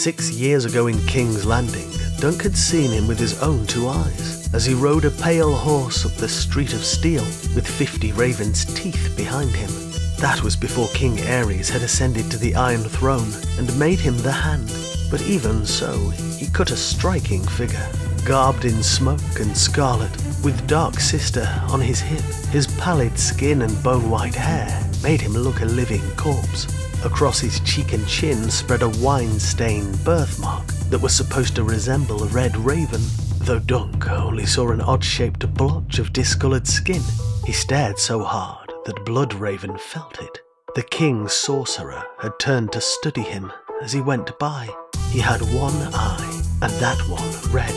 Six years ago in King's Landing, Dunk had seen him with his own two eyes as he rode a pale horse up the street of steel with fifty ravens' teeth behind him. That was before King Aerys had ascended to the Iron Throne and made him the Hand. But even so, he cut a striking figure, garbed in smoke and scarlet, with Dark Sister on his hip. His pallid skin and bone-white hair made him look a living corpse. Across his cheek and chin spread a wine-stained birthmark that was supposed to resemble a red raven, though Dunk only saw an odd-shaped blotch of discoloured skin. He stared so hard that Bloodraven felt it. The king's sorcerer had turned to study him as he went by. He had one eye, and that one red.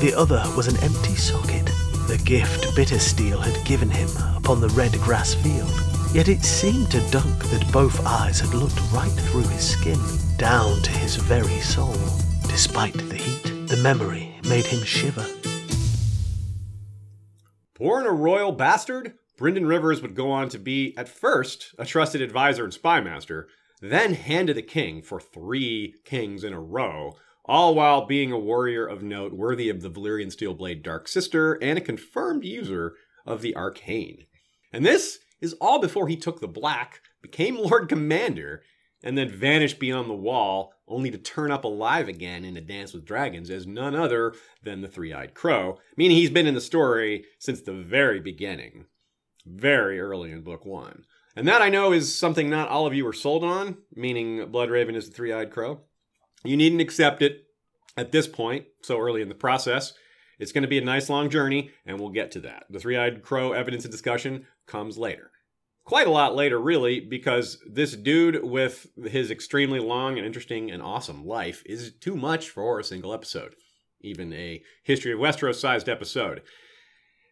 The other was an empty socket, the gift Bittersteel had given him upon the Redgrass Field. Yet it seemed to Dunk that both eyes had looked right through his skin, down to his very soul. Despite the heat, the memory made him shiver. Born a royal bastard, Brynden Rivers would go on to be, at first, a trusted advisor and spymaster, then hand the king for three kings in a row, all while being a warrior of note worthy of the Valyrian Steelblade Dark Sister and a confirmed user of the Arcane. And this is all before he took the black, became Lord Commander, and then vanished beyond the wall, only to turn up alive again in A Dance with Dragons as none other than the Three Eyed Crow, meaning he's been in the story since the very beginning, very early in Book One. And that I know is something not all of you are sold on, meaning Bloodraven is the Three Eyed Crow. You needn't accept it at this point, so early in the process. It's going to be a nice long journey, and we'll get to that. The Three Eyed Crow evidence and discussion comes later quite a lot later, really, because this dude with his extremely long and interesting and awesome life is too much for a single episode, even a History of Westeros sized episode.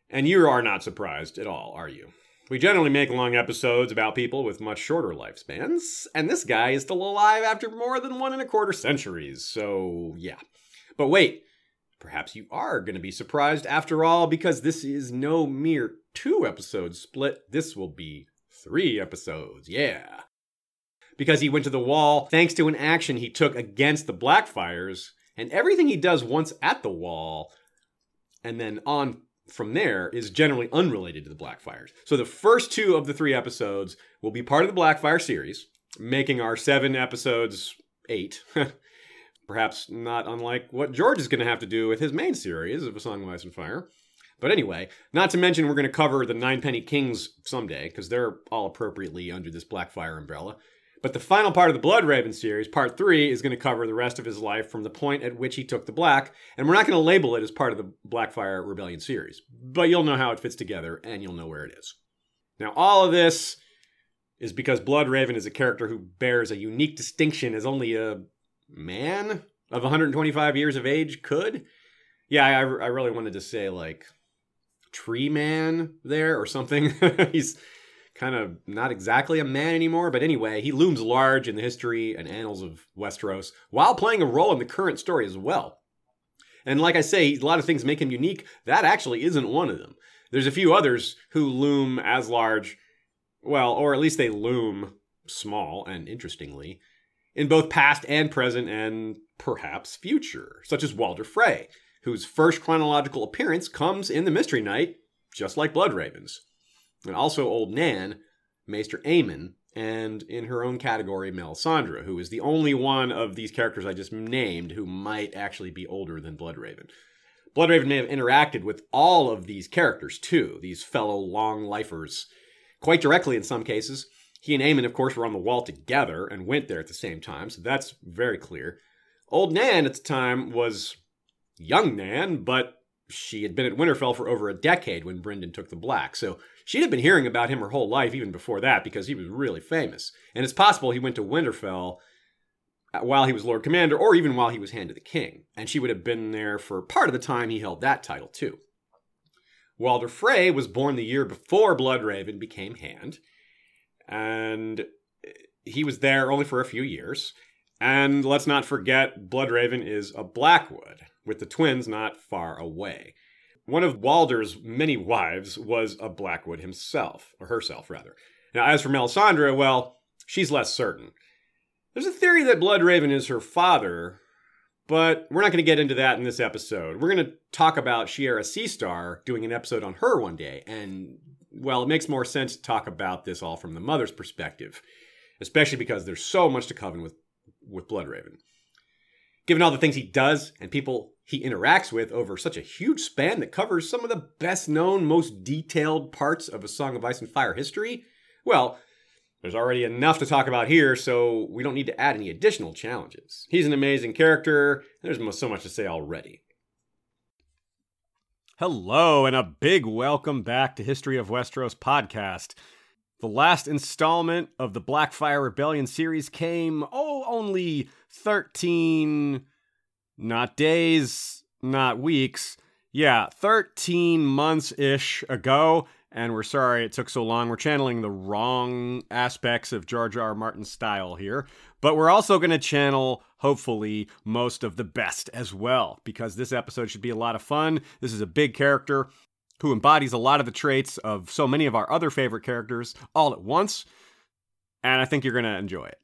And you are not surprised at all, are you? We generally make long episodes about people with much shorter lifespans, and this guy is still alive after more than one and a quarter centuries, so yeah. But wait, perhaps you are going to be surprised after all, because this is no mere two episode split. This will be three episodes. Yeah. Because he went to the wall thanks to an action he took against the Blackfyres, and everything he does once at the wall and then on from there is generally unrelated to the Blackfyres. So the first two of the three episodes will be part of the Blackfyre series, making our seven episodes eight. Perhaps not unlike what George is going to have to do with his main series of A Song of Ice and Fire. But anyway, not to mention we're going to cover the Ninepenny Kings someday, because they're all appropriately under this Blackfyre umbrella. But the final part of the Bloodraven series, part three, is going to cover the rest of his life from the point at which he took the black, and we're not going to label it as part of the Blackfyre Rebellion series. But you'll know how it fits together, and you'll know where it is. Now, all of this is because Bloodraven is a character who bears a unique distinction as only a man of 125 years of age could. Yeah, I, I really wanted to say, like, tree man there or something. He's kind of not exactly a man anymore, but anyway, he looms large in the history and annals of Westeros while playing a role in the current story as well. And like I say, a lot of things make him unique. That actually isn't one of them. There's a few others who loom as large, well, or at least they loom small and interestingly, in both past and present and perhaps future, such as Walder Frey, whose first chronological appearance comes in the Mystery Knight, just like Bloodraven's. And also Old Nan, Maester Aemon, and in her own category, Melisandre, who is the only one of these characters I just named who might actually be older than Bloodraven. Bloodraven may have interacted with all of these characters too, these fellow long lifers, quite directly in some cases. He and Aemon, of course, were on the wall together and went there at the same time, so that's very clear. Old Nan at the time was young Nan, but she had been at Winterfell for over a decade when Brynden took the Black. So she'd have been hearing about him her whole life, even before that, because he was really famous. And it's possible he went to Winterfell while he was Lord Commander, or even while he was Hand of the King. And she would have been there for part of the time he held that title, too. Walder Frey was born the year before Bloodraven became Hand, and he was there only for a few years. And let's not forget, Bloodraven is a Blackwood, with the twins not far away. One of Walder's many wives was a Blackwood himself, or herself, rather. Now, as for Melisandre, well, she's less certain. There's a theory that Bloodraven is her father, But we're not going to get into that in this episode. We're going to talk about Shiera Seastar doing an episode on her one day. And, well, it makes more sense to talk about this all from the mother's perspective, especially because there's so much to cover with, with Bloodraven. Given all the things he does and people he interacts with over such a huge span that covers some of the best known, most detailed parts of A Song of Ice and Fire history, well, there's already enough to talk about here, so we don't need to add any additional challenges. He's an amazing character, there's so much to say already. Hello, and a big welcome back to History of Westeros podcast. The last installment of the Blackfyre Rebellion series came, oh, only 13, not days, not weeks, yeah, 13 months ish ago and we're sorry it took so long. We're channeling the wrong aspects of George R. R. Martin's style here, but we're also going to channel, hopefully, most of the best as well, because this episode should be a lot of fun. This is a big character who embodies a lot of the traits of so many of our other favorite characters all at once, and I think you're going to enjoy it.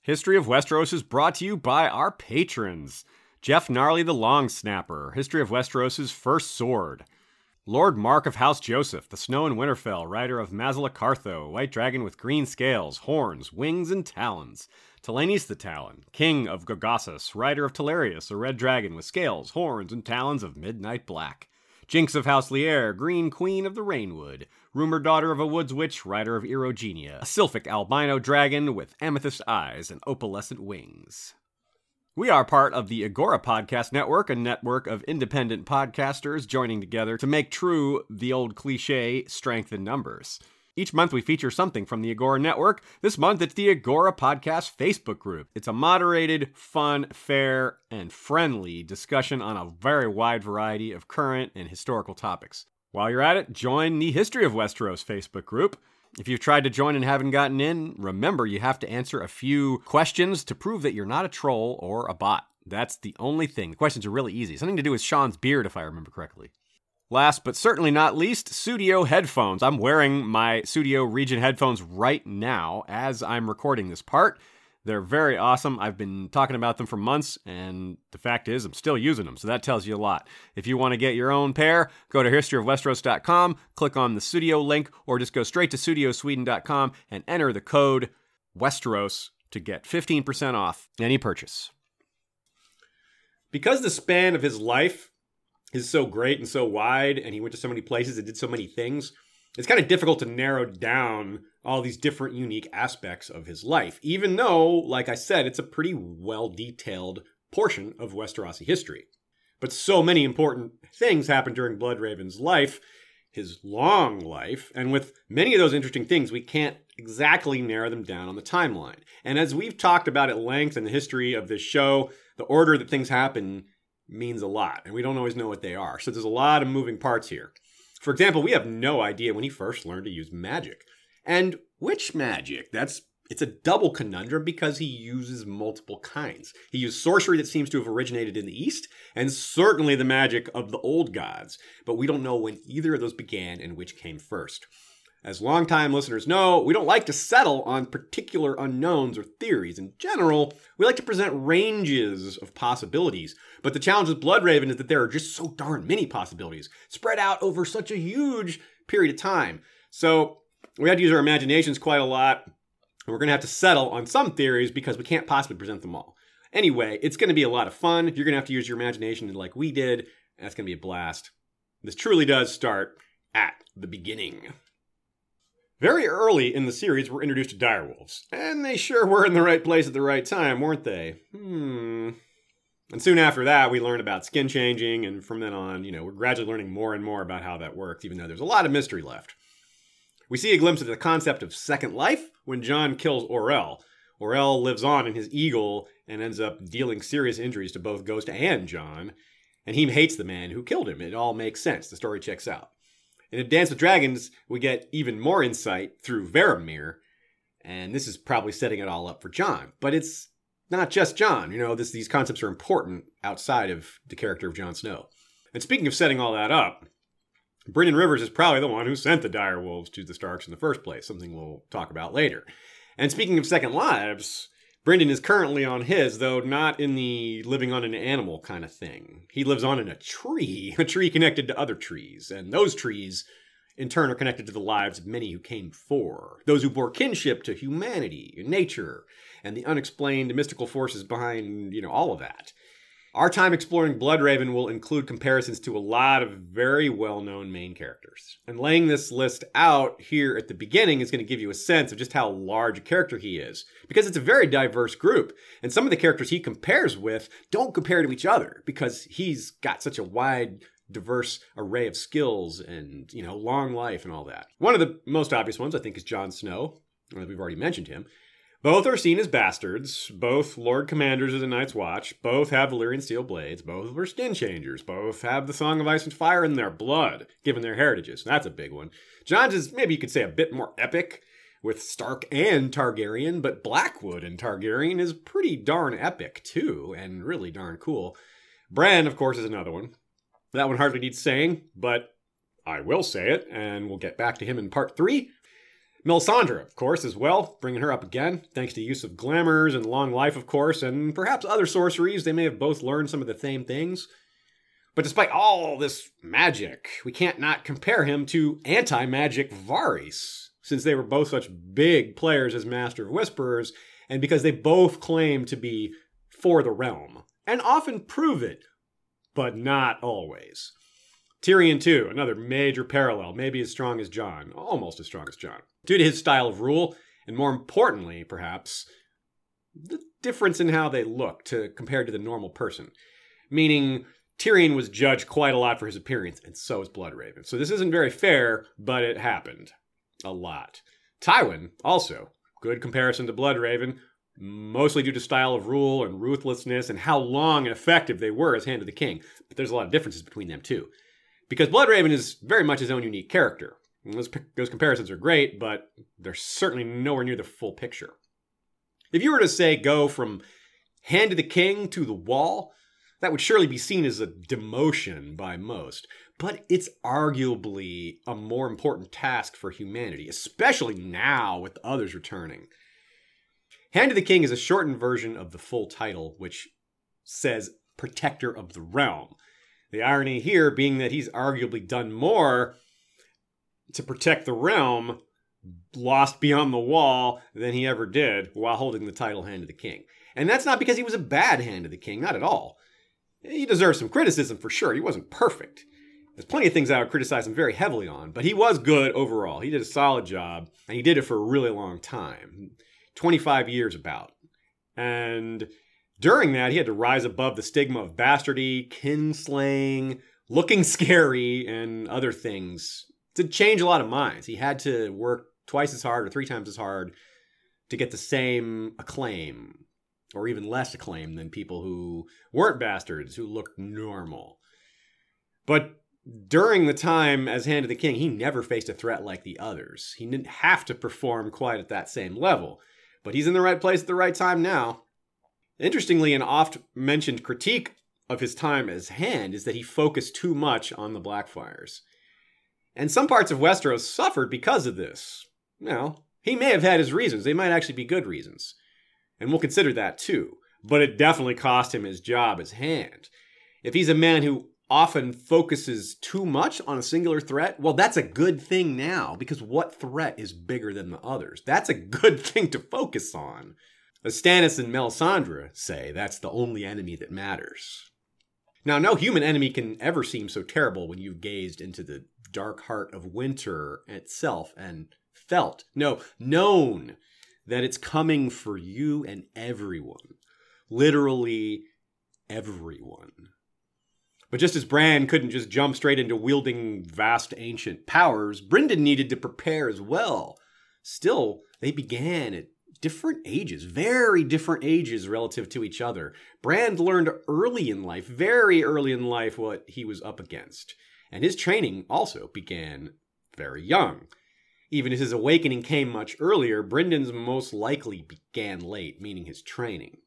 History of Westeros is brought to you by our patrons. Jeff Gnarly the Long Snapper, History of Westeros' first sword. Lord Mark of House Joseph, the Snow and Winterfell, rider of Mazalacartho, white dragon with green scales, horns, wings, and talons. Telenis the Talon, king of Gogossus, rider of Telarius, a red dragon with scales, horns, and talons of midnight black. Jinx of House Lier, green queen of the Rainwood. Rumored daughter of a woods witch, rider of Erogenia. A sylphic albino dragon with amethyst eyes and opalescent wings. We are part of the Agora Podcast Network, a network of independent podcasters joining together to make true the old cliche strength in numbers. Each month we feature something from the Agora Network. This month it's the Agora Podcast Facebook group. It's a moderated, fun, fair, and friendly discussion on a very wide variety of current and historical topics. While you're at it, join the History of Westeros Facebook group. If you've tried to join and haven't gotten in, remember you have to answer a few questions to prove that you're not a troll or a bot. That's the only thing. The questions are really easy. Something to do with Sean's beard, if I remember correctly. Last but certainly not least, Studio headphones. I'm wearing my Studio Sweden headphones right now as I'm recording this part. They're very awesome. I've been talking about them for months, and the fact is, I'm still using them, so that tells you a lot. If you want to get your own pair, go to historyofwesteros.com, click on the studio link, or just go straight to studiosweden.com and enter the code Westeros to get 15% off any purchase. Because the span of his life is so great and so wide, and he went to so many places and did so many things, it's kind of difficult to narrow down all these different unique aspects of his life, even though, like I said, it's a pretty well detailed portion of Westerosi history. But so many important things happened during Bloodraven's life, his long life, and with many of those interesting things, we can't exactly narrow them down on the timeline. And as we've talked about at length in the history of this show, the order that things happen means a lot, and we don't always know what they are. So there's a lot of moving parts here. For example, we have no idea when he first learned to use magic. And which magic? That's it's a double conundrum because he uses multiple kinds. He used sorcery that seems to have originated in the East, and certainly the magic of the old gods, but we don't know when either of those began and which came first. As longtime listeners know, we don't like to settle on particular unknowns or theories. In general, we like to present ranges of possibilities. But the challenge with Bloodraven is that there are just so darn many possibilities, spread out over such a huge period of time. So we have to use our imaginations quite a lot. And we're going to have to settle on some theories because we can't possibly present them all. Anyway, it's going to be a lot of fun. You're going to have to use your imagination like we did. That's going to be a blast. This truly does start at the beginning. Very early in the series, we're introduced to direwolves, and they sure were in the right place at the right time, weren't they? Hmm. And soon after that, we learn about skin changing, and from then on, you know, we're gradually learning more and more about how that works, even though there's a lot of mystery left. We see a glimpse of the concept of second life when Jon kills Orell. Orell lives on in his eagle and ends up dealing serious injuries to both Ghost and Jon, and he hates the man who killed him. It all makes sense. The story checks out. In A Dance with Dragons, we get even more insight through Varamir, and this is probably setting it all up for Jon. But it's not just Jon. You know, this, these concepts are important outside of the character of Jon Snow. And speaking of setting all that up, Brynden Rivers is probably the one who sent the dire wolves to the Starks in the first place, something we'll talk about later. And speaking of second lives, Brynden is currently on his, though not in the living on an animal kind of thing. He lives on in a tree, a tree connected to other trees, and those trees, in turn, are connected to the lives of many who came before, those who bore kinship to humanity, nature, and the unexplained mystical forces behind, you know, all of that. Our time exploring Bloodraven will include comparisons to a lot of very well known main characters. And laying this list out here at the beginning is going to give you a sense of just how large a character he is, because it's a very diverse group. And some of the characters he compares with don't compare to each other because he's got such a wide diverse array of skills and you know long life and all that one of the most obvious ones i think is Jon Snow we've already mentioned him both are seen as bastards. Both Lord Commanders of the Night's Watch. Both have Valyrian steel blades. Both were skin changers. Both have the Song of Ice and Fire in their blood, given their heritages. That's a big one. Jon's is maybe you could say a bit more epic with Stark and Targaryen, but Blackwood and Targaryen is pretty darn epic too, and really darn cool. Bran, of course, is another one. That one hardly needs saying, but I will say it, and we'll get back to him in part three. Melisandre, of course, as well, bringing her up again, thanks to use of glamours and long life, of course, and perhaps other sorceries. They may have both learned some of the same things. But despite all this magic, we can't not compare him to anti magic Varys, since they were both such big players as Master of Whisperers, and because they both claim to be for the realm, and often prove it, but not always. Tyrion, too, another major parallel, maybe as strong as Jon, almost as strong as Jon, due to his style of rule, and more importantly, perhaps, the difference in how they look to compared to the normal person. Meaning, Tyrion was judged quite a lot for his appearance, and so is Bloodraven. So this isn't very fair, but it happened. A lot. Tywin, also, good comparison to Bloodraven, mostly due to style of rule and ruthlessness and how long and effective they were as Hand of the King. But there's a lot of differences between them too because Bloodraven is very much his own unique character. Those, those comparisons are great, but they're certainly nowhere near the full picture. If you were to say go from hand to the king to the wall, that would surely be seen as a demotion by most. But it's arguably a more important task for humanity, especially now with others returning. Hand of the King is a shortened version of the full title, which says Protector of the Realm. The irony here being that he's arguably done more to protect the realm lost beyond the wall than he ever did while holding the title hand of the king. And that's not because he was a bad hand of the king, not at all. He deserves some criticism for sure. He wasn't perfect. There's plenty of things I would criticize him very heavily on, but he was good overall. He did a solid job, and he did it for a really long time 25 years about. And during that, he had to rise above the stigma of bastardy, kinslaying, looking scary, and other things to change a lot of minds. He had to work twice as hard or three times as hard to get the same acclaim or even less acclaim than people who weren't bastards, who looked normal. But during the time as Hand of the King, he never faced a threat like the others. He didn't have to perform quite at that same level. But he's in the right place at the right time now. Interestingly, an oft mentioned critique of his time as Hand is that he focused too much on the Blackfyres. And some parts of Westeros suffered because of this. Now, he may have had his reasons. They might actually be good reasons. And we'll consider that too. But it definitely cost him his job as Hand. If he's a man who often focuses too much on a singular threat, well, that's a good thing now because what threat is bigger than the others? That's a good thing to focus on. As Stannis and Melisandre say, that's the only enemy that matters. Now, no human enemy can ever seem so terrible when you've gazed into the dark heart of winter itself and felt, no, known that it's coming for you and everyone. Literally everyone. But just as Bran couldn't just jump straight into wielding vast ancient powers, Brynden needed to prepare as well. Still, they began at different ages, very different ages relative to each other. Bran learned early in life, very early in life, what he was up against. And his training also began very young. Even as his awakening came much earlier, Brynden's most likely began late, meaning his training.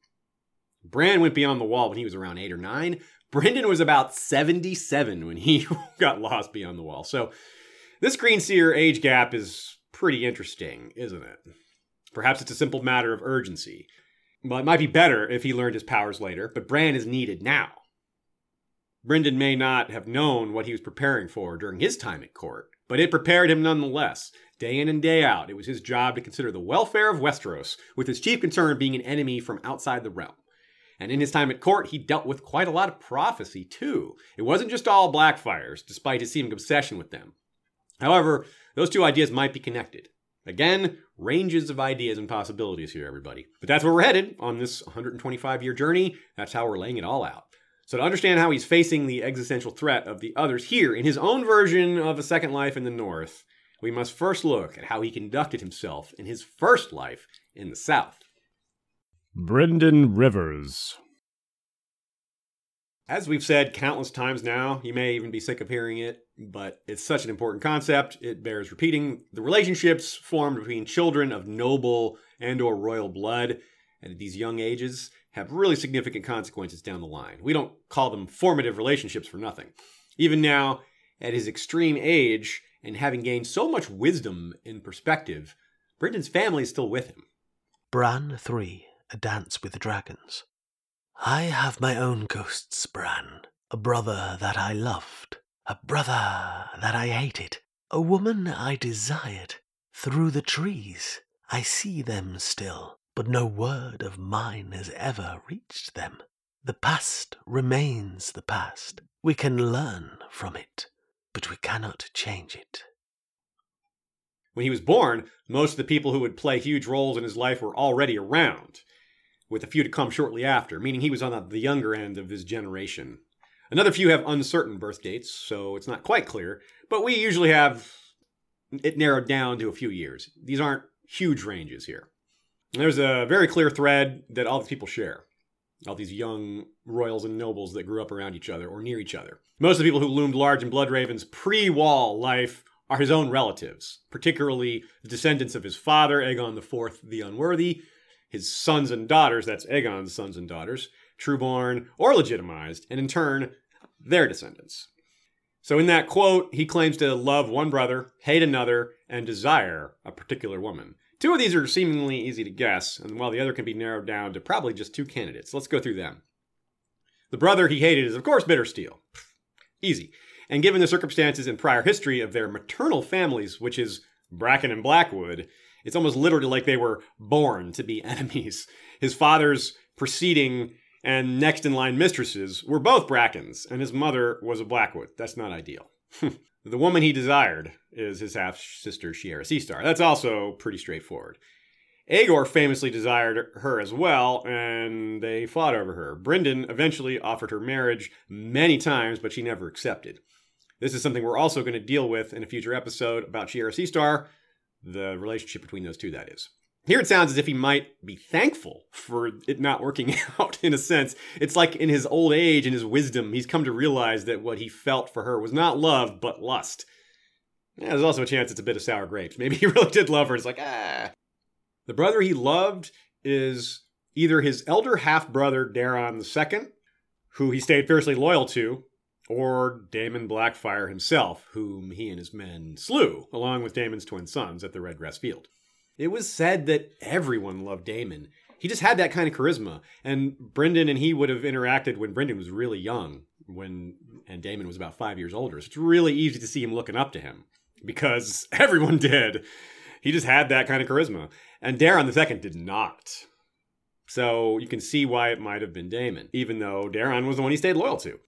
Bran went beyond the wall when he was around eight or nine. Brynden was about 77 when he got lost beyond the wall. So this Green Seer age gap is pretty interesting, isn't it? Perhaps it's a simple matter of urgency. Well, it might be better if he learned his powers later, but Bran is needed now. Brynden may not have known what he was preparing for during his time at court, but it prepared him nonetheless. Day in and day out, it was his job to consider the welfare of Westeros, with his chief concern being an enemy from outside the realm. And in his time at court, he dealt with quite a lot of prophecy, too. It wasn't just all Blackfyres, despite his seeming obsession with them. However, those two ideas might be connected. Again, ranges of ideas and possibilities here, everybody. But that's where we're headed on this 125 year journey. That's how we're laying it all out. So, to understand how he's facing the existential threat of the others here in his own version of A Second Life in the North, we must first look at how he conducted himself in his first life in the South. Brynden Rivers. As we've said countless times now, you may even be sick of hearing it, but it's such an important concept, it bears repeating. The relationships formed between children of noble and or royal blood at these young ages have really significant consequences down the line. We don't call them formative relationships for nothing. Even now, at his extreme age and having gained so much wisdom in perspective, Brynden's family is still with him. Bran 3 A Dance with the Dragons. I have my own ghosts, Bran. A brother that I loved, a brother that I hated, a woman I desired. Through the trees I see them still, but no word of mine has ever reached them. The past remains the past. We can learn from it, but we cannot change it. When he was born, most of the people who would play huge roles in his life were already around, with a few to come shortly after, meaning he was on the younger end of his generation. Another few have uncertain birth dates, so it's not quite clear, but we usually have it narrowed down to a few years. These aren't huge ranges here. There's a very clear thread that all these people share. All these young royals and nobles that grew up around each other or near each other. Most of the people who loomed large in Bloodraven's pre wall life are his own relatives, particularly the descendants of his father, Aegon IV the Unworthy, his sons and daughters, that's Aegon's sons and daughters, trueborn or legitimized, and in turn, their descendants. So in that quote, he claims to love one brother, hate another, and desire a particular woman. Two of these are seemingly easy to guess, and while the other can be narrowed down to probably just two candidates. Let's go through them. The brother he hated is, of course, Bittersteel. Easy. And given the circumstances and prior history of their maternal families, which is Bracken and Blackwood, it's almost literally like they were born to be enemies. His father's preceding and next in line mistresses were both Brackens, and his mother was a Blackwood. That's not ideal. the woman he desired is his half sister, Shiera Seastar. That's also pretty straightforward. Aegor famously desired her as well, and they fought over her. Brynden eventually offered her marriage many times, but she never accepted. This is something we're also going to deal with in a future episode about Shiera Seastar, the relationship between those two, that is. Here it sounds as if he might be thankful for it not working out in a sense. It's like in his old age and his wisdom, he's come to realize that what he felt for her was not love, but lust. Yeah, there's also a chance it's a bit of sour grapes. Maybe he really did love her. It's like, ah. The brother he loved is either his elder half brother, Daeron II, who he stayed fiercely loyal to, or Daemon Blackfyre himself, whom he and his men slew, along with Daemon's twin sons at the Redgrass Field. It was said that everyone loved Daemon. He just had that kind of charisma. And Brynden and he would have interacted when Brynden was really young, when and Daemon was about five years older. So it's really easy to see him looking up to him because everyone did. He just had that kind of charisma. And Daeron II did not. So you can see why it might have been Daemon, even though Daeron was the one he stayed loyal to.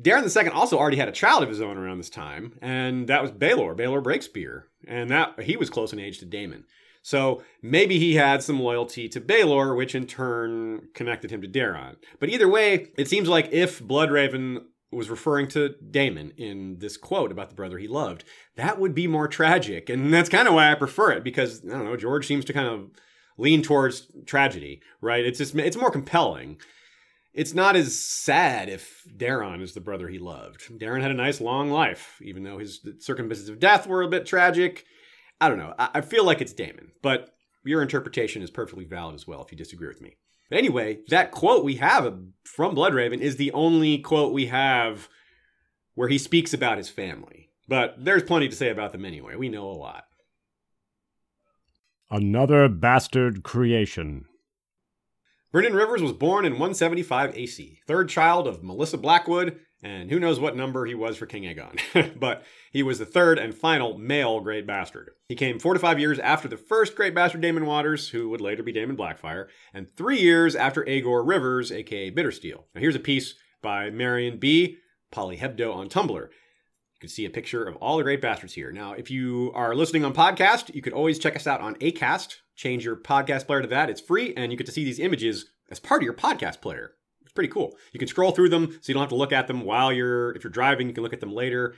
Daeron II also already had a child of his own around this time, and that was Baelor, Baelor Breakspear, and that he was close in age to Daemon. So maybe he had some loyalty to Baelor, which in turn connected him to Daeron. But either way, it seems like if Bloodraven was referring to Daemon in this quote about the brother he loved, that would be more tragic. And that's kind of why I prefer it, because I don't know, George seems to kind of lean towards tragedy, right? It's just it's more compelling it's not as sad if Daeron is the brother he loved. Daeron had a nice long life, even though his circumstances of death were a bit tragic. I don't know. I, I feel like it's Daemon, but your interpretation is perfectly valid as well if you disagree with me. But anyway, that quote we have from Bloodraven is the only quote we have where he speaks about his family. But there's plenty to say about them anyway. We know a lot. Another bastard creation. Brynden Rivers was born in 175 AC, third child of Melissa Blackwood, and who knows what number he was for King Aegon. but he was the third and final male Great Bastard. He came four to five years after the first Great Bastard Daemon Waters, who would later be Daemon Blackfyre, and three years after Aegor Rivers, aka Bittersteel. Now here's a piece by Marion B. Polyhebdo on Tumblr. You can see a picture of all the great bastards here. Now, if you are listening on podcast, you could always check us out on Acast. Change your podcast player to that. It's free, and you get to see these images as part of your podcast player. It's pretty cool. You can scroll through them, so you don't have to look at them while you're if you're driving. You can look at them later.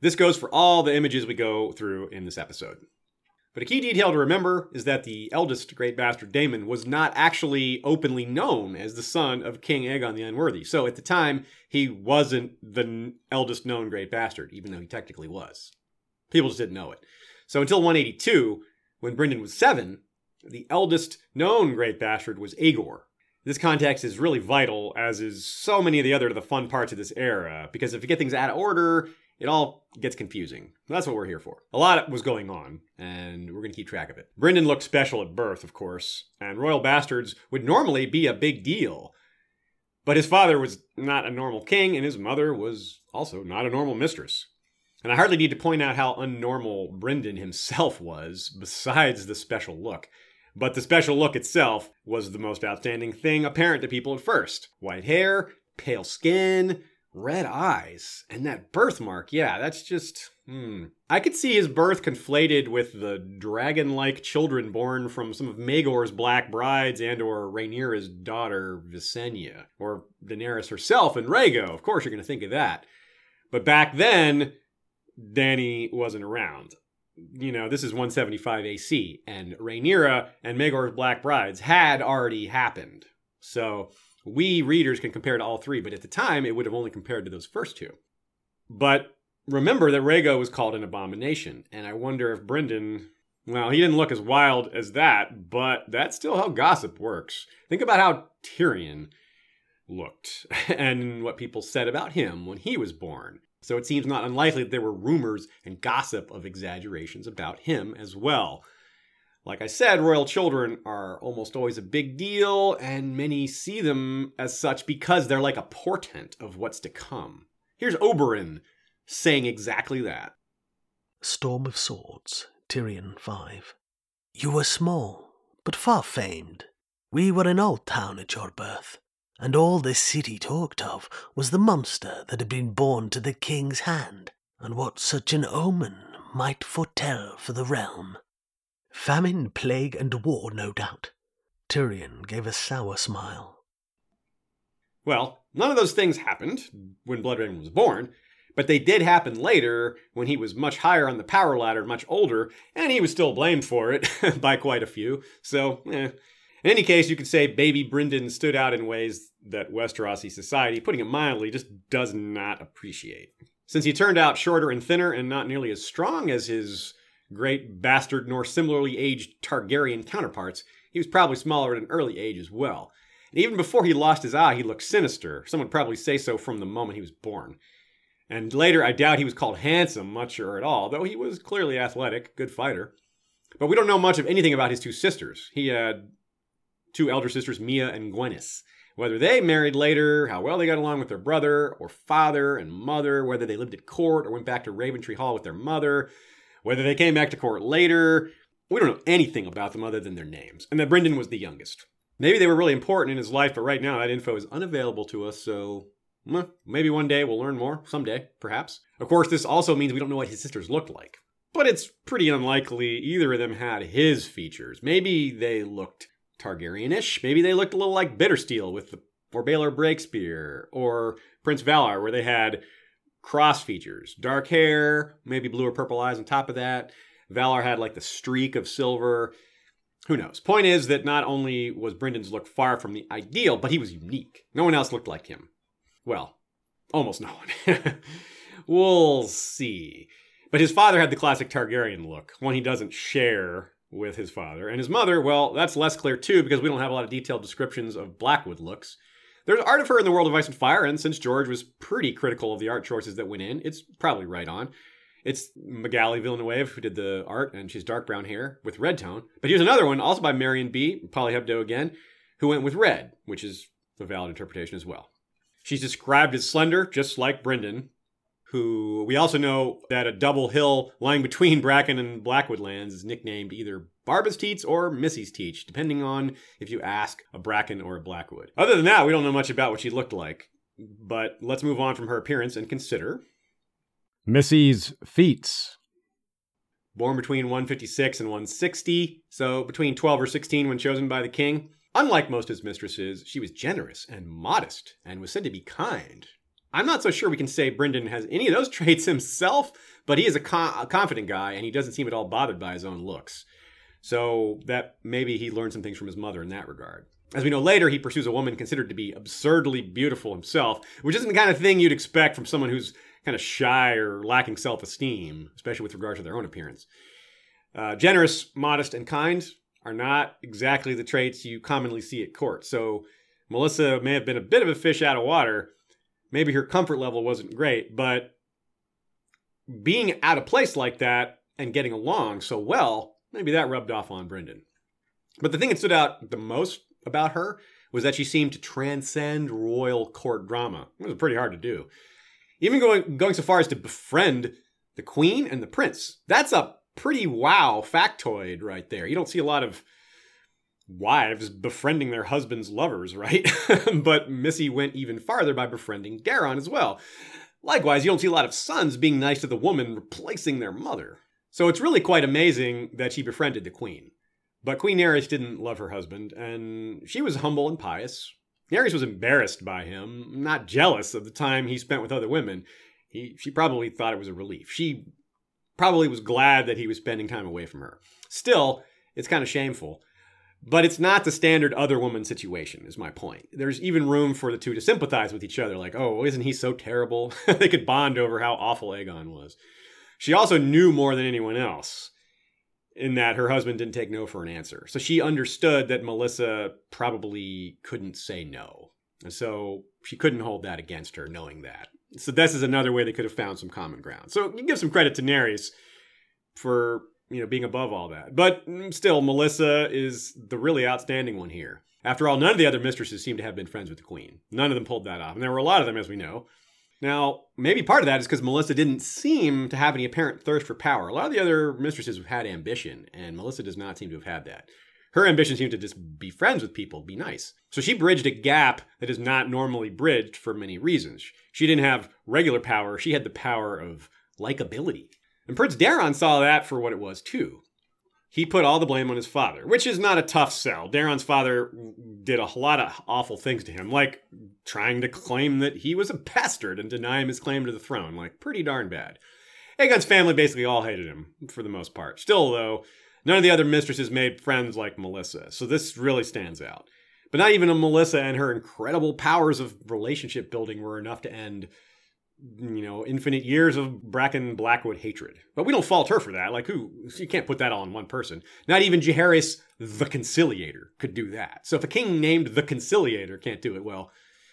This goes for all the images we go through in this episode. But a key detail to remember is that the eldest great bastard Daemon was not actually openly known as the son of King Aegon the Unworthy. So at the time, he wasn't the eldest known great bastard, even though he technically was. People just didn't know it. So until 182, when Brynden was seven, the eldest known great bastard was Aegor. This context is really vital, as is so many of the other the fun parts of this era, because if you get things out of order, it all gets confusing. That's what we're here for. A lot was going on, and we're going to keep track of it. Brynden looked special at birth, of course, and royal bastards would normally be a big deal. But his father was not a normal king, and his mother was also not a normal mistress. And I hardly need to point out how unnormal Brynden himself was, besides the special look. But the special look itself was the most outstanding thing apparent to people at first. White hair, pale skin, red eyes and that birthmark. Yeah that's just hmm. I could see his birth conflated with the dragon-like children born from some of Maegor's black brides and or Rhaenyra's daughter Visenya. Or Daenerys herself and Rhaego. Of course you're going to think of that. But back then Dany wasn't around you know this is 175 AC and Rhaenyra and Maegor's black brides had already happened so we readers can compare to all three, but at the time it would have only compared to those first two. But remember that Rhaego was called an abomination, and I wonder if Brynden, well, he didn't look as wild as that, but that's still how gossip works. Think about how Tyrion looked and what people said about him when he was born. So it seems not unlikely that there were rumors and gossip of exaggerations about him as well. Like I said, royal children are almost always a big deal, and many see them as such because they're like a portent of what's to come. Here's Oberyn saying exactly that. Storm of Swords, Tyrion 5. You were small, but far famed. We were an old town at your birth, and all this city talked of was the monster that had been born to the king's hand, and what such an omen might foretell for the realm. Famine, plague, and war, no doubt. Tyrion gave a sour smile. Well, none of those things happened when Bloodraven was born, but they did happen later when he was much higher on the power ladder, much older, and he was still blamed for it by quite a few. So, eh. In any case, you could say baby Brynden stood out in ways that Westerosi society, putting it mildly, just does not appreciate. Since he turned out shorter and thinner and not nearly as strong as his great bastard nor similarly aged Targaryen counterparts, he was probably smaller at an early age as well. And even before he lost his eye, he looked sinister. Some would probably say so from the moment he was born. And later, I doubt he was called handsome much or at all, though he was clearly athletic, good fighter. But we don't know much of anything about his two sisters. He had two elder sisters, Mya and Gwenys. Whether they married later, how well they got along with their brother or father and mother, whether they lived at court or went back to Raventree Hall with their mother, whether they came back to court later, we don't know anything about them other than their names, and that Brynden was the youngest. Maybe they were really important in his life, but right now that info is unavailable to us, so maybe one day we'll learn more. Someday, perhaps. Of course, this also means we don't know what his sisters looked like. But it's pretty unlikely either of them had his features. Maybe they looked Targaryen-ish. Maybe they looked a little like Bittersteel with the or Baelor Breakspear, or Prince Valarr, where they had cross features dark hair, maybe blue or purple eyes on top of that. Valarr had like the streak of silver. Who knows? Point is that not only was Brynden's look far from the ideal, but he was unique. No one else looked like him. Well, almost no one. we'll see. But his father had the classic Targaryen look, one he doesn't share with his father. And his mother, well, that's less clear too, because we don't have a lot of detailed descriptions of Blackwood looks. There's art of her in the world of Ice and Fire, and since George was pretty critical of the art choices that went in, it's probably right on. It's Magali Villeneuve who did the art, and she's dark brown hair with red tone. But here's another one, also by Marion B. Polyhebdo again, who went with red, which is a valid interpretation as well. She's described as slender, just like Brynden, who we also know that a double hill lying between Bracken and Blackwood lands is nicknamed either Barba's Teats or Missy's Teats, depending on if you ask a Bracken or a Blackwood. Other than that, we don't know much about what she looked like. But let's move on from her appearance and consider. Missy's feats. Born between 156 and 160, so between 12 or 16 when chosen by the king. Unlike most of his mistresses, she was generous and modest and was said to be kind. I'm not so sure we can say Brynden has any of those traits himself, but he is a, con- a, confident guy and he doesn't seem at all bothered by his own looks. So that maybe he learned some things from his mother in that regard. As we know later, he pursues a woman considered to be absurdly beautiful himself, which isn't the kind of thing you'd expect from someone who's kind of shy or lacking self esteem, especially with regard to their own appearance. Uh, generous, modest, and kind are not exactly the traits you commonly see at court. So Melissa may have been a bit of a fish out of water. Maybe her comfort level wasn't great, but being out of place like that and getting along so well, maybe that rubbed off on Brynden. But the thing that stood out the most about her was that she seemed to transcend royal court drama. It was pretty hard to do. Even going going so far as to befriend the queen and the prince. That's a pretty wow factoid right there. You don't see a lot of wives befriending their husbands' lovers, right? but Missy went even farther by befriending Daeron as well. Likewise, you don't see a lot of sons being nice to the woman replacing their mother. So it's really quite amazing that she befriended the queen. But Queen Naerys didn't love her husband, and she was humble and pious. Naerys was embarrassed by him, not jealous of the time he spent with other women. He, she probably thought it was a relief. She probably was glad that he was spending time away from her. Still, it's kind of shameful. But it's not the standard other woman situation, is my point. There's even room for the two to sympathize with each other, like, oh, isn't he so terrible? they could bond over how awful Aegon was. She also knew more than anyone else in that her husband didn't take no for an answer. So she understood that Melissa probably couldn't say no. And so she couldn't hold that against her, knowing that. So this is another way they could have found some common ground. So you give some credit to Naerys for you know being above all that. But mm, still, Melissa is the really outstanding one here. After all, none of the other mistresses seem to have been friends with the queen. None of them pulled that off, and there were a lot of them, as we know. Now, maybe part of that is because Melissa didn't seem to have any apparent thirst for power. A lot of the other mistresses have had ambition, and Melissa does not seem to have had that. Her ambition seemed to just be friends with people, be nice. So she bridged a gap that is not normally bridged for many reasons. She didn't have regular power, she had the power of likability. And Prince Daeron saw that for what it was, too he put all the blame on his father, which is not a tough sell. Daeron's father did a lot of awful things to him, like trying to claim that he was a bastard and deny him his claim to the throne. Like, pretty darn bad. Aegon's family basically all hated him, for the most part. Still, though, none of the other mistresses made friends like Melissa, so this really stands out. But not even a Melissa and her incredible powers of relationship building were enough to end you know, infinite years of Bracken Blackwood hatred. But we don't fault her for that. Like, who? You can't put that all on one person. Not even Jaehaerys the Conciliator could do that. So if a king named the Conciliator can't do it, well,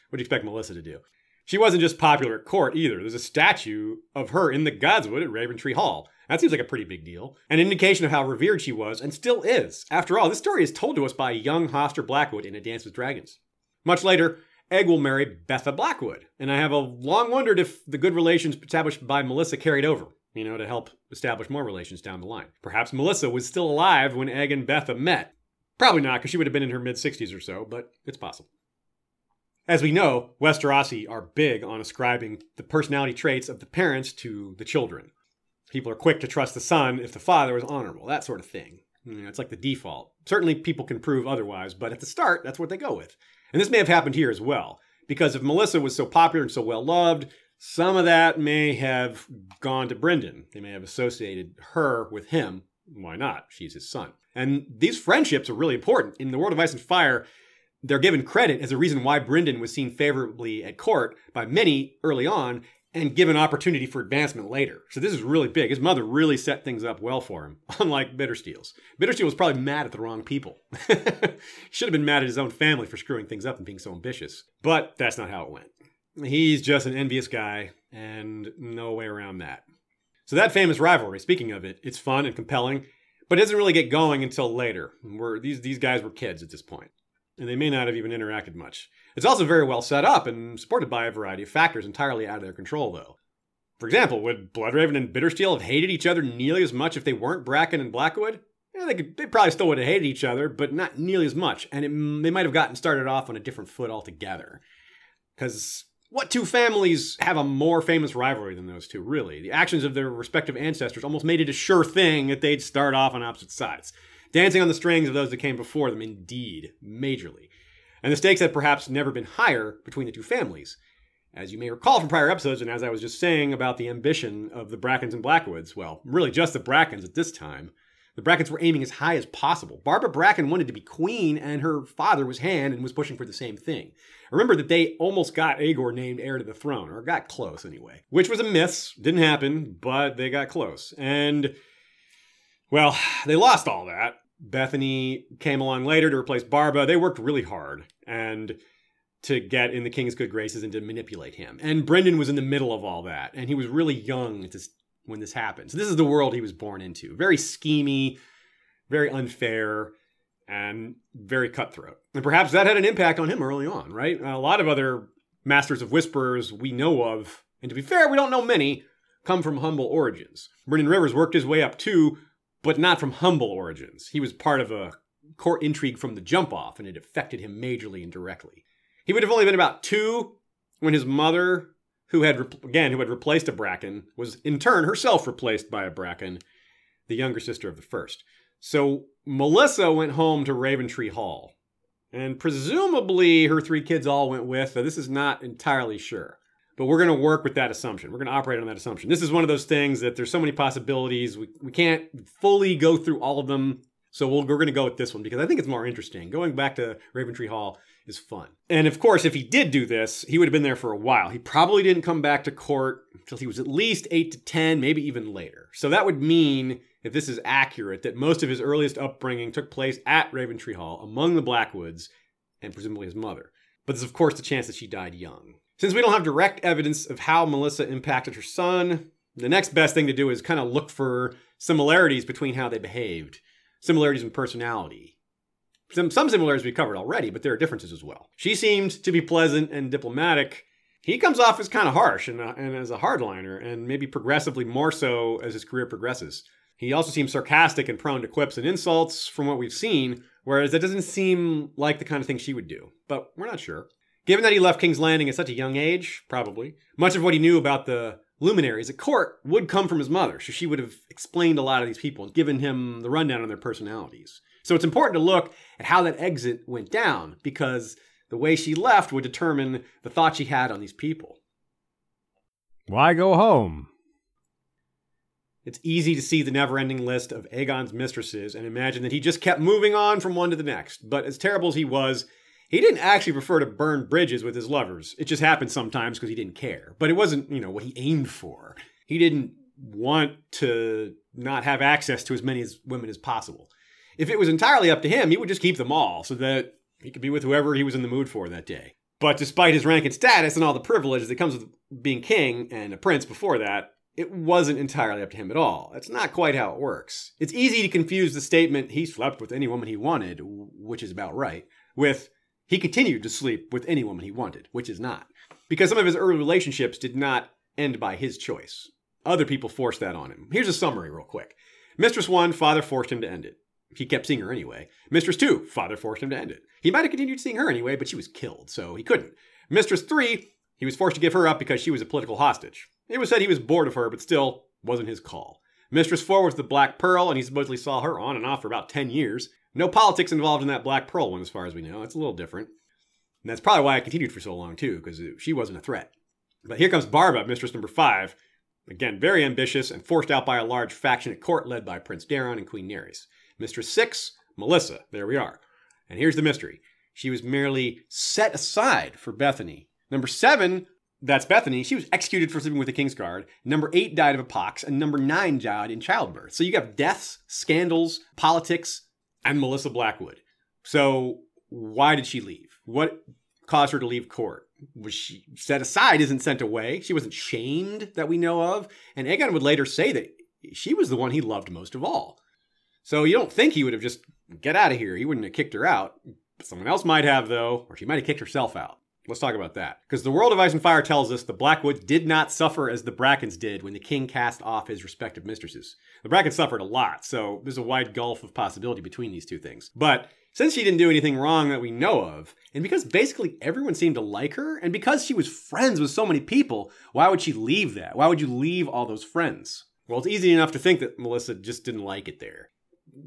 what do you expect Melissa to do? She wasn't just popular at court either. There's a statue of her in the Godswood at Raventree Hall. That seems like a pretty big deal. An indication of how revered she was, and still is. After all, this story is told to us by young Hoster Blackwood in A Dance with Dragons. Much later, Egg will marry Betha Blackwood. And I have a long wondered if the good relations established by Melissa carried over, you know, to help establish more relations down the line. Perhaps Melissa was still alive when Egg and Betha met. Probably not, because she would have been in her mid 60s or so, but it's possible. As we know, Westerosi are big on ascribing the personality traits of the parents to the children. People are quick to trust the son if the father is honorable, that sort of thing. You know, it's like the default. Certainly, people can prove otherwise, but at the start, that's what they go with. And this may have happened here as well, because if Melissa was so popular and so well loved, some of that may have gone to Brynden. They may have associated her with him. Why not? She's his son. And these friendships are really important. In the world of Ice and Fire, they're given credit as a reason why Brynden was seen favorably at court by many early on and give an opportunity for advancement later. So this is really big. His mother really set things up well for him, unlike Bittersteel's. Bittersteel was probably mad at the wrong people. Should have been mad at his own family for screwing things up and being so ambitious. But that's not how it went. He's just an envious guy, and no way around that. So that famous rivalry, speaking of it, it's fun and compelling, but it doesn't really get going until later. Where these these guys were kids at this and they may not have even interacted much. It's also very well set up and supported by a variety of factors entirely out of their control, though. For example, would Bloodraven and Bittersteel have hated each other nearly as much if they weren't Bracken and Blackwood? Yeah, they, could, they probably still would have hated each other, but not nearly as much, and it, they might have gotten started off on a different foot altogether. Because what two families have a more famous rivalry than those two, really? The actions of their respective ancestors almost made it a sure thing that they'd start off on opposite sides, dancing on the strings of those that came before them, indeed, majorly. And the stakes had perhaps never been higher between the two families. As you may recall from prior episodes, and as I was just saying about the ambition of the Brackens and Blackwoods, well, really just the Brackens at this time, the Brackens were aiming as high as possible. Barbara Bracken wanted to be queen, and her father was Hand and was pushing for the same thing. Remember that they almost got Aegor named heir to the throne, or got close anyway, which was a miss. Didn't happen, but they got close. And, well, they lost all that. Bethany came along later to replace Barba. They worked really hard and to get in the king's good graces and to manipulate him. And Brynden was in the middle of all that, and he was really young when this happened. So this is the world he was born into. Very schemy, very unfair, and very cutthroat. And perhaps that had an impact on him early on, right? A lot of other masters of whisperers we know of, and to be fair, we don't know many, come from humble origins. Brynden Rivers worked his way up too, but not from humble origins. He was part of a court intrigue from the jump off, and it affected him majorly and directly. He would have only been about two when his mother, who had again who had replaced a Bracken, was in turn herself replaced by a Bracken, the younger sister of the first. So Melissa went home to Raventree Hall. And presumably her three kids all went with, though this is not entirely sure. But we're going to work with that assumption. We're going to operate on that assumption. This is one of those things that there's so many possibilities. We, we can't fully go through all of them. So we we are going to go with this one because I think it's more interesting. Going back to Raventree Hall is fun. And of course, if he did do this, he would have been there for a while. He probably didn't come back to court until he was at least 8 to 10, maybe even later. So that would mean if this is accurate, that most of his earliest upbringing took place at Raventree Hall among the Blackwoods and presumably his mother. But there's, of course, the chance that she died young. Since we don't have direct evidence of how Melissa impacted her son, the next best thing to do is kind of look for similarities between how they behaved, similarities in personality. Some, some similarities we covered already, but there are differences as well. She seemed to be pleasant and diplomatic. He comes off as kind of harsh and, uh, and as a hardliner, and maybe progressively more so as his career progresses. He also seems sarcastic and prone to quips and insults from what we've seen, whereas that doesn't seem like the kind of thing she would do. But we're not sure. Given that he left King's Landing at such a young age, probably, much of what he knew about the luminaries at court would come from his mother, so she would have explained a lot of these people and given him the rundown on their personalities. So it's important to look at how that exit went down, because the way she left would determine the thought she had on these people. Why go home? It's easy to see the never ending list of Aegon's mistresses and imagine that he just kept moving on from one to the next. But as terrible as he was, he didn't actually prefer to burn bridges with his lovers. It just happened sometimes because he didn't care. But it wasn't, you know, what he aimed for. He didn't want to not have access to as many as women as possible. If it was entirely up to him, he would just keep them all so that he could be with whoever he was in the mood for that day. But despite his rank and status and all the privileges that comes with being king and a prince before that, it wasn't entirely up to him at all. That's not quite how it works. It's easy to confuse the statement, he slept with any woman he wanted, which is about right, with he continued to sleep with any woman he wanted, which is not. Because some of his early relationships did not end by his choice. Other people forced that on him. Here's a summary, real quick. Mistress 1, father forced him to end it. He kept seeing her anyway. Mistress 2, father forced him to end it. He might have continued seeing her anyway, but she was killed, so he couldn't. Mistress 3, he was forced to give her up because she was a political hostage. It was said he was bored of her, but still wasn't his call. Mistress 4 was the Black Pearl, and he supposedly saw her on and off for about 10 years. No politics involved in that Black Pearl one, as far as we know. It's a little different. And that's probably why I continued for so long, too, because she wasn't a threat. But here comes Barba, Mistress number 5. Again, very ambitious and forced out by a large faction at court led by Prince Daeron and Queen Naerys. Mistress 6, Melissa. There we are. And here's the mystery. She was merely set aside for Bethany. Number 7 that's Bethany. She was executed for sleeping with the King's Guard. Number eight died of a pox, and number nine died in childbirth. So you have deaths, scandals, politics, and Melissa Blackwood. So why did she leave? What caused her to leave court? Was she set aside, isn't sent away? She wasn't shamed that we know of. And Aegon would later say that she was the one he loved most of all. So you don't think he would have just get out of here. He wouldn't have kicked her out. Someone else might have, though, or she might have kicked herself out. Let's talk about that. Because the world of Ice and Fire tells us the Blackwoods did not suffer as the Brackens did when the king cast off his respective mistresses. The Brackens suffered a lot, so there's a wide gulf of possibility between these two things. But since she didn't do anything wrong that we know of, and because basically everyone seemed to like her, and because she was friends with so many people, why would she leave that? Why would you leave all those friends? Well, it's easy enough to think that Melissa just didn't like it there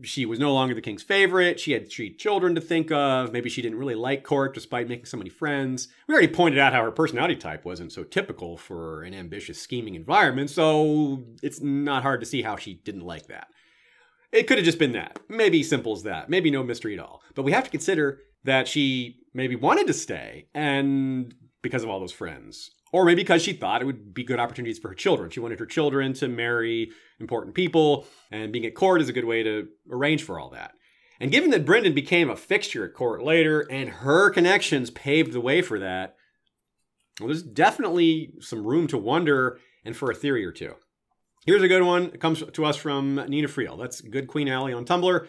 she was no longer the king's favorite. She had three children to think of. Maybe she didn't really like court despite making so many friends. We already pointed out how her personality type wasn't so typical for an ambitious, scheming environment, so it's not hard to see how she didn't like that. It could have just been that. Maybe simple as that. Maybe no mystery at all. But we have to consider that she maybe wanted to stay and because of all those friends. Or maybe because she thought it would be good opportunities for her children. She wanted her children to marry important people, and being at court is a good way to arrange for all that. And given that Brynden became a fixture at court later, and her connections paved the way for that, well, there's definitely some room to wonder and for a theory or two. Here's a good one. It comes to us from Nina Friel. That's Good Queen Alley on Tumblr.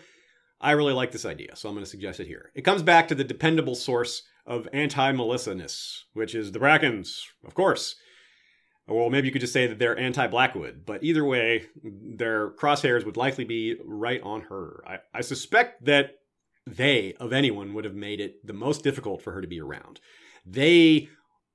I really like this idea, so I'm going to suggest it here. It comes back to the dependable source of anti Melissa-ness, which is the Brackens, of course. Well, maybe you could just say that they're anti Blackwood, but either way, their crosshairs would likely be right on her. I, I suspect that they, of anyone, would have made it the most difficult for her to be around. They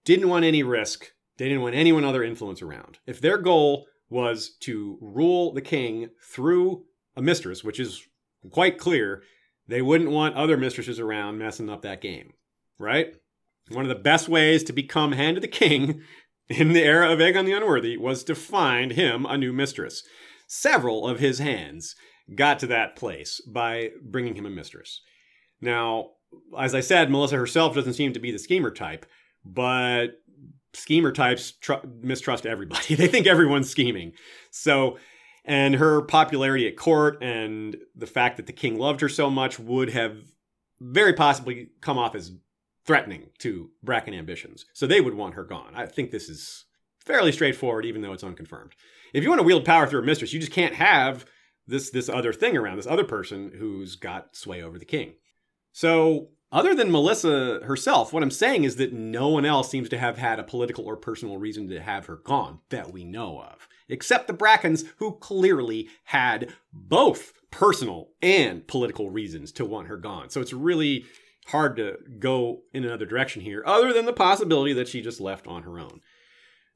didn't want any risk, they didn't want anyone other influence around. If their goal was to rule the king through a mistress, which is quite clear, they wouldn't want other mistresses around messing up that game right? One of the best ways to become hand of the king in the era of Aegon the Unworthy was to find him a new mistress. Several of his hands got to that place by bringing him a mistress. Now, as I said, Melissa herself doesn't seem to be the schemer type, but schemer types tr- mistrust everybody. they think everyone's scheming. So, and her popularity at court and the fact that the king loved her so much would have very possibly come off as threatening to Bracken ambitions. So they would want her gone. I think this is fairly straightforward, even though it's unconfirmed. If you want to wield power through a mistress, you just can't have this this other thing around, this other person who's got sway over the king. So other than Melissa herself, what I'm saying is that no one else seems to have had a political or personal reason to have her gone that we know of, except the Brackens, who clearly had both personal and political reasons to want her gone. So it's really hard to go in another direction here, other than the possibility that she just left on her own.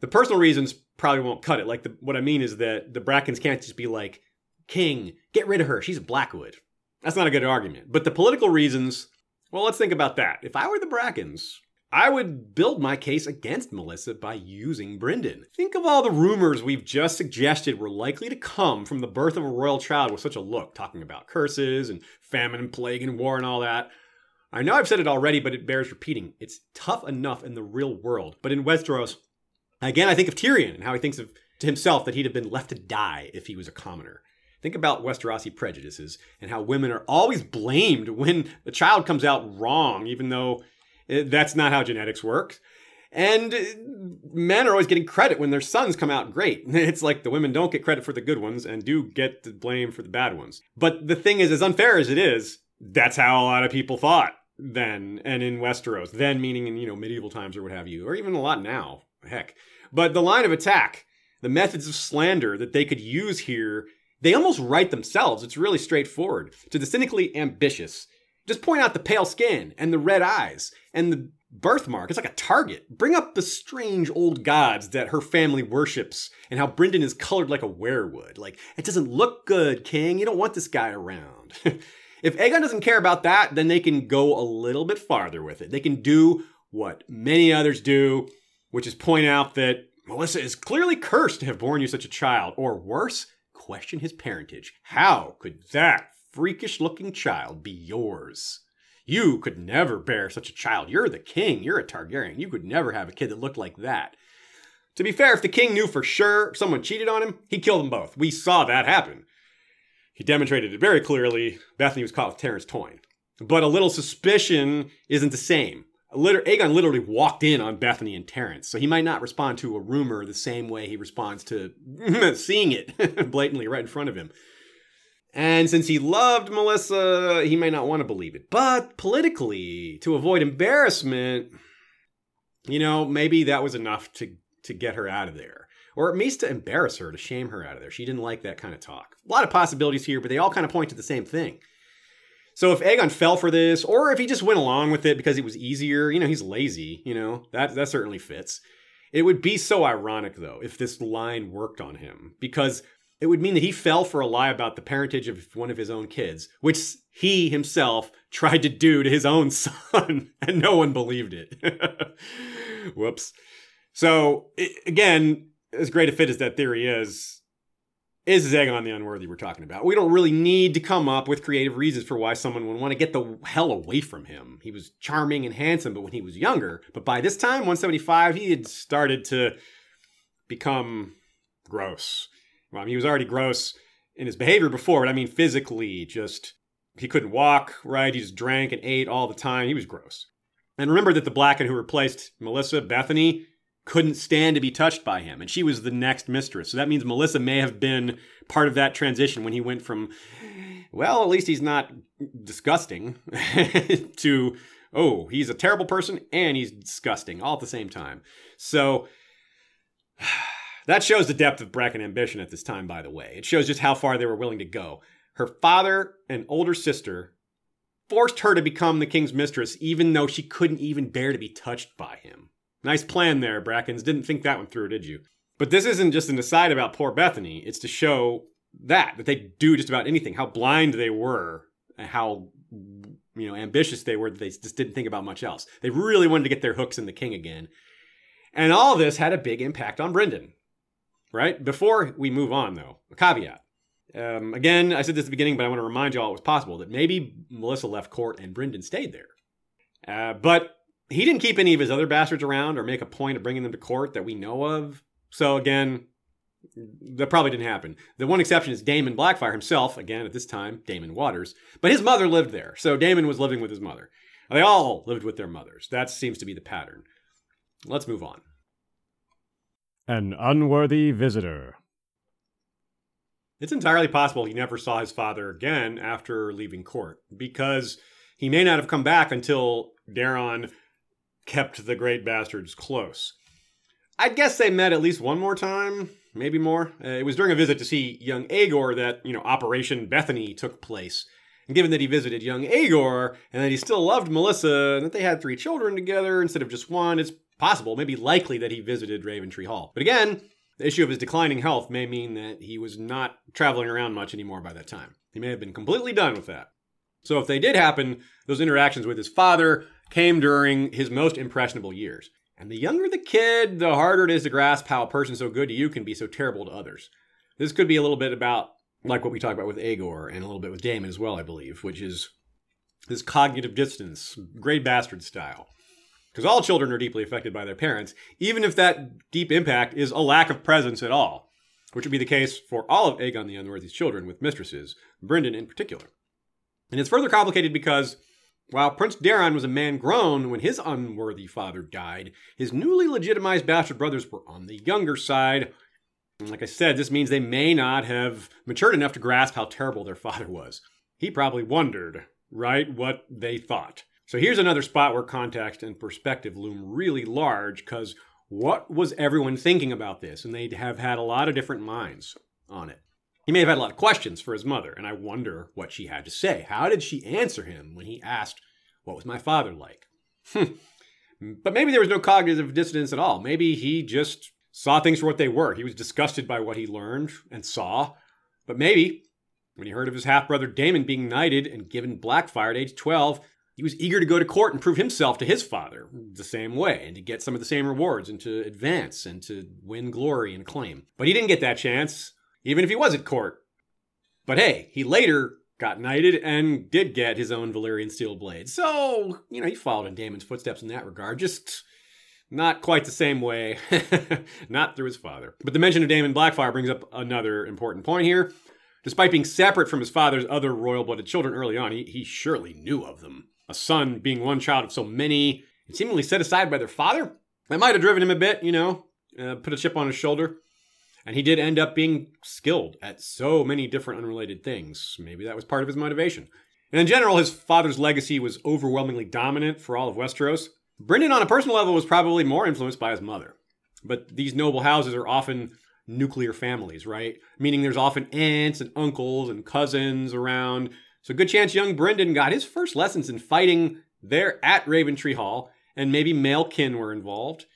The personal reasons probably won't cut it. Like the, what I mean is that the Brackens can't just be like, King, get rid of her. She's a Blackwood. That's not a good argument. But the political reasons, well, let's think about that. If I were the Brackens, I would build my case against Melissa by using Brynden. Think of all the rumors we've just suggested were likely to come from the birth of a royal child with such a look, talking about curses and famine and plague and war and all that. I know I've said it already, but it bears repeating. It's tough enough in the real world, but in Westeros, again, I think of Tyrion and how he thinks of to himself that he'd have been left to die if he was a commoner. Think about Westerosi prejudices and how women are always blamed when a child comes out wrong, even though eh, that's not how genetics works. And eh, men are always getting credit when their sons come out great. It's like the women don't get credit for the good ones and do get the blame for the bad ones. But the thing is, as unfair as it is, that's how a lot of people thought then and in Westeros, then meaning in, you know, medieval times or what have you, or even a lot now. Heck. But the line of attack, the methods of slander that they could use here, they almost write themselves. It's really straightforward. To the cynically ambitious, just point out the pale skin and the red eyes and the birthmark. It's like a target. Bring up the strange old gods that her family worships and how Brynden is colored like a weirwood. Like, it doesn't look good, King. You don't want this guy around. If Aegon doesn't care about that, then they can go a little bit farther with it. They can do what many others do, which is point out that Melissa is clearly cursed to have borne you such a child, or worse, question his parentage. How could that freakish looking child be yours? You could never bear such a child. You're the king. You're a Targaryen. You could never have a kid that looked like that. To be fair, if the king knew for sure someone cheated on him, he'd kill them both. We saw that happen. He demonstrated it very clearly. Bethany was caught with Terrence Toyn. But a little suspicion isn't the same. Liter- Aegon literally walked in on Bethany and Terrence, so he might not respond to a rumor the same way he responds to seeing it blatantly right in front of him. And since he loved Melissa, he may not want to believe it. But politically, to avoid embarrassment, you know, maybe that was enough to, to get her out of there. Or at least to embarrass her, to shame her out of there. She didn't like that kind of talk. A lot of possibilities here, but they all kind of point to the same thing. So if Aegon fell for this, or if he just went along with it because it was easier, you know, he's lazy, you know, that that certainly fits. It would be so ironic though if this line worked on him because it would mean that he fell for a lie about the parentage of one of his own kids, which he himself tried to do to his own son, and no one believed it. Whoops. So it, again, as great a fit as that theory is, is Aegon the Unworthy we're talking about. We don't really need to come up with creative reasons for why someone would want to get the hell away from him. He was charming and handsome, but when he was younger, but by this time, 175, he had started to become gross. Well, I mean, he was already gross in his behavior before, but I mean, physically, just he couldn't walk, right? He just drank and ate all the time. He was gross. And remember that the Bracken who replaced Melissa, Bethany, couldn't stand to be touched by him. And she was the next mistress. So that means Melissa may have been part of that transition when he went from, well, at least he's not disgusting, to, oh, he's a terrible person and he's disgusting all at the same time. So that shows the depth of Bracken ambition at this time, by the way. It shows just how far they were willing to go. Her father and older sister forced her to become the king's mistress, even though she couldn't even bear to be touched by him. Nice plan there, Brackens. Didn't think that one through, did you? But this isn't just an aside about poor Bethany. It's to show that that they do just about anything. How blind they were, how you know ambitious they were that they just didn't think about much else. They really wanted to get their hooks in the king again, and all this had a big impact on Brynden. Right before we move on, though, a caveat. Um, again, I said this at the beginning, but I want to remind you all it was possible that maybe Melissa left court and Brynden stayed there. Uh, but he didn't keep any of his other bastards around or make a point of bringing them to court that we know of. So again, that probably didn't happen. The one exception is Daemon Blackfyre himself, again at this time, Daemon Waters. But his mother lived there, so Daemon was living with his mother. They all lived with their mothers. That seems to be the pattern. Let's move on. An unworthy visitor. It's entirely possible he never saw his father again after leaving court, because he may not have come back until Daeron kept the great bastards close. I guess they met at least one more time, maybe more. Uh, it was during a visit to see young Aegor that, you know, Operation Bethany took place. And given that he visited young Aegor and that he still loved Melissa and that they had three children together instead of just one, it's possible, maybe likely that he visited Raventree Hall. But again, the issue of his declining health may mean that he was not traveling around much anymore by that time. He may have been completely done with that. So if they did happen, those interactions with his father came during his most impressionable years. And the younger the kid, the harder it is to grasp how a person so good to you can be so terrible to others. This could be a little bit about like what we talked about with Aegor and a little bit with Daemon as well, I believe, which is this cognitive distance, great bastard style. Because all children are deeply affected by their parents, even if that deep impact is a lack of presence at all, which would be the case for all of Aegon the Unworthy's children with mistresses, Brynden in particular. And it's further complicated because while Prince Daeron was a man grown when his unworthy father died, his newly legitimized bastard brothers were on the younger side. Like I said, this means they may not have matured enough to grasp how terrible their father was. He probably wondered, right, what they thought. So here's another spot where context and perspective loom really large because what was everyone thinking about this? And they'd have had a lot of different minds on it. He may have had a lot of questions for his mother, and I wonder what she had to say. How did she answer him when he asked, What was my father like? Hmm. but maybe there was no cognitive dissonance at all. Maybe he just saw things for what they were. He was disgusted by what he learned and saw. But maybe when he heard of his half brother Daemon being knighted and given Blackfyre at age 12, he was eager to go to court and prove himself to his father the same way and to get some of the same rewards and to advance and to win glory and acclaim. But he didn't get that chance even if he was at court. But hey, he later got knighted and did get his own Valyrian steel blade. So, you know, he followed in Daemon's footsteps in that regard, just not quite the same way, not through his father. But the mention of Daemon Blackfyre brings up another important point here. Despite being separate from his father's other royal blooded children early on, he, he surely knew of them. A son being one child of so many and seemingly set aside by their father, that might have driven him a bit, you know, uh, put a chip on his shoulder. And he did end up being skilled at so many different unrelated things. Maybe that was part of his motivation. And in general, his father's legacy was overwhelmingly dominant for all of Westeros. Brynden, on a personal level, was probably more influenced by his mother. But these noble houses are often nuclear families, right? Meaning there's often aunts and uncles and cousins around. So, good chance young Brynden got his first lessons in fighting there at Raventree Hall, and maybe male kin were involved.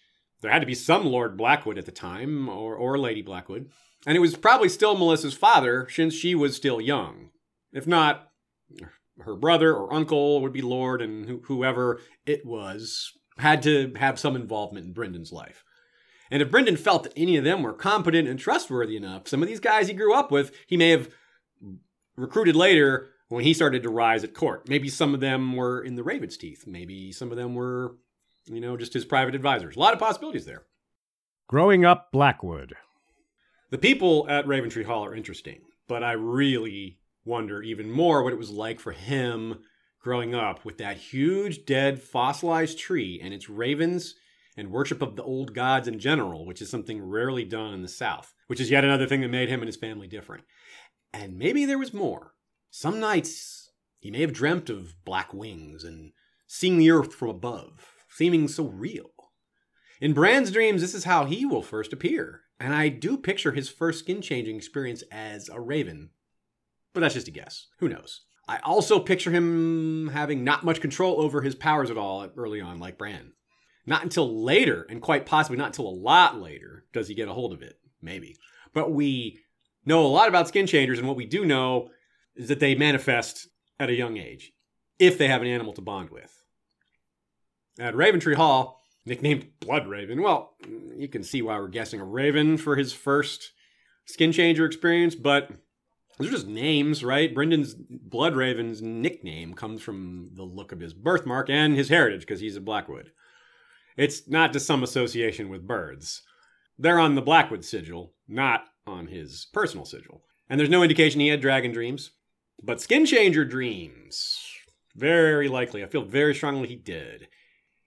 There had to be some Lord Blackwood at the time, or, or Lady Blackwood. And it was probably still Melissa's father, since she was still young. If not, her brother or uncle would be Lord, and whoever it was had to have some involvement in Brynden's life. And if Brynden felt that any of them were competent and trustworthy enough, some of these guys he grew up with, he may have recruited later when he started to rise at court. Maybe some of them were in the Raven's teeth. Maybe some of them were, you know, just his private advisors. A lot of possibilities there. Growing up Blackwood. The people at Raventree Hall are interesting, but I really wonder even more what it was like for him growing up with that huge dead fossilized tree and its ravens and worship of the old gods in general, which is something rarely done in the South, which is yet another thing that made him and his family different. And maybe there was more. Some nights he may have dreamt of black wings and seeing the earth from above, seeming so real. In Bran's dreams, this is how he will first appear, and I do picture his first skin changing experience as a raven. But that's just a guess. Who knows? I also picture him having not much control over his powers at all early on, like Bran. Not until later, and quite possibly not until a lot later, does he get a hold of it. Maybe. But we know a lot about skin changers, and what we do know is that they manifest at a young age, if they have an animal to bond with. At Raventree Hall, nicknamed Blood Raven, well, you can see why we're guessing a raven for his first skin changer experience, but those are just names, right? Brynden's Blood Raven's nickname comes from the look of his birthmark and his heritage because he's a Blackwood. It's not just some association with birds. They're on the Blackwood sigil, not on his personal sigil. And there's no indication he had dragon dreams. But skin changer dreams, very likely. I feel very strongly he did.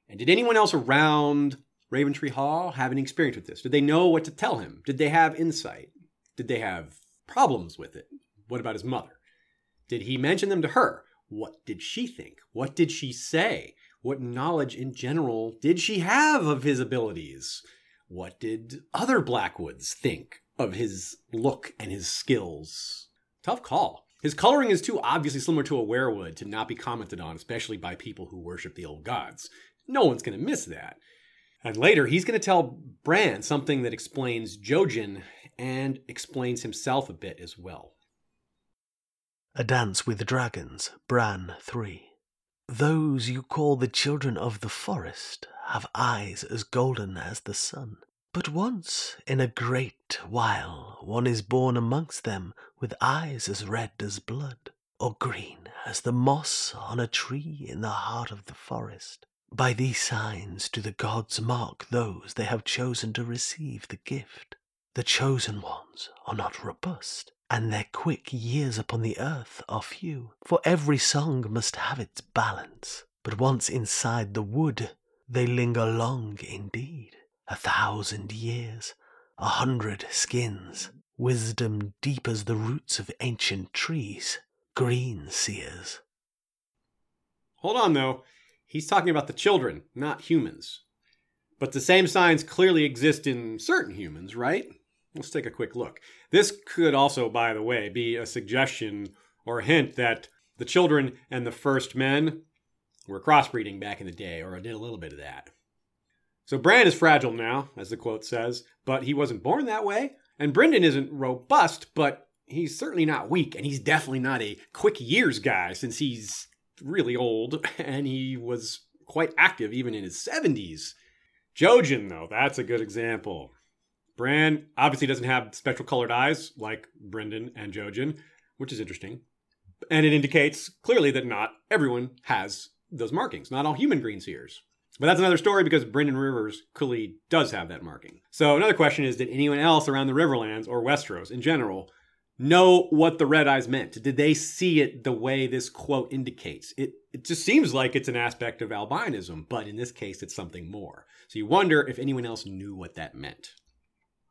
And did anyone else around Raventree Hall have any experience with this? Did they know what to tell him? Did they have insight? Did they have problems with it? What about his mother? Did he mention them to her? What did she think? What did she say? What knowledge in general did she have of his abilities? What did other Blackwoods think of his look and his skills? Tough call. His coloring is too obviously similar to a weirwood to not be commented on, especially by people who worship the old gods. No one's going to miss that. And later, he's going to tell Bran something that explains Jojen and explains himself a bit as well. A Dance with Dragons, Bran 3. Those you call the children of the forest have eyes as golden as the sun. But once in a great while one is born amongst them with eyes as red as blood, or green as the moss on a tree in the heart of the forest. By these signs do the gods mark those they have chosen to receive the gift. The chosen ones are not robust, and their quick years upon the earth are few, for every song must have its balance. But once inside the wood, they linger long indeed, a thousand years, a hundred skins, wisdom deep as the roots of ancient trees, green seers. Hold on, though. He's talking about the children, not humans. But the same signs clearly exist in certain humans, right? Let's take a quick look. This could also, by the way, be a suggestion or a hint that the children and the first men were crossbreeding back in the day, or did a little bit of that. So Bran is fragile now, as the quote says, but he wasn't born that way. And Brynden isn't robust, but he's certainly not weak, and he's definitely not a quick years guy since he's really old and he was quite active even in his 70s. Jojen, though, that's a good example. Bran obviously doesn't have spectral colored eyes like Brynden and Jojen, which is interesting. And it indicates clearly that not everyone has those markings. Not all human green seers. But that's another story because Brynden Rivers clearly does have that marking. So another question is, did anyone else around the Riverlands or Westeros in general know what the red eyes meant? Did they see it the way this quote indicates? It, it just seems like it's an aspect of albinism, but in this case, it's something more. So you wonder if anyone else knew what that meant.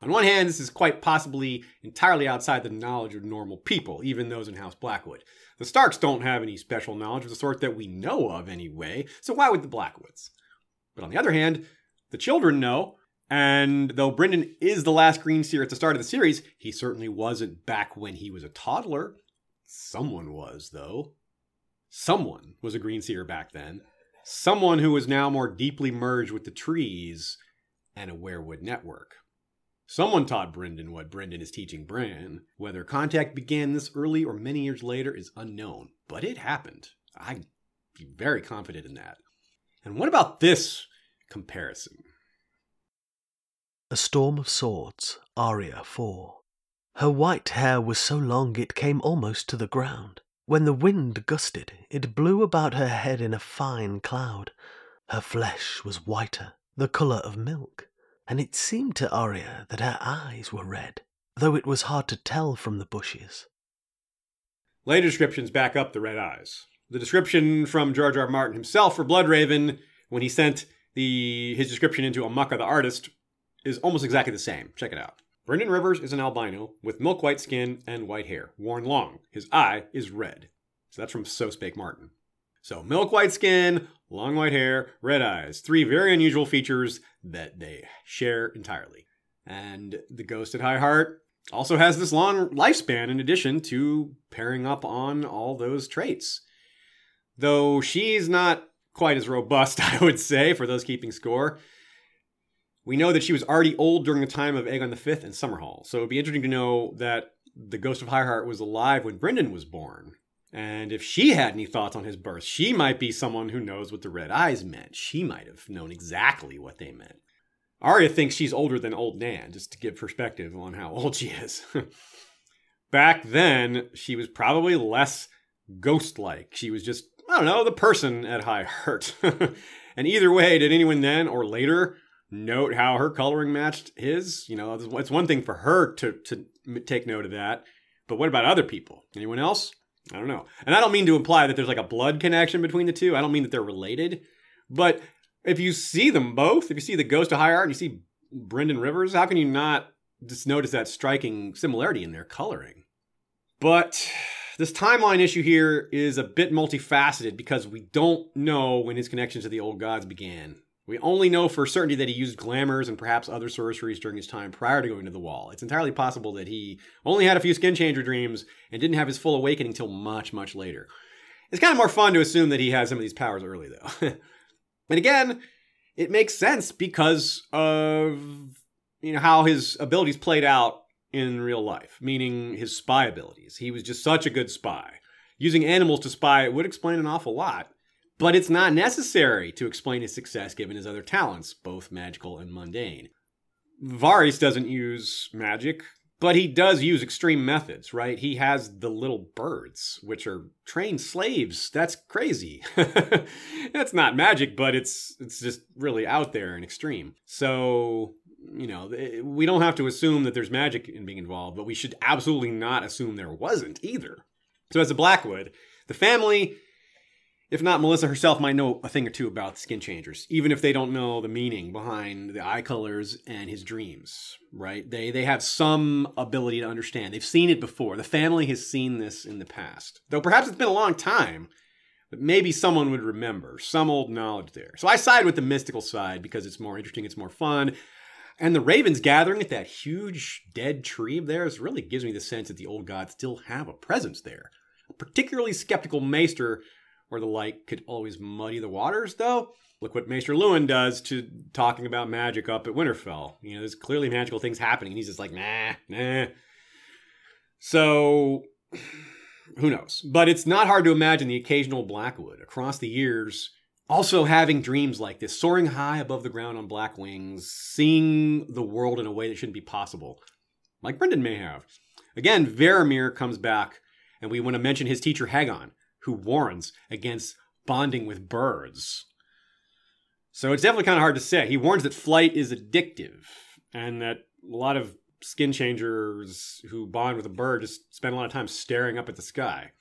On one hand, this is quite possibly entirely outside the knowledge of normal people, even those in House Blackwood. The Starks don't have any special knowledge of the sort that we know of anyway, so why would the Blackwoods? But on the other hand, the children know, and though Brynden is the last Green Seer at the start of the series, he certainly wasn't back when he was a toddler. Someone was, though. Someone was a Green Seer back then. Someone who was now more deeply merged with the trees and a weirwood network. Someone taught Brynden what Brynden is teaching Bran. Whether contact began this early or many years later is unknown, but it happened. I'd be very confident in that. And what about this comparison? A Storm of Swords, Arya 4. Her white hair was so long it came almost to the ground. When the wind gusted, it blew about her head in a fine cloud. Her flesh was whiter, the colour of milk, and it seemed to Arya that her eyes were red, though it was hard to tell from the bushes. Later descriptions back up the red eyes. The description from George R. R. Martin himself for Bloodraven, when he sent the his description into Amok the artist, is almost exactly the same. Check it out. Brynden Rivers is an albino with milk white skin and white hair, worn long. His eye is red. So that's from So Spake Martin. So milk white skin, long white hair, red eyes. Three very unusual features that they share entirely. And the ghost at High Heart also has this long lifespan in addition to pairing up on all those traits. Though she's not quite as robust, I would say, for those keeping score. We know that she was already old during the time of Aegon V and Summerhall, so it'd be interesting to know that the Ghost of Highheart was alive when Brynden was born. And if she had any thoughts on his birth, she might be someone who knows what the red eyes meant. She might have known exactly what they meant. Arya thinks she's older than old Nan, just to give perspective on how old she is. Back then, she was probably less ghost like. She was just, I don't know, the person at High Heart. and either way, did anyone then or later note how her coloring matched his. You know, it's one thing for her to to take note of that, but what about other people? Anyone else? I don't know. And I don't mean to imply that there's like a blood connection between the two. I don't mean that they're related, but if you see them both, if you see the Ghost of High Heart and you see Brynden Rivers, how can you not just notice that striking similarity in their coloring? But this timeline issue here is a bit multifaceted because we don't know when his connection to the old gods began. We only know for certainty that he used glamours and perhaps other sorceries during his time prior to going to the wall. It's entirely possible that he only had a few skin changer dreams and didn't have his full awakening until much, much later. It's kind of more fun to assume that he has some of these powers early, though. and again, it makes sense because of you know how his abilities played out in real life, meaning his spy abilities. He was just such a good spy. Using animals to spy would explain an awful lot. But it's not necessary to explain his success given his other talents, both magical and mundane. Varys doesn't use magic, but he does use extreme methods, right? He has the little birds, which are trained slaves. That's crazy. That's not magic, but it's it's just really out there and extreme. So, you know, eh, we don't have to assume that there's magic in being involved, but we should absolutely not assume there wasn't either. So as a Blackwood, the family if not, Melissa herself might know a thing or two about skin changers, even if they don't know the meaning behind the eye colors and his dreams, right? They they have some ability to understand. They've seen it before. The family has seen this in the past. Though perhaps it's been a long time, but maybe someone would remember some old knowledge there. So I side with the mystical side because it's more interesting, it's more fun. And the ravens gathering at that huge dead tree of theirs really gives me the sense that the old gods still have a presence there. A particularly skeptical maester or the like could always muddy the waters, though. Look what Maester Luwin does to talking about magic up at Winterfell. You know, there's clearly magical things happening, and he's just like, nah, nah. So, who knows? But it's not hard to imagine the occasional Blackwood across the years also having dreams like this, soaring high above the ground on black wings, seeing the world in a way that shouldn't be possible, like Brynden may have. Again, Varamir comes back, and we want to mention his teacher Haggon, who warns against bonding with birds. So it's definitely kind of hard to say. He warns that flight is addictive and that a lot of skin changers who bond with a bird just spend a lot of time staring up at the sky.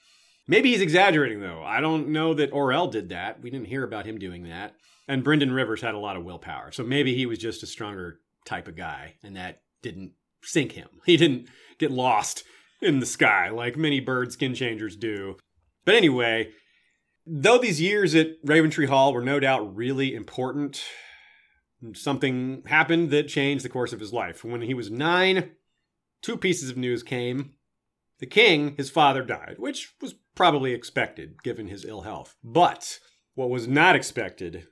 Maybe he's exaggerating though. I don't know that Orell did that. We didn't hear about him doing that. And Brynden Rivers had a lot of willpower. So maybe he was just a stronger type of guy and that didn't sink him. He didn't get lost in the sky like many bird skin changers do. But anyway, though these years at Raventree Hall were no doubt really important, something happened that changed the course of his life. When he was nine, two pieces of news came. The king, his father, died, which was probably expected given his ill health. But what was not expected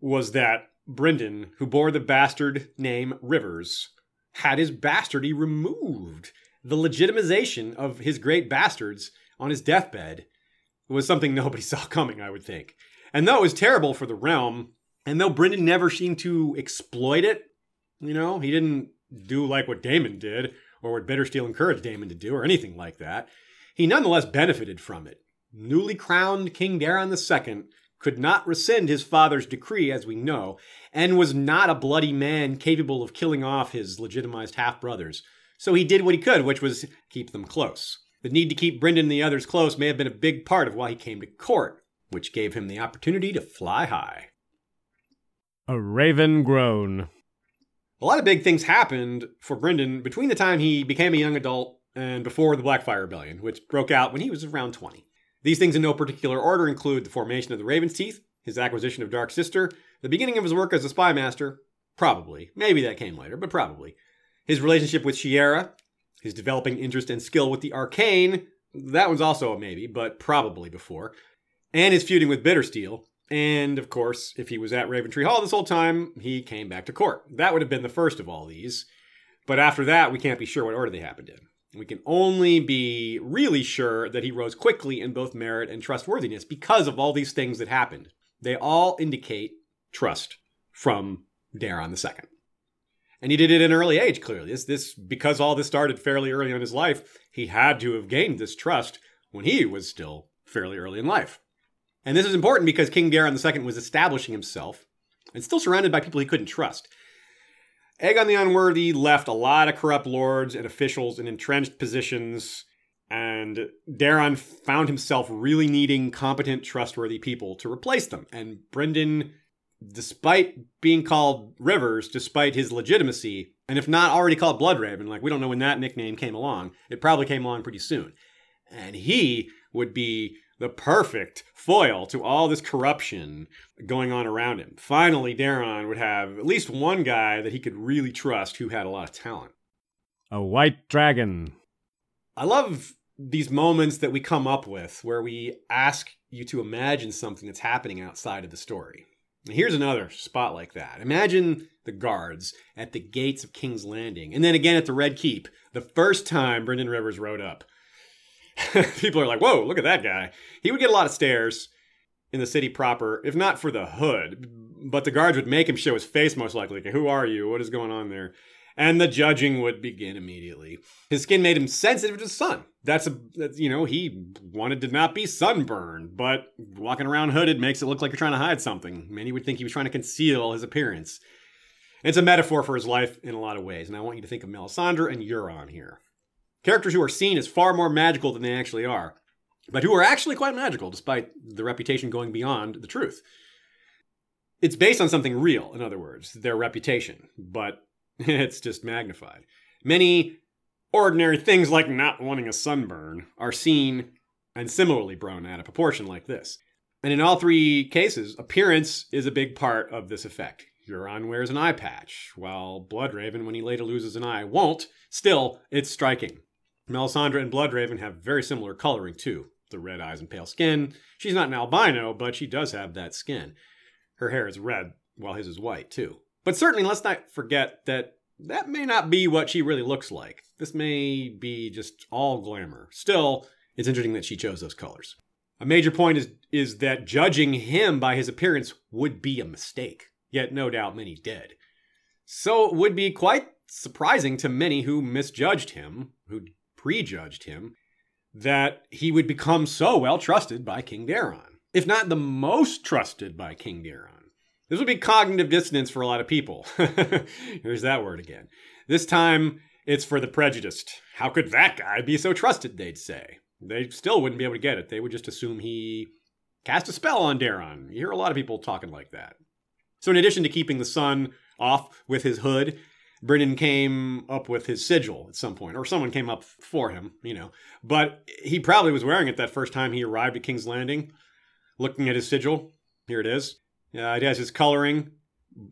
was that Brynden, who bore the bastard name Rivers, had his bastardy removed. The legitimization of his great bastards on his deathbed was something nobody saw coming, I would think. And though it was terrible for the realm, and though Brynden never seemed to exploit it, you know, he didn't do like what Daemon did, or what Bittersteel encouraged Daemon to do, or anything like that, he nonetheless benefited from it. Newly crowned King Daeron II could not rescind his father's decree, as we know, and was not a bloody man capable of killing off his legitimized half brothers. So he did what he could, which was keep them close. The need to keep Brynden and the others close may have been a big part of why he came to court, which gave him the opportunity to fly high. A raven grown. A lot of big things happened for Brynden between the time he became a young adult and before the Blackfyre Rebellion, which broke out when he was around 20. These things in no particular order include the formation of the Raven's Teeth, his acquisition of Dark Sister, the beginning of his work as a spy master, probably, maybe that came later, but probably, his relationship with Shiera, his developing interest and skill with the arcane, that one's also a maybe, but probably before, and his feuding with Bittersteel, and of course, if he was at Raventree Hall this whole time, he came back to court. That would have been the first of all these. But after that, we can't be sure what order they happened in. We can only be really sure that he rose quickly in both merit and trustworthiness because of all these things that happened. They all indicate trust from Daeron II. And he did it at an early age, clearly. This, this, because all this started fairly early in his life, he had to have gained this trust when he was still fairly early in life. And this is important because King Daeron II was establishing himself and still surrounded by people he couldn't trust. Aegon the Unworthy left a lot of corrupt lords and officials in entrenched positions, and Daeron found himself really needing competent, trustworthy people to replace them. And Brynden, despite being called Rivers, despite his legitimacy, and if not already called Blood Bloodraven, like we don't know when that nickname came along, it probably came along pretty soon. And he would be the perfect foil to all this corruption going on around him. Finally, Daeron would have at least one guy that he could really trust who had a lot of talent. A white dragon. I love these moments that we come up with where we ask you to imagine something that's happening outside of the story. Here's another spot like that. Imagine the guards at the gates of King's Landing, and then again at the Red Keep, the first time Brynden Rivers rode up. people are like, whoa, look at that guy. He would get a lot of stares in the city proper, if not for the hood, but the guards would make him show his face most likely. Like, Who are you? What is going on there? And the judging would begin immediately. His skin made him sensitive to the sun. That's a, that's, you know, he wanted to not be sunburned, but walking around hooded makes it look like you're trying to hide something. Many would think he was trying to conceal his appearance. It's a metaphor for his life in a lot of ways, and I want you to think of Melisandre and Euron here. Characters who are seen as far more magical than they actually are, but who are actually quite magical despite the reputation going beyond the truth. It's based on something real, in other words, their reputation, but it's just magnified. Many ordinary things like not wanting a sunburn are seen and similarly blown out of proportion like this. And in all three cases, appearance is a big part of this effect. Euron wears an eye patch, while Bloodraven, when he later loses an eye, won't. Still, it's striking. Melisandre and Bloodraven have very similar coloring too. The red eyes and pale skin. She's not an albino, but she does have that skin. Her hair is red, while his is white too. But certainly, let's not forget that that may not be what she really looks like. This may be just all glamour. Still, it's interesting that she chose those colors. A major point is is that judging him by his appearance would be a mistake. Yet no doubt many did. So it would be quite surprising to many who misjudged him, who prejudged him that he would become so well trusted by King Daeron, if not the most trusted by King Daeron. This would be cognitive dissonance for a lot of people. Here's that word again. This time, it's for the prejudiced. How could that guy be so trusted, they'd say. They still wouldn't be able to get it. They would just assume he cast a spell on Daeron. You hear a lot of people talking like that. So, in addition to keeping the sun off with his hood, Brynden came up with his sigil at some point, or someone came up for him, you know. But he probably was wearing it that first time he arrived at King's Landing. Looking at his sigil, here it is. Uh, it has his coloring,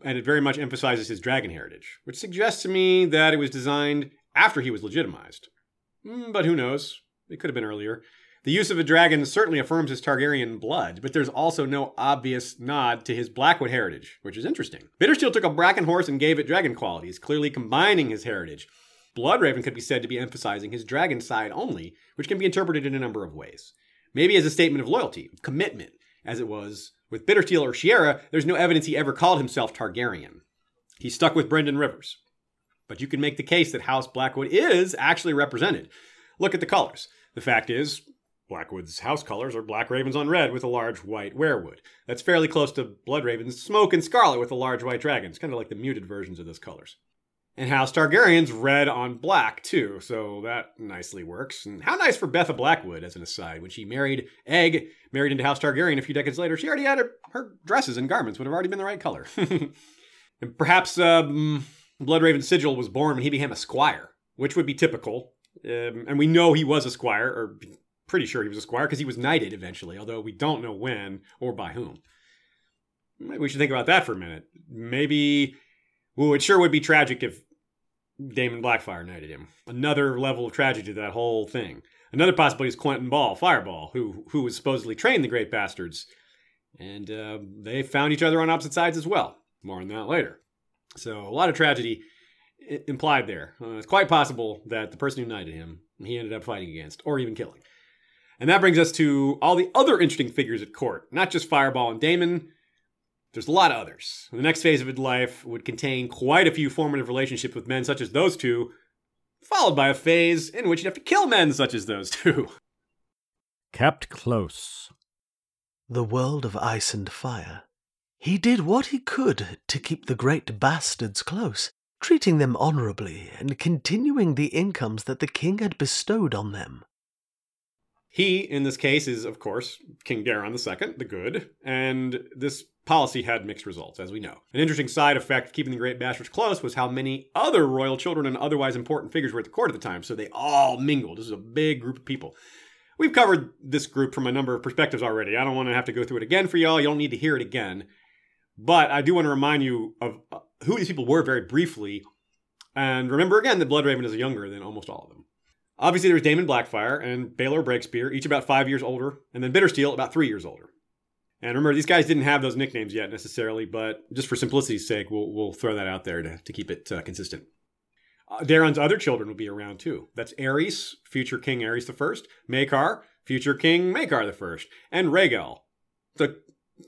and it very much emphasizes his dragon heritage, which suggests to me that it was designed after he was legitimized. Mm, but who knows? It could have been earlier. The use of a dragon certainly affirms his Targaryen blood, but there's also no obvious nod to his Blackwood heritage, which is interesting. Bittersteel took a Bracken horse and gave it dragon qualities, clearly combining his heritage. Bloodraven could be said to be emphasizing his dragon side only, which can be interpreted in a number of ways. Maybe as a statement of loyalty, commitment, as it was with Bittersteel or Shiera, there's no evidence he ever called himself Targaryen. He stuck with Brynden Rivers. But you can make the case that House Blackwood is actually represented. Look at the colors. The fact is, Blackwood's house colors are black ravens on red with a large white weirwood. That's fairly close to Bloodraven's smoke and scarlet with a large white dragon. It's kind of like the muted versions of those colors. And House Targaryen's red on black, too, so that nicely works. And how nice for Betha Blackwood, as an aside. When she married Egg, married into House Targaryen a few decades later, she already had her, her dresses and garments would have already been the right color. and perhaps um, Bloodraven's sigil was born when he became a squire, which would be typical. Um, and we know he was a squire, or pretty sure he was a squire because he was knighted eventually, although we don't know when or by whom. Maybe we should think about that for a minute. Maybe, well, it sure would be tragic if Daemon Blackfyre knighted him. Another level of tragedy to that whole thing. Another possibility is Quentyn Ball, Fireball, who who was supposedly trained the Great Bastards, and uh, they found each other on opposite sides as well. More on that later. So a lot of tragedy implied there. Uh, it's quite possible that the person who knighted him, he ended up fighting against, or even killing. And that brings us to all the other interesting figures at court, not just Fireball and Daemon. There's a lot of others. The next phase of his life would contain quite a few formative relationships with men such as those two, followed by a phase in which you'd have to kill men such as those two. Kept close. The world of ice and fire. He did what he could to keep the great bastards close, treating them honorably and continuing the incomes that the king had bestowed on them. He, in this case, is, of course, King Daeron II, the good, and this policy had mixed results, as we know. An interesting side effect of keeping the Great Bastards close was how many other royal children and otherwise important figures were at the court at the time, so they all mingled. This is a big group of people. We've covered this group from a number of perspectives already. I don't want to have to go through it again for y'all. You don't need to hear it again. But I do want to remind you of uh, who these people were very briefly. And remember again that Bloodraven is younger than almost all of them. Obviously, there's Daemon Blackfyre and Baelor Breakspear, each about five years older, and then Bittersteel about three years older. And remember, these guys didn't have those nicknames yet necessarily, but just for simplicity's sake, we'll, we'll throw that out there to, to keep it uh, consistent. Uh, Daeron's other children will be around too. That's Aerys, future King Aerys I, Maekar, future King Maekar I, and Rhaegel, the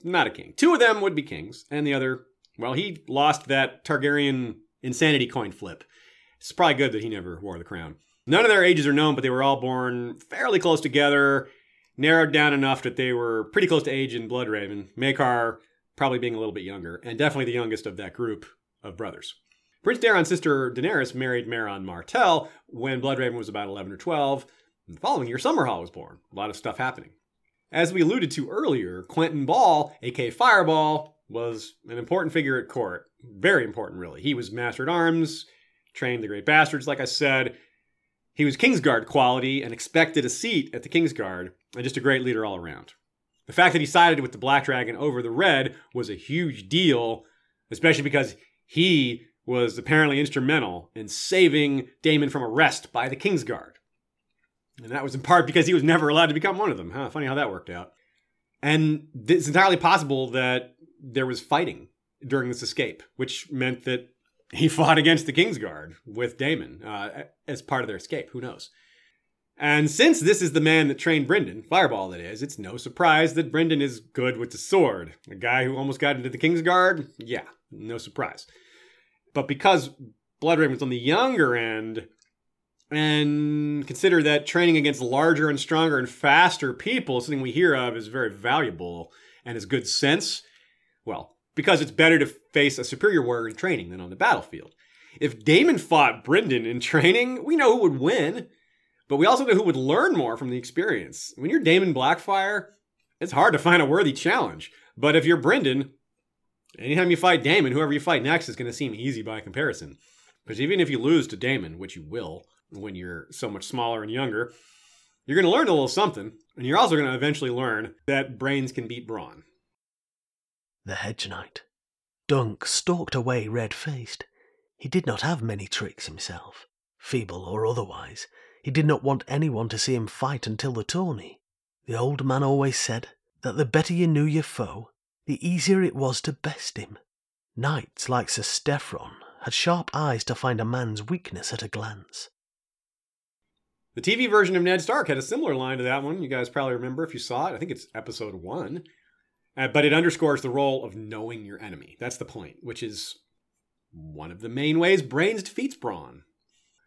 not a king. Two of them would be kings, and the other, well, he lost that Targaryen insanity coin flip. It's probably good that he never wore the crown. None of their ages are known, but they were all born fairly close together, narrowed down enough that they were pretty close to age in Bloodraven. Maekar probably being a little bit younger, and definitely the youngest of that group of brothers. Prince Daeron's sister Daenerys married Maron Martell when Bloodraven was about 11 or 12. And the following year, Summerhall was born. A lot of stuff happening. As we alluded to earlier, Quentyn Ball, aka Fireball, was an important figure at court. Very important, really. He was master at arms, trained the Great Bastards, like I said, he was Kingsguard quality and expected a seat at the Kingsguard, and just a great leader all around. The fact that he sided with the Black Dragon over the Red was a huge deal, especially because he was apparently instrumental in saving Daemon from arrest by the Kingsguard. And that was in part because he was never allowed to become one of them. Huh? Funny how that worked out. And it's entirely possible that there was fighting during this escape, which meant that he fought against the Kingsguard with Daemon uh, as part of their escape. Who knows? And since this is the man that trained Brynden, Fireball that is, it's no surprise that Brynden is good with the sword. A guy who almost got into the Kingsguard? Yeah, no surprise. But because Bloodraven was on the younger end, and consider that training against larger and stronger and faster people, something we hear of, is very valuable and is good sense, well, because it's better to face a superior warrior in training than on the battlefield. If Daemon fought Brynden in training, we know who would win, but we also know who would learn more from the experience. When you're Daemon Blackfyre, it's hard to find a worthy challenge. But if you're Brynden, anytime you fight Daemon, whoever you fight next is going to seem easy by comparison. Because even if you lose to Daemon, which you will when you're so much smaller and younger, you're going to learn a little something, and you're also going to eventually learn that brains can beat brawn. The Hedge Knight. Dunk stalked away red faced. He did not have many tricks himself, feeble or otherwise. He did not want anyone to see him fight until the tourney. The old man always said that the better you knew your foe, the easier it was to best him. Knights like Sir Steffon had sharp eyes to find a man's weakness at a glance. The TV version of Ned Stark had a similar line to that one. You guys probably remember if you saw it. I think it's episode one. Uh, but it underscores the role of knowing your enemy. That's the point, which is one of the main ways brains defeats brawn.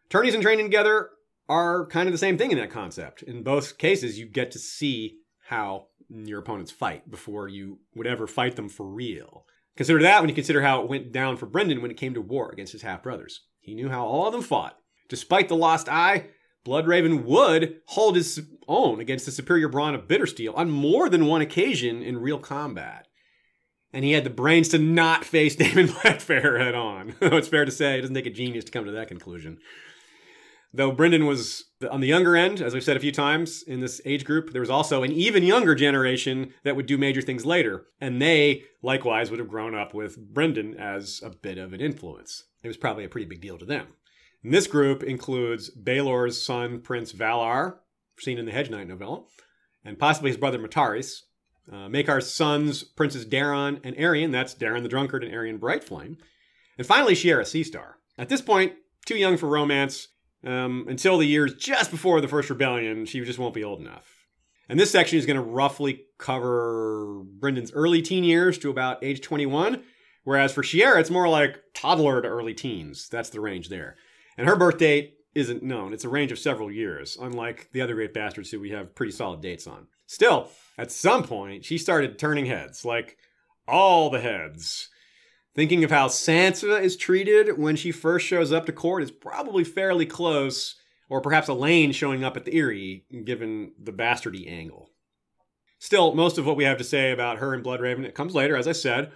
Tourneys and training together are kind of the same thing in that concept. In both cases, you get to see how your opponents fight before you would ever fight them for real. Consider that when you consider how it went down for Brynden when it came to war against his half brothers. He knew how all of them fought. Despite the lost eye, Bloodraven would hold his own against the superior brawn of Bittersteel on more than one occasion in real combat. And he had the brains to not face Daemon Blackfyre head on. it's fair to say, it doesn't take a genius to come to that conclusion. Though Brynden was on the younger end, as I've said a few times in this age group, there was also an even younger generation that would do major things later. And they, likewise, would have grown up with Brynden as a bit of an influence. It was probably a pretty big deal to them. And this group includes Baelor's son, Prince Valarr, seen in the Hedge Knight novella, and possibly his brother Matarys. Uh, Maekar's sons, Princes Daeron and Aerion, that's Daeron the Drunkard and Aerion Brightflame. And finally, Shiera Seastar. At this point, too young for romance, um, until the years just before the First Rebellion, she just won't be old enough. And this section is going to roughly cover Brynden's early teen years to about age 21, whereas for Shiera, it's more like toddler to early teens. That's the range there. And her birth date isn't known. It's a range of several years, unlike the other great bastards who we have pretty solid dates on. Still, at some point, she started turning heads, like all the heads. Thinking of how Sansa is treated when she first shows up to court is probably fairly close, or perhaps Alayne showing up at the Eyrie, given the bastardy angle. Still, most of what we have to say about her and Bloodraven, it comes later, as I said.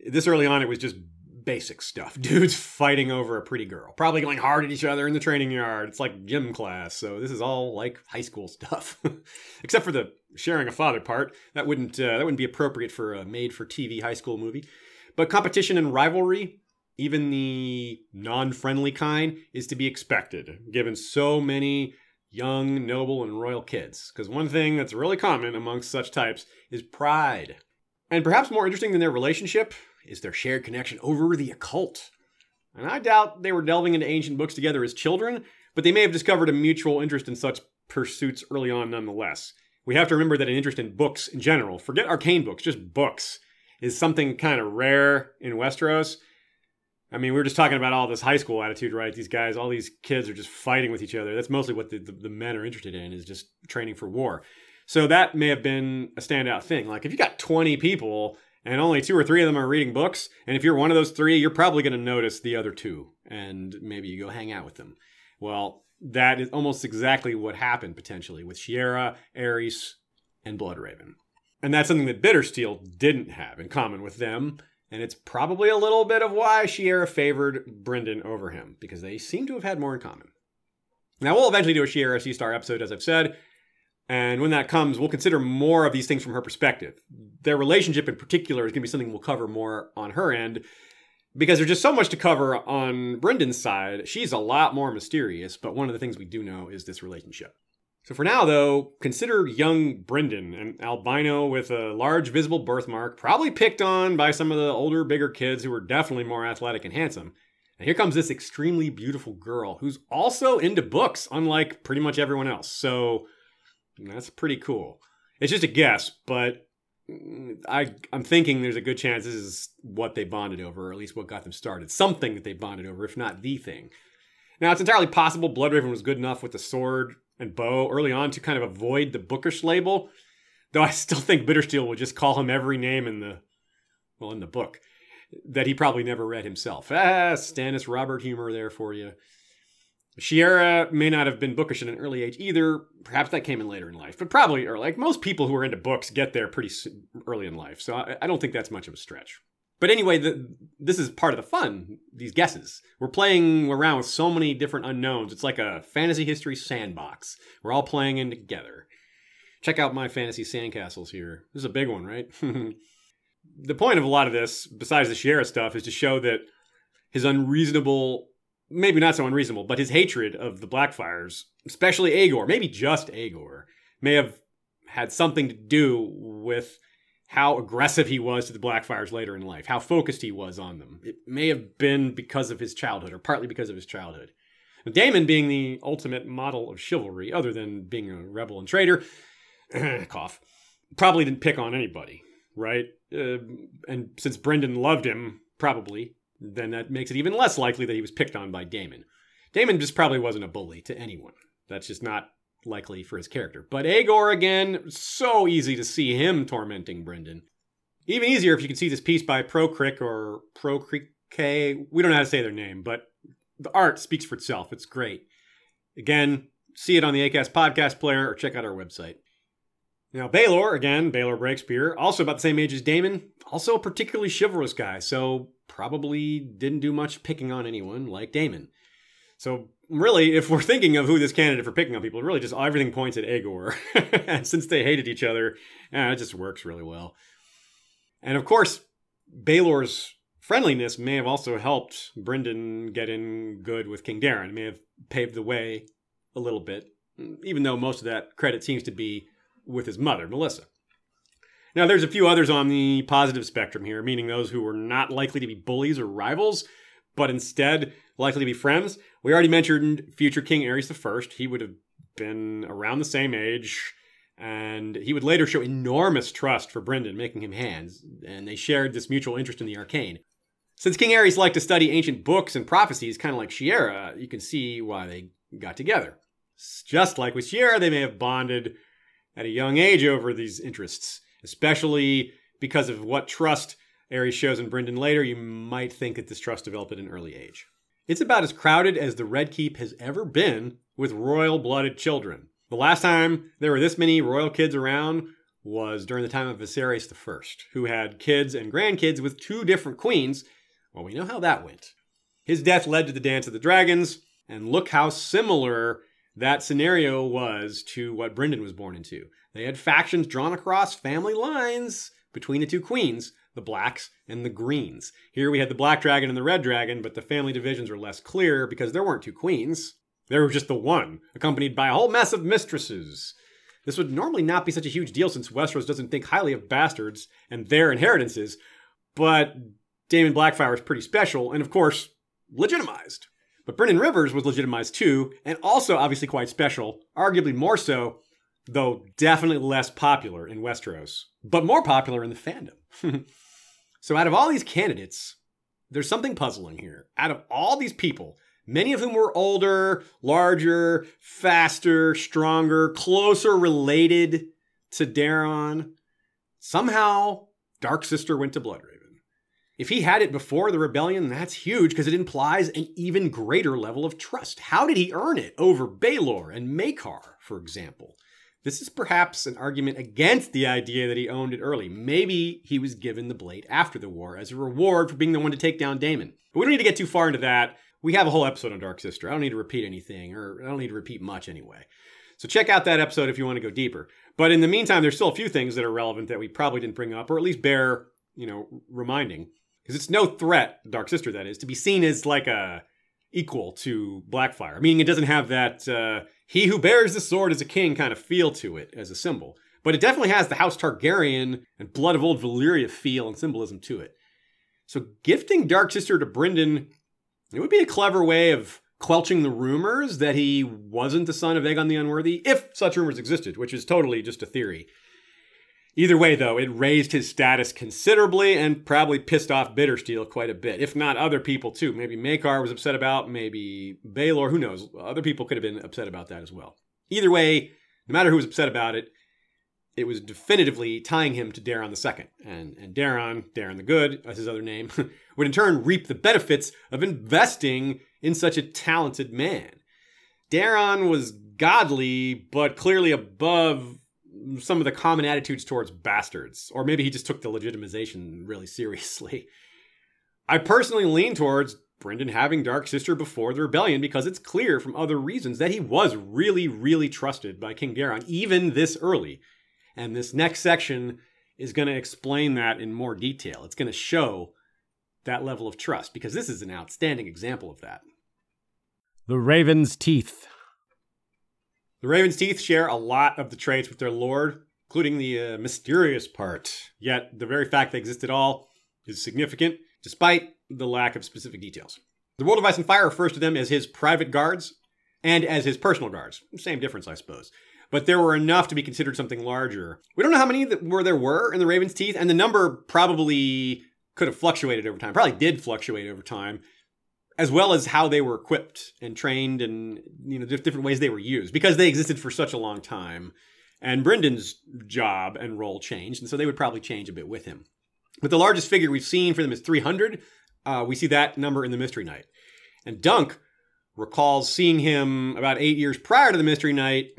This early on, it was just basic stuff. Dudes fighting over a pretty girl, probably going hard at each other in the training yard. It's like gym class. So this is all like high school stuff, except for the sharing a father part. That wouldn't uh, that wouldn't be appropriate for a made-for-TV high school movie. But competition and rivalry, even the non-friendly kind, is to be expected, given so many young, noble, and royal kids. Because one thing that's really common amongst such types is pride. And perhaps more interesting than their relationship is their shared connection over the occult. And I doubt they were delving into ancient books together as children, but they may have discovered a mutual interest in such pursuits early on nonetheless. We have to remember that an interest in books in general, forget arcane books, just books, is something kind of rare in Westeros. I mean, we are just talking about all this high school attitude, right? These guys, all these kids are just fighting with each other. That's mostly what the, the, the men are interested in, is just training for war. So that may have been a standout thing. Like if you got 20 people and only two or three of them are reading books. And if you're one of those three, you're probably going to notice the other two, and maybe you go hang out with them. Well, that is almost exactly what happened potentially with Shiera, Aerys, and Bloodraven. And that's something that Bittersteel didn't have in common with them. And it's probably a little bit of why Shiera favored Brynden over him, because they seem to have had more in common. Now, we'll eventually do a Shiera Seastar episode, as I've said, and when that comes, we'll consider more of these things from her perspective. Their relationship in particular is going to be something we'll cover more on her end because there's just so much to cover on Brynden's side. She's a lot more mysterious, but one of the things we do know is this relationship. So for now, though, consider young Brynden, an albino with a large visible birthmark, probably picked on by some of the older, bigger kids who are definitely more athletic and handsome. And here comes this extremely beautiful girl who's also into books, unlike pretty much everyone else. So that's pretty cool. It's just a guess, but I I'm thinking there's a good chance this is what they bonded over, or at least what got them started. Something that they bonded over, if not the thing. Now it's entirely possible Bloodraven was good enough with the sword and bow early on to kind of avoid the bookish label, though I still think Bittersteel would just call him every name in the well in the book that he probably never read himself. Ah, Stannis Robert humor there for you. Shiera may not have been bookish at an early age either. Perhaps that came in later in life, but probably early. Like most people who are into books get there pretty early in life. So I, I don't think that's much of a stretch. But anyway, the, this is part of the fun, these guesses. We're playing around with so many different unknowns. It's like a fantasy history sandbox. We're all playing in together. Check out my fantasy sandcastles here. This is a big one, right? the point of a lot of this, besides the Shiera stuff, is to show that his unreasonable, maybe not so unreasonable, but his hatred of the Blackfyres, especially Aegor, maybe just Aegor, may have had something to do with how aggressive he was to the Blackfyres later in life, how focused he was on them. It may have been because of his childhood, or partly because of his childhood. Daemon being the ultimate model of chivalry, other than being a rebel and traitor, cough, probably didn't pick on anybody, right? Uh, and since Brynden loved him, probably, then that makes it even less likely that he was picked on by Daemon. Daemon just probably wasn't a bully to anyone. That's just not likely for his character. But Aegor, again, so easy to see him tormenting Brynden. Even easier if you can see this piece by Procrick or Procrick. We don't know how to say their name, but the art speaks for itself. It's great. Again, see it on the ACAST podcast player or check out our website. Now, Baelor, again, Baelor Breakspear, also about the same age as Daemon, also a particularly chivalrous guy, so probably didn't do much picking on anyone like Daemon. So really, if we're thinking of who this candidate for picking on people, really just everything points at Aegor. and since they hated each other, eh, it just works really well. And of course, Baelor's friendliness may have also helped Brynden get in good with King Daeron. It may have paved the way a little bit, even though most of that credit seems to be with his mother, Melissa. Now, there's a few others on the positive spectrum here, meaning those who were not likely to be bullies or rivals, but instead likely to be friends. We already mentioned future King Aerys I. He would have been around the same age, and he would later show enormous trust for Brynden, making him hands, and they shared this mutual interest in the arcane. Since King Aerys liked to study ancient books and prophecies, kind of like Shiera, you can see why they got together. Just like with Shiera, they may have bonded at a young age over these interests, especially because of what trust Aerys shows in Brynden later. You might think that this trust developed at an early age. It's about as crowded as the Red Keep has ever been with royal blooded children. The last time there were this many royal kids around was during the time of Viserys I, who had kids and grandkids with two different queens. Well, we know how that went. His death led to the Dance of the Dragons, and look how similar that scenario was to what Brynden was born into. They had factions drawn across family lines between the two queens, the blacks and the greens. Here we had the black dragon and the red dragon, but the family divisions were less clear because there weren't two queens. There was just the one, accompanied by a whole mess of mistresses. This would normally not be such a huge deal since Westeros doesn't think highly of bastards and their inheritances, but Daemon Blackfyre is pretty special and, of course, legitimized. But Brynden Rivers was legitimized too, and also obviously quite special, arguably more so, though definitely less popular in Westeros, but more popular in the fandom. So, out of all these candidates, there's something puzzling here. Out of all these people, many of whom were older, larger, faster, stronger, closer related to Daeron, somehow Dark Sister went to Bloodraven. If he had it before the rebellion, that's huge because it implies an even greater level of trust. How did he earn it over Baelor and Maekar, for example? This is perhaps an argument against the idea that he owned it early. Maybe he was given the blade after the war as a reward for being the one to take down Daemon. But we don't need to get too far into that. We have a whole episode on Dark Sister. I don't need to repeat anything, or I don't need to repeat much anyway. So check out that episode if you want to go deeper. But in the meantime, there's still a few things that are relevant that we probably didn't bring up, or at least bear, you know, reminding. Because it's no threat, Dark Sister, that is, to be seen as like a equal to Blackfyre. Meaning it doesn't have that uh, he who bears the sword is a king kind of feel to it as a symbol. But it definitely has the House Targaryen and Blood of Old Valyria feel and symbolism to it. So gifting Dark Sister to Brynden, it would be a clever way of quelching the rumors that he wasn't the son of Aegon the Unworthy, if such rumors existed, which is totally just a theory. Either way, though, it raised his status considerably and probably pissed off Bittersteel quite a bit, if not other people too. Maybe Maekar was upset about, maybe Baelor, who knows? Other people could have been upset about that as well. Either way, no matter who was upset about it, it was definitively tying him to Daeron II. And, and Daeron, Daeron the Good, as his other name, would in turn reap the benefits of investing in such a talented man. Daeron was godly, but clearly above some of the common attitudes towards bastards, or maybe he just took the legitimization really seriously. I personally lean towards Brynden having Dark Sister before the rebellion because it's clear from other reasons that he was really, really trusted by King Daeron, even this early. And this next section is going to explain that in more detail. It's going to show that level of trust because this is an outstanding example of that. The Raven's Teeth. The Raven's Teeth share a lot of the traits with their lord, including the uh, mysterious part. Yet the very fact they exist at all is significant, despite the lack of specific details. The World of Ice and Fire refers to them as his private guards and as his personal guards. Same difference, I suppose. But there were enough to be considered something larger. We don't know how many were there were in the Raven's Teeth, and the number probably could have fluctuated over time. Probably did fluctuate over time, as well as how they were equipped and trained, and you know different ways they were used because they existed for such a long time. And Brynden's job and role changed, and so they would probably change a bit with him. But the largest figure we've seen for them is 300. Uh, we see that number in the Mystery Knight. And Dunk recalls seeing him about eight years prior to the Mystery Knight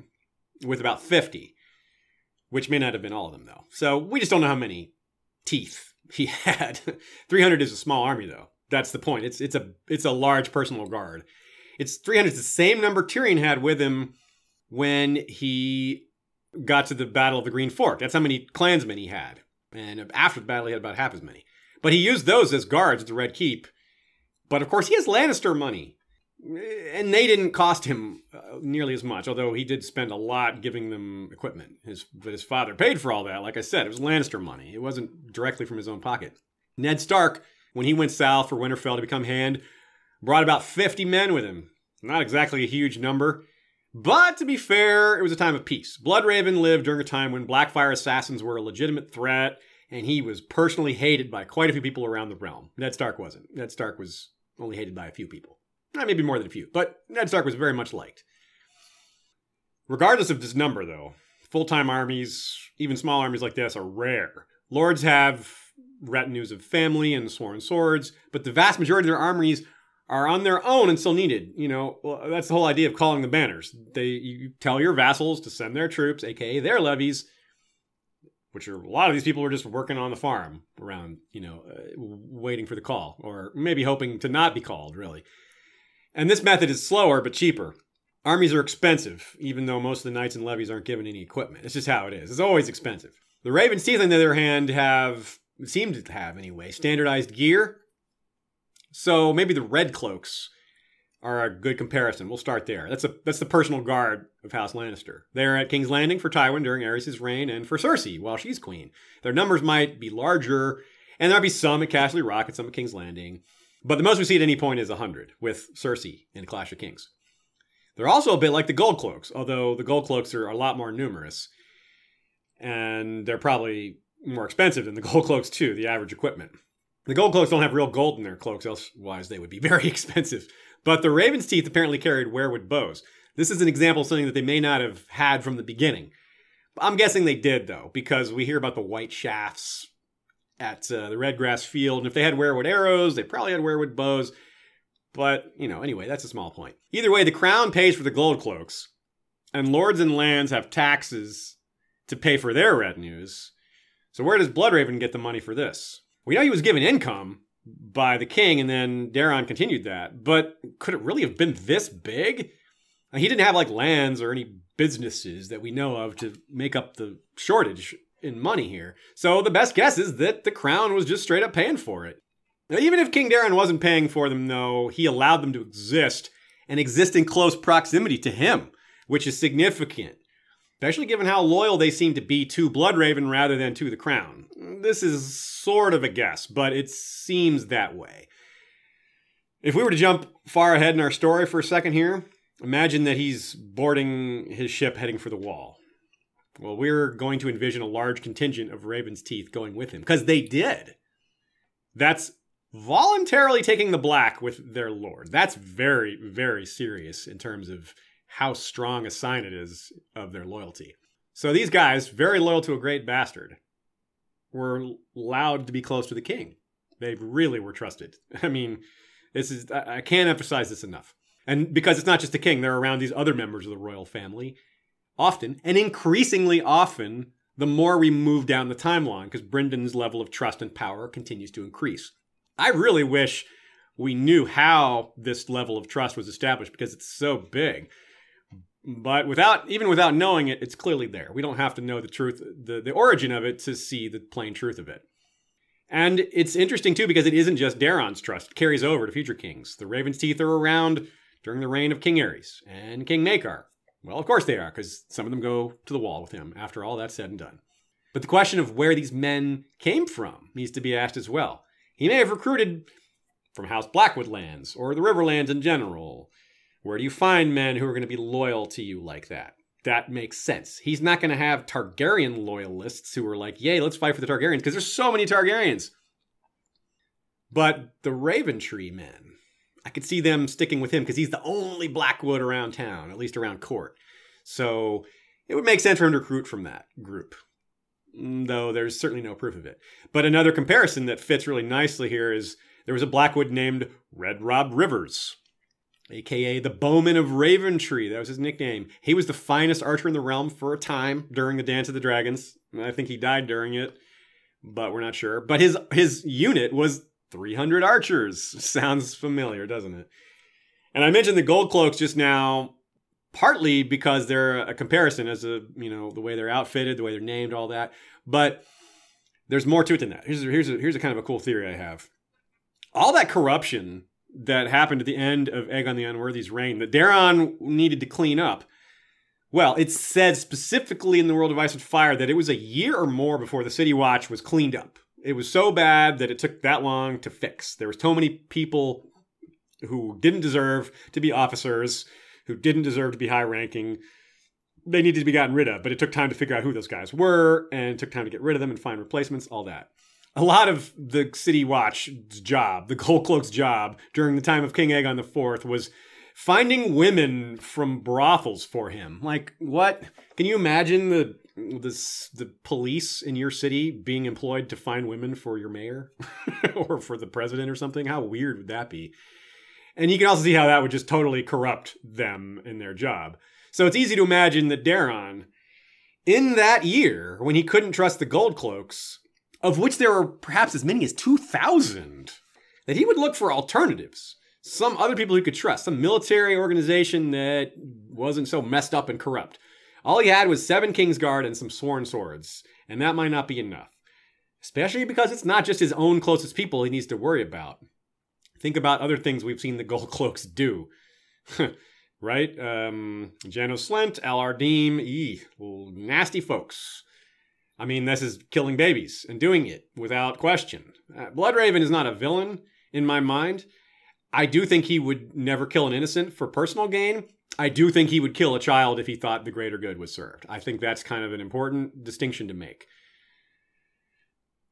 with about 50, which may not have been all of them, though. So we just don't know how many teeth he had. 300 is a small army, though. That's the point. It's, it's, a, it's a large personal guard. It's 300 is the same number Tyrion had with him when he got to the Battle of the Green Fork. That's how many clansmen he had. And after the battle, he had about half as many. But he used those as guards at the Red Keep. But of course, he has Lannister money. And they didn't cost him uh, nearly as much, although he did spend a lot giving them equipment. His, but his father paid for all that. Like I said, it was Lannister money. It wasn't directly from his own pocket. Ned Stark, when he went south for Winterfell to become Hand, brought about 50 men with him. Not exactly a huge number. But to be fair, it was a time of peace. Bloodraven lived during a time when Blackfyre assassins were a legitimate threat and he was personally hated by quite a few people around the realm. Ned Stark wasn't. Ned Stark was only hated by a few people. Eh, maybe more than a few, but Ned Stark was very much liked. Regardless of this number, though, full time armies, even small armies like this, are rare. Lords have retinues of family and sworn swords, but the vast majority of their armies are on their own and still needed. You know, well, that's the whole idea of calling the banners. They you tell your vassals to send their troops, aka their levies, which are a lot of these people are just working on the farm around, you know, uh, waiting for the call or maybe hoping to not be called, really. And this method is slower but cheaper. Armies are expensive, even though most of the knights and levies aren't given any equipment. It's just how it is. It's always expensive. The Raven's Teeth, on the other hand, have seem to have anyway standardized gear. So maybe the red cloaks are a good comparison. We'll start there. That's a that's the personal guard of House Lannister. They're at King's Landing for Tywin during Aerys' reign and for Cersei while she's queen. Their numbers might be larger, and there might be some at Castle Rock and some at King's Landing. But the most we see at any point is 100 with Cersei in Clash of Kings. They're also a bit like the Gold Cloaks, although the Gold Cloaks are a lot more numerous. And they're probably more expensive than the Gold Cloaks, too, the average equipment. The Gold Cloaks don't have real gold in their cloaks, otherwise they would be very expensive. But the Raven's Teeth apparently carried weirwood bows. This is an example of something that they may not have had from the beginning. I'm guessing they did, though, because we hear about the white shafts at uh, the Redgrass Field. And if they had weirwood arrows, they probably had weirwood bows. But, you know, anyway, that's a small point. Either way, the crown pays for the gold cloaks, and lords and lands have taxes to pay for their retinues. So where does Bloodraven get the money for this? We know he was given income, by the king, and then Daeron continued that. But could it really have been this big? He didn't have like lands or any businesses that we know of to make up the shortage in money here. So the best guess is that the crown was just straight up paying for it. Now, even if King Daeron wasn't paying for them, though, he allowed them to exist and exist in close proximity to him, which is significant especially given how loyal they seem to be to Bloodraven rather than to the crown. This is sort of a guess, but it seems that way. If we were to jump far ahead in our story for a second here, imagine that he's boarding his ship heading for the wall. Well, we're going to envision a large contingent of Raven's Teeth going with him, because they did. That's voluntarily taking the black with their lord. That's very, very serious in terms of how strong a sign it is of their loyalty. So these guys, very loyal to a great bastard, were allowed to be close to the king. They really were trusted. I mean, this is I can't emphasize this enough. And because it's not just the king, they're around these other members of the royal family. often, and increasingly often, the more we move down the timeline, because Brynden's level of trust and power continues to increase. I really wish we knew how this level of trust was established because it's so big. But without even without knowing it, it's clearly there. We don't have to know the truth, the, the origin of it to see the plain truth of it. And it's interesting too because it isn't just Daeron's trust, it carries over to future kings. The Raven's Teeth are around during the reign of King Aerys and King Maekar. Well, of course they are, because some of them go to the wall with him after all that's said and done. But the question of where these men came from needs to be asked as well. He may have recruited from House Blackwood lands or the Riverlands in general. Where do you find men who are going to be loyal to you like that? That makes sense. He's not going to have Targaryen loyalists who are like, yay, let's fight for the Targaryens, because there's so many Targaryens. But the Raven Tree men, I could see them sticking with him because he's the only Blackwood around town, at least around court. So it would make sense for him to recruit from that group, mm, though there's certainly no proof of it. But another comparison that fits really nicely here is there was a Blackwood named Red Rob Rivers, aka the Bowman of Raventree. That was his nickname. He was the finest archer in the realm for a time during the Dance of the Dragons. I think he died during it, but we're not sure. But his his unit was 300 archers. Sounds familiar, doesn't it? And I mentioned the gold cloaks just now partly because they're a comparison as a, you know, the way they're outfitted, the way they're named, all that. But there's more to it than that. Here's here's a, here's a kind of a cool theory I have. All that corruption that happened at the end of Aegon the Unworthy's reign that Daeron needed to clean up. Well, it said specifically in the World of Ice and Fire that it was a year or more before the City Watch was cleaned up. It was so bad that it took that long to fix. There was so many people who didn't deserve to be officers, who didn't deserve to be high ranking. They needed to be gotten rid of, but it took time to figure out who those guys were and took time to get rid of them and find replacements, all that a lot of the City Watch's job, the Gold Cloak's job during the time of King Aegon Fourth was finding women from brothels for him. Like, what? Can you imagine the the, the police in your city being employed to find women for your mayor or for the president or something? How weird would that be? And you can also see how that would just totally corrupt them in their job. So it's easy to imagine that Daeron, in that year, when he couldn't trust the Gold Cloaks, of which there were perhaps as many as 2,000, that he would look for alternatives. Some other people he could trust, some military organization that wasn't so messed up and corrupt. All he had was seven Kingsguard and some sworn swords, and that might not be enough. Especially because it's not just his own closest people he needs to worry about. Think about other things we've seen the Gold Cloaks do. right? Um, Janos Slynt, Allar Deem, ee, nasty folks. I mean, this is killing babies and doing it without question. Uh, Bloodraven is not a villain in my mind. I do think he would never kill an innocent for personal gain. I do think he would kill a child if he thought the greater good was served. I think that's kind of an important distinction to make.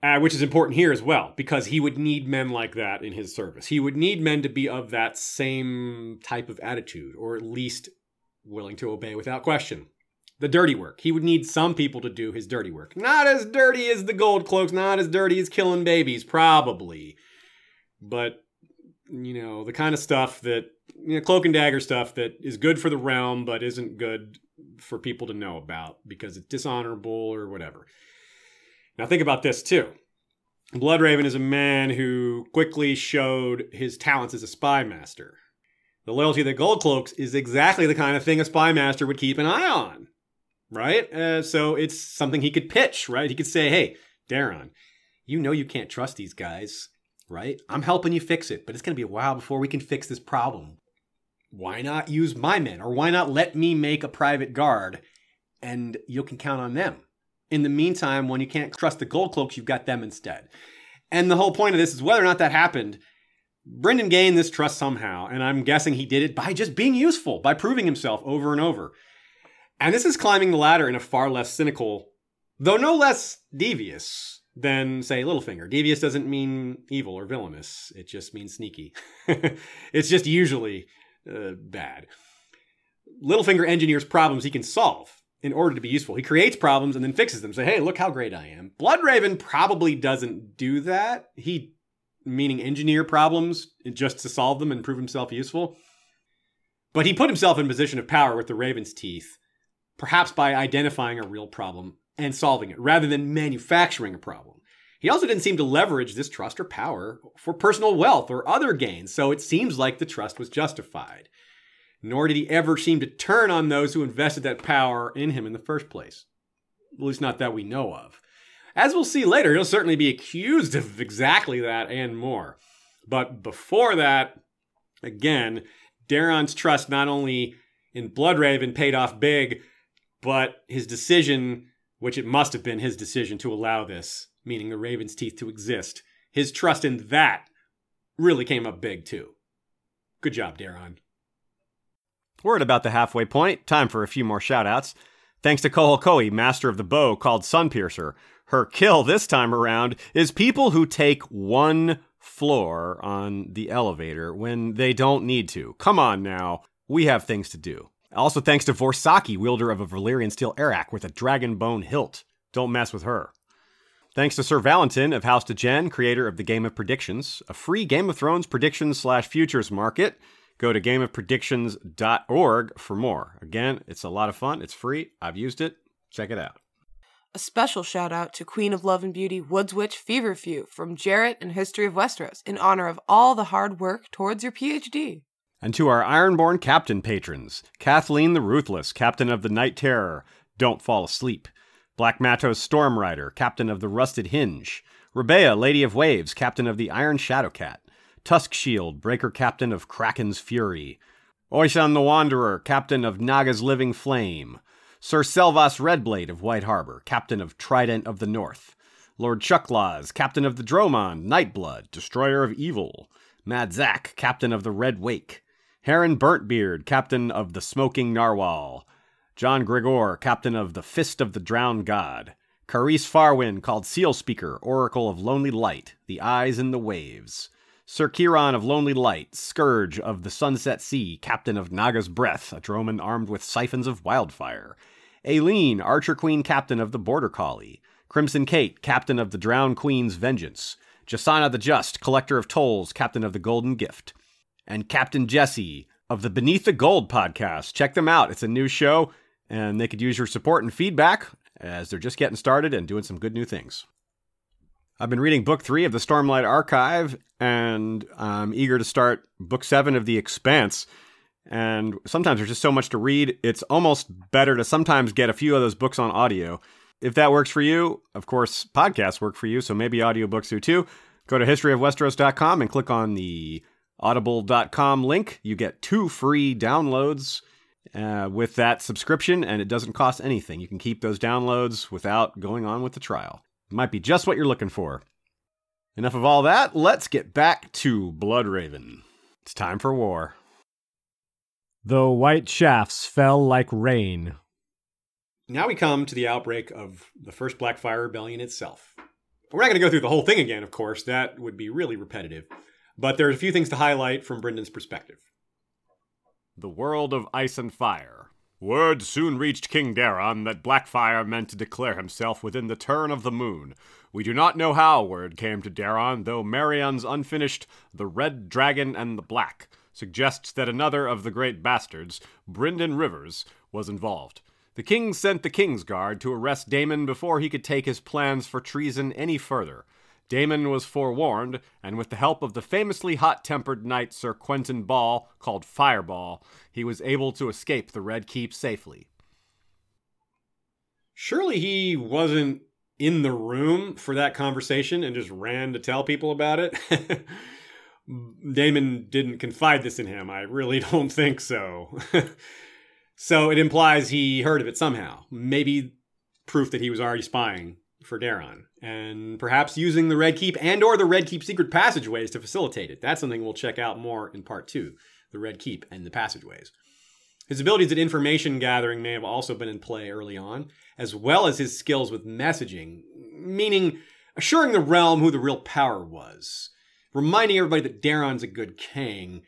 Uh, which is important here as well, because he would need men like that in his service. He would need men to be of that same type of attitude, or at least willing to obey without question the dirty work. He would need some people to do his dirty work. Not as dirty as the gold cloaks, not as dirty as killing babies, probably. But, you know, the kind of stuff that, you know, cloak and dagger stuff that is good for the realm, but isn't good for people to know about because it's dishonorable or whatever. Now, think about this too. Bloodraven is a man who quickly showed his talents as a spy master. The loyalty of the Gold Cloaks is exactly the kind of thing a spy master would keep an eye on right? Uh, so it's something he could pitch, right? He could say, hey, Daeron, you know you can't trust these guys, right? I'm helping you fix it, but it's going to be a while before we can fix this problem. Why not use my men? Or why not let me make a private guard and you can count on them? In the meantime, when you can't trust the gold cloaks, you've got them instead. And the whole point of this is whether or not that happened, Brynden gained this trust somehow, and I'm guessing he did it by just being useful, by proving himself over and over. And this is climbing the ladder in a far less cynical, though no less devious than, say, Littlefinger. Devious doesn't mean evil or villainous, it just means sneaky. it's just usually uh, bad. Littlefinger engineers problems he can solve in order to be useful. He creates problems and then fixes them. Say, hey, look how great I am. Bloodraven probably doesn't do that. He, meaning engineer problems just to solve them and prove himself useful. But he put himself in position of power with the Raven's Teeth perhaps by identifying a real problem and solving it rather than manufacturing a problem. He also didn't seem to leverage this trust or power for personal wealth or other gains, so it seems like the trust was justified. Nor did he ever seem to turn on those who invested that power in him in the first place. At least not that we know of. As we'll see later, he'll certainly be accused of exactly that and more. But before that, again, Daeron's trust not only in Bloodraven paid off big, but his decision, which it must have been his decision to allow this, meaning the Raven's teeth to exist, his trust in that really came up big too. Good job, Daeron. We're at about the halfway point. Time for a few more shoutouts. Thanks to Koholkoi, master of the bow called Sunpiercer. Her kill this time around is people who take one floor on the elevator when they don't need to. Come on now. We have things to do. Also, thanks to Vorsaki, wielder of a Valyrian steel arakh with a dragon bone hilt. Don't mess with her. Thanks to Sir Valentin of House to Gen, creator of the Game of Predictions, a free Game of Thrones predictions slash futures market. Go to gameofpredictions.org for more. Again, it's a lot of fun. It's free. I've used it. Check it out. A special shout out to Queen of Love and Beauty Woods Witch Feverfew from Jarrett and History of Westeros in honor of all the hard work towards your PhD. And to our Ironborn Captain patrons Kathleen the Ruthless, Captain of the Night Terror, Don't Fall Asleep. Black Matos Storm Rider, Captain of the Rusted Hinge. Rebea, Lady of Waves, Captain of the Iron Shadowcat. Tusk Shield, Breaker Captain of Kraken's Fury. Oisan the Wanderer, Captain of Naga's Living Flame. Sir Selvas Redblade of White Harbor, Captain of Trident of the North. Lord Chucklaws, Captain of the Dromon, Nightblood, Destroyer of Evil. Mad Zack, Captain of the Red Wake. Heron Burntbeard, Captain of the Smoking Narwhal. John Gregor, Captain of the Fist of the Drowned God. Carice Farwin, called Seal Speaker, Oracle of Lonely Light, The Eyes in the Waves. Sir Kiron of Lonely Light, Scourge of the Sunset Sea, Captain of Naga's Breath, a droman armed with siphons of wildfire. Aileen, Archer Queen Captain of the Border Collie. Crimson Kate, Captain of the Drowned Queen's Vengeance. Jasana the Just, Collector of Tolls, Captain of the Golden Gift. And Captain Jesse of the Beneath the Gold podcast. Check them out. It's a new show, and they could use your support and feedback as they're just getting started and doing some good new things. I've been reading book three of the Stormlight Archive, and I'm eager to start book seven of The Expanse. And sometimes there's just so much to read, it's almost better to sometimes get a few of those books on audio. If that works for you, of course, podcasts work for you, so maybe audiobooks do too. Go to historyofwesteros.com and click on the audible.com link. You get two free downloads uh, with that subscription, and it doesn't cost anything. You can keep those downloads without going on with the trial. It might be just what you're looking for. Enough of all that, let's get back to Bloodraven. It's time for war. The white shafts fell like rain. Now we come to the outbreak of the first Blackfyre Rebellion itself. We're not going to go through the whole thing again, of course. That would be really repetitive. But there's a few things to highlight from Brynden's perspective. The world of ice and fire. Word soon reached King Daeron that Blackfyre meant to declare himself within the turn of the moon. We do not know how word came to Daeron, though Marion's unfinished The Red Dragon and the Black suggests that another of the great bastards, Brynden Rivers, was involved. The king sent the Kingsguard to arrest Daemon before he could take his plans for treason any further. Daemon was forewarned, and with the help of the famously hot tempered knight Sir Quentyn Ball, called Fireball, he was able to escape the Red Keep safely. Surely he wasn't in the room for that conversation and just ran to tell people about it. Daemon didn't confide this in him. I really don't think so. so it implies he heard of it somehow. Maybe proof that he was already spying for Daeron and perhaps using the Red Keep and or the Red Keep secret passageways to facilitate it. That's something we'll check out more in part 2, the Red Keep and the passageways. His abilities at information gathering may have also been in play early on, as well as his skills with messaging, meaning assuring the realm who the real power was, reminding everybody that Daeron's a good king,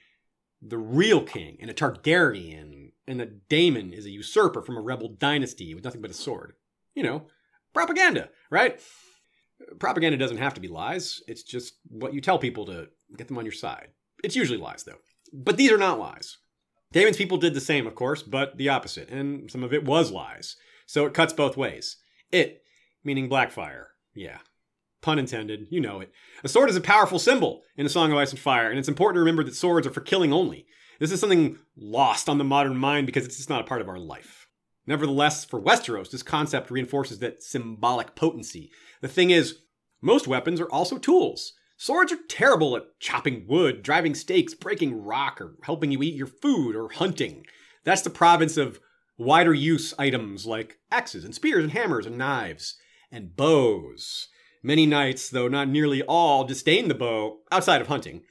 the real king, and a Targaryen, and that Daemon is a usurper from a rebel dynasty with nothing but a sword. You know, propaganda, right? Propaganda doesn't have to be lies. It's just what you tell people to get them on your side. It's usually lies, though. But these are not lies. Daemon's people did the same, of course, but the opposite, and some of it was lies. So it cuts both ways. It, meaning Blackfyre. Yeah. Pun intended, you know it. A sword is a powerful symbol in A Song of Ice and Fire, and it's important to remember that swords are for killing only. This is something lost on the modern mind because it's just not a part of our life. Nevertheless, for Westeros, this concept reinforces that symbolic potency. The thing is, most weapons are also tools. Swords are terrible at chopping wood, driving stakes, breaking rock, or helping you eat your food, or hunting. That's the province of wider use items like axes and spears and hammers and knives and bows. Many knights, though not nearly all, disdain the bow outside of hunting.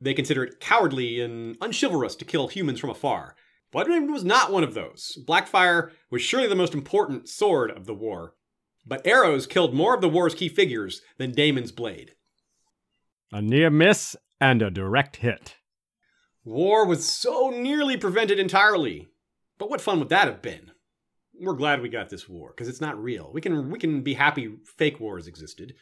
They consider it cowardly and unchivalrous to kill humans from afar. Bloodraven was not one of those. Blackfyre was surely the most important sword of the war. But arrows killed more of the war's key figures than Daemon's blade. A near miss and a direct hit. War was so nearly prevented entirely. But what fun would that have been? We're glad we got this war because it's not real. We can we can be happy fake wars existed.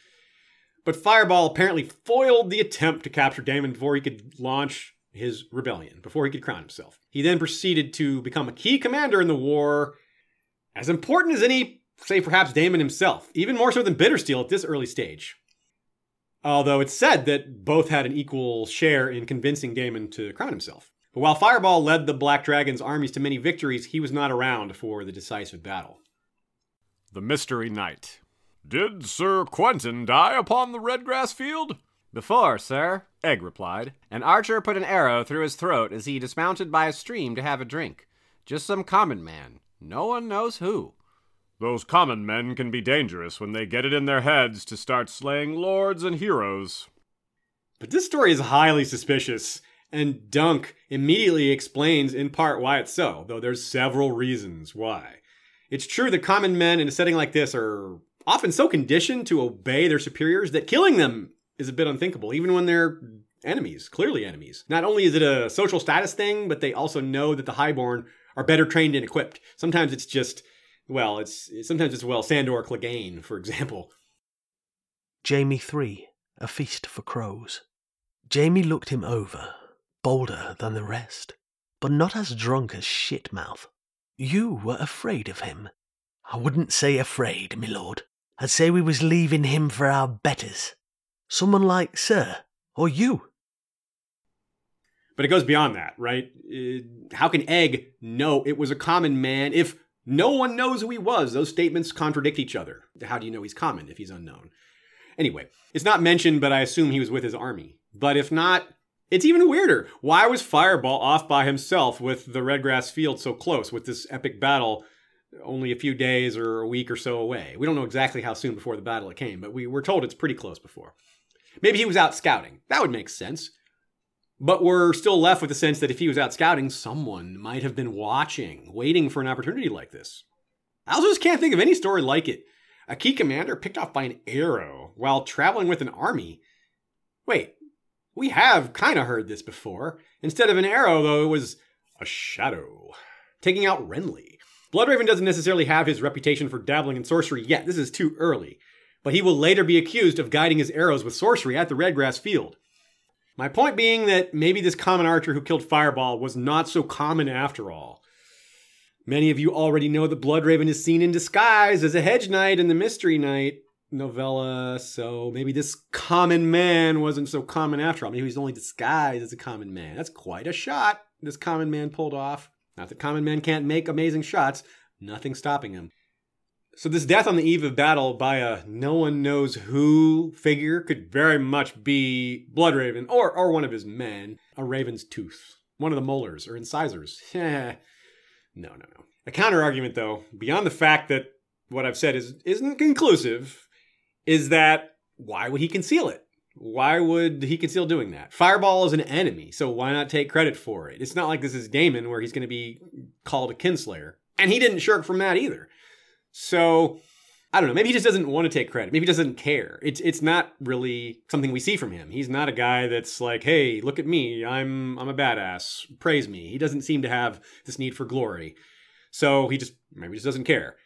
But Fireball apparently foiled the attempt to capture Daemon before he could launch his rebellion, before he could crown himself. He then proceeded to become a key commander in the war, as important as any, say perhaps Daemon himself, even more so than Bittersteel at this early stage. Although it's said that both had an equal share in convincing Daemon to crown himself. But while Fireball led the Black Dragon's armies to many victories, he was not around for the decisive battle. The Mystery Knight. Did Sir Quentyn die upon the Redgrass Field? Before, sir, Egg replied. An archer put an arrow through his throat as he dismounted by a stream to have a drink. Just some common man. No one knows who. Those common men can be dangerous when they get it in their heads to start slaying lords and heroes. But this story is highly suspicious, and Dunk immediately explains in part why it's so, though there's several reasons why. It's true that common men in a setting like this are often so conditioned to obey their superiors that killing them is a bit unthinkable, even when they're enemies, clearly enemies. Not only is it a social status thing, but they also know that the highborn are better trained and equipped. Sometimes it's just, well, it's sometimes it's well Sandor Clegane, for example. Jaime 3, A Feast for Crows. Jaime looked him over, bolder than the rest, but not as drunk as Shitmouth. You were afraid of him. I wouldn't say afraid, my lord. I'd say we was leaving him for our betters. Someone like Sir, or you. But it goes beyond that, right? Uh, how can Egg know it was a common man if no one knows who he was? Those statements contradict each other. How do you know he's common if he's unknown? Anyway, it's not mentioned, but I assume he was with his army. But if not, it's even weirder. Why was Fireball off by himself with the Redgrass Field so close with this epic battle only a few days or a week or so away? We don't know exactly how soon before the battle it came, but we were told it's pretty close before. Maybe he was out scouting. That would make sense. But we're still left with the sense that if he was out scouting, someone might have been watching, waiting for an opportunity like this. I also just can't think of any story like it. A key commander picked off by an arrow while traveling with an army. Wait, we have kind of heard this before. Instead of an arrow, though, it was a shadow. Taking out Renly. Bloodraven doesn't necessarily have his reputation for dabbling in sorcery yet. This is too early. But he will later be accused of guiding his arrows with sorcery at the Redgrass Field. My point being that maybe this common archer who killed Fireball was not so common after all. Many of you already know that Bloodraven is seen in disguise as a hedge knight in the Mystery Knight novella, so maybe this common man wasn't so common after all. Maybe he's only disguised as a common man. That's quite a shot this common man pulled off. Not that common men can't make amazing shots, nothing stopping him. So this death on the eve of battle by a no one knows who figure could very much be Bloodraven or or one of his men, a raven's tooth, one of the molars or incisors. no, no, no. A counter argument though, beyond the fact that what I've said is isn't conclusive, is that why would he conceal it? Why would he conceal doing that? Fireball is an enemy, so why not take credit for it? It's not like this is Daemon where he's going to be called a kinslayer. And he didn't shirk from that either. So I don't know. Maybe he just doesn't want to take credit. Maybe he doesn't care. It's it's not really something we see from him. He's not a guy that's like, "Hey, look at me. I'm I'm a badass. Praise me." He doesn't seem to have this need for glory. So he just maybe just doesn't care.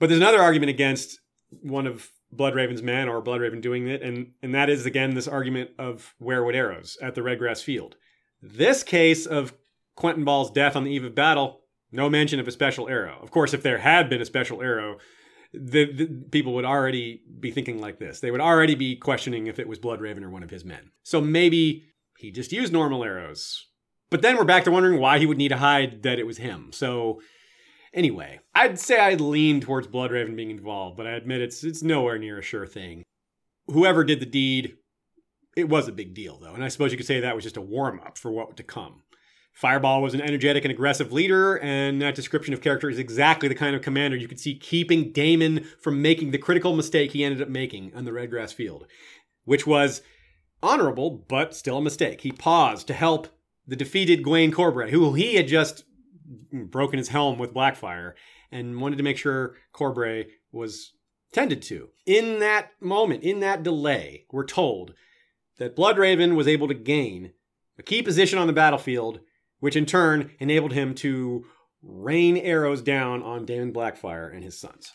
But there's another argument against one of Bloodraven's men or Bloodraven doing it, and and that is again this argument of weirwood arrows at the Redgrass Field. This case of Quentyn Ball's death on the eve of battle, no mention of a special arrow. Of course, if there had been a special arrow, the, the, people would already be thinking like this. They would already be questioning if it was Bloodraven or one of his men. So maybe he just used normal arrows. But then we're back to wondering why he would need to hide that it was him. So anyway, I'd say I'd lean towards Bloodraven being involved, but I admit it's it's nowhere near a sure thing. Whoever did the deed, it was a big deal though, and I suppose you could say that was just a warm up for what to come. Fireball was an energetic and aggressive leader, and that description of character is exactly the kind of commander you could see keeping Daemon from making the critical mistake he ended up making on the Redgrass Field, which was honorable, but still a mistake. He paused to help the defeated Gwayne Corbray, who he had just broken his helm with Blackfyre, and wanted to make sure Corbray was tended to. In that moment, in that delay, we're told that Bloodraven was able to gain a key position on the battlefield which in turn enabled him to rain arrows down on Daemon Blackfyre and his sons.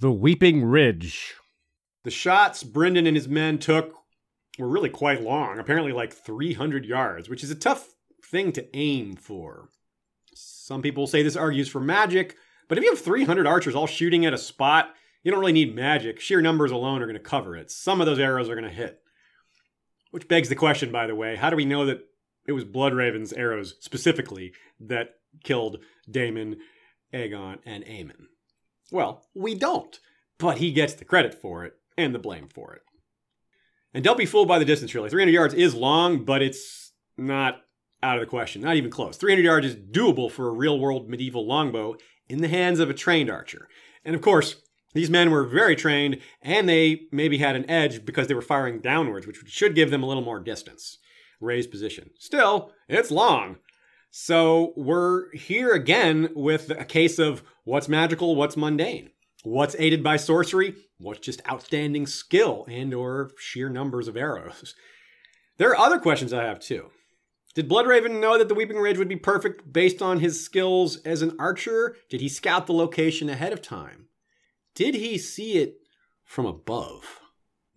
The Weeping Ridge. The shots Brynden and his men took were really quite long, apparently like 300 yards, which is a tough thing to aim for. Some people say this argues for magic, but if you have 300 archers all shooting at a spot, you don't really need magic. Sheer numbers alone are going to cover it. Some of those arrows are going to hit. Which begs the question, by the way how do we know that it was Bloodraven's arrows specifically that killed Daemon, Aegon, and Aemon. Well, we don't, but he gets the credit for it and the blame for it. And don't be fooled by the distance, really. 300 yards is long, but it's not out of the question, not even close. 300 yards is doable for a real world medieval longbow in the hands of a trained archer. And of course, these men were very trained, and they maybe had an edge because they were firing downwards, which should give them a little more distance raised position. Still, it's long. So we're here again with a case of what's magical, what's mundane, what's aided by sorcery, what's just outstanding skill and or sheer numbers of arrows. There are other questions I have too. Did Bloodraven know that the Weeping Ridge would be perfect based on his skills as an archer? Did he scout the location ahead of time? Did he see it from above?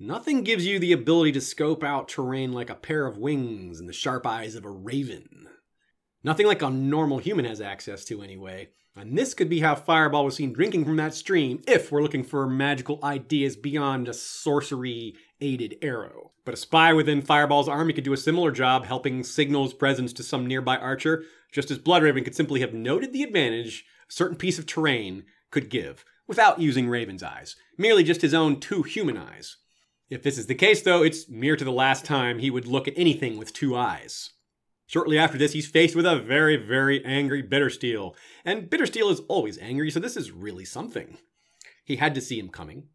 Nothing gives you the ability to scope out terrain like a pair of wings and the sharp eyes of a raven. Nothing like a normal human has access to, anyway. And this could be how Fireball was seen drinking from that stream if we're looking for magical ideas beyond a sorcery aided arrow. But a spy within Fireball's army could do a similar job helping signal his presence to some nearby archer, just as Bloodraven could simply have noted the advantage a certain piece of terrain could give without using Raven's eyes, merely just his own two human eyes. If this is the case, though, it's near to the last time he would look at anything with two eyes. Shortly after this, he's faced with a very, very angry Bittersteel. And Bittersteel is always angry, so this is really something. He had to see him coming.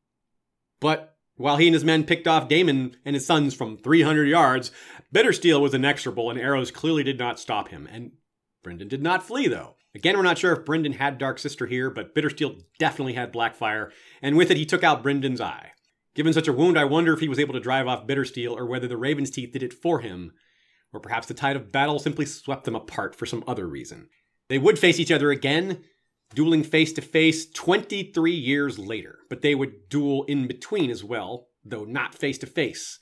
But while he and his men picked off Daemon and his sons from 300 yards, Bittersteel was inexorable, and arrows clearly did not stop him. And Brynden did not flee, though. Again, we're not sure if Brynden had Dark Sister here, but Bittersteel definitely had Blackfyre, and with it, he took out Brynden's eye. Given such a wound, I wonder if he was able to drive off Bittersteel or whether the Raven's Teeth did it for him, or perhaps the tide of battle simply swept them apart for some other reason. They would face each other again, dueling face to face 23 years later, but they would duel in between as well, though not face to face.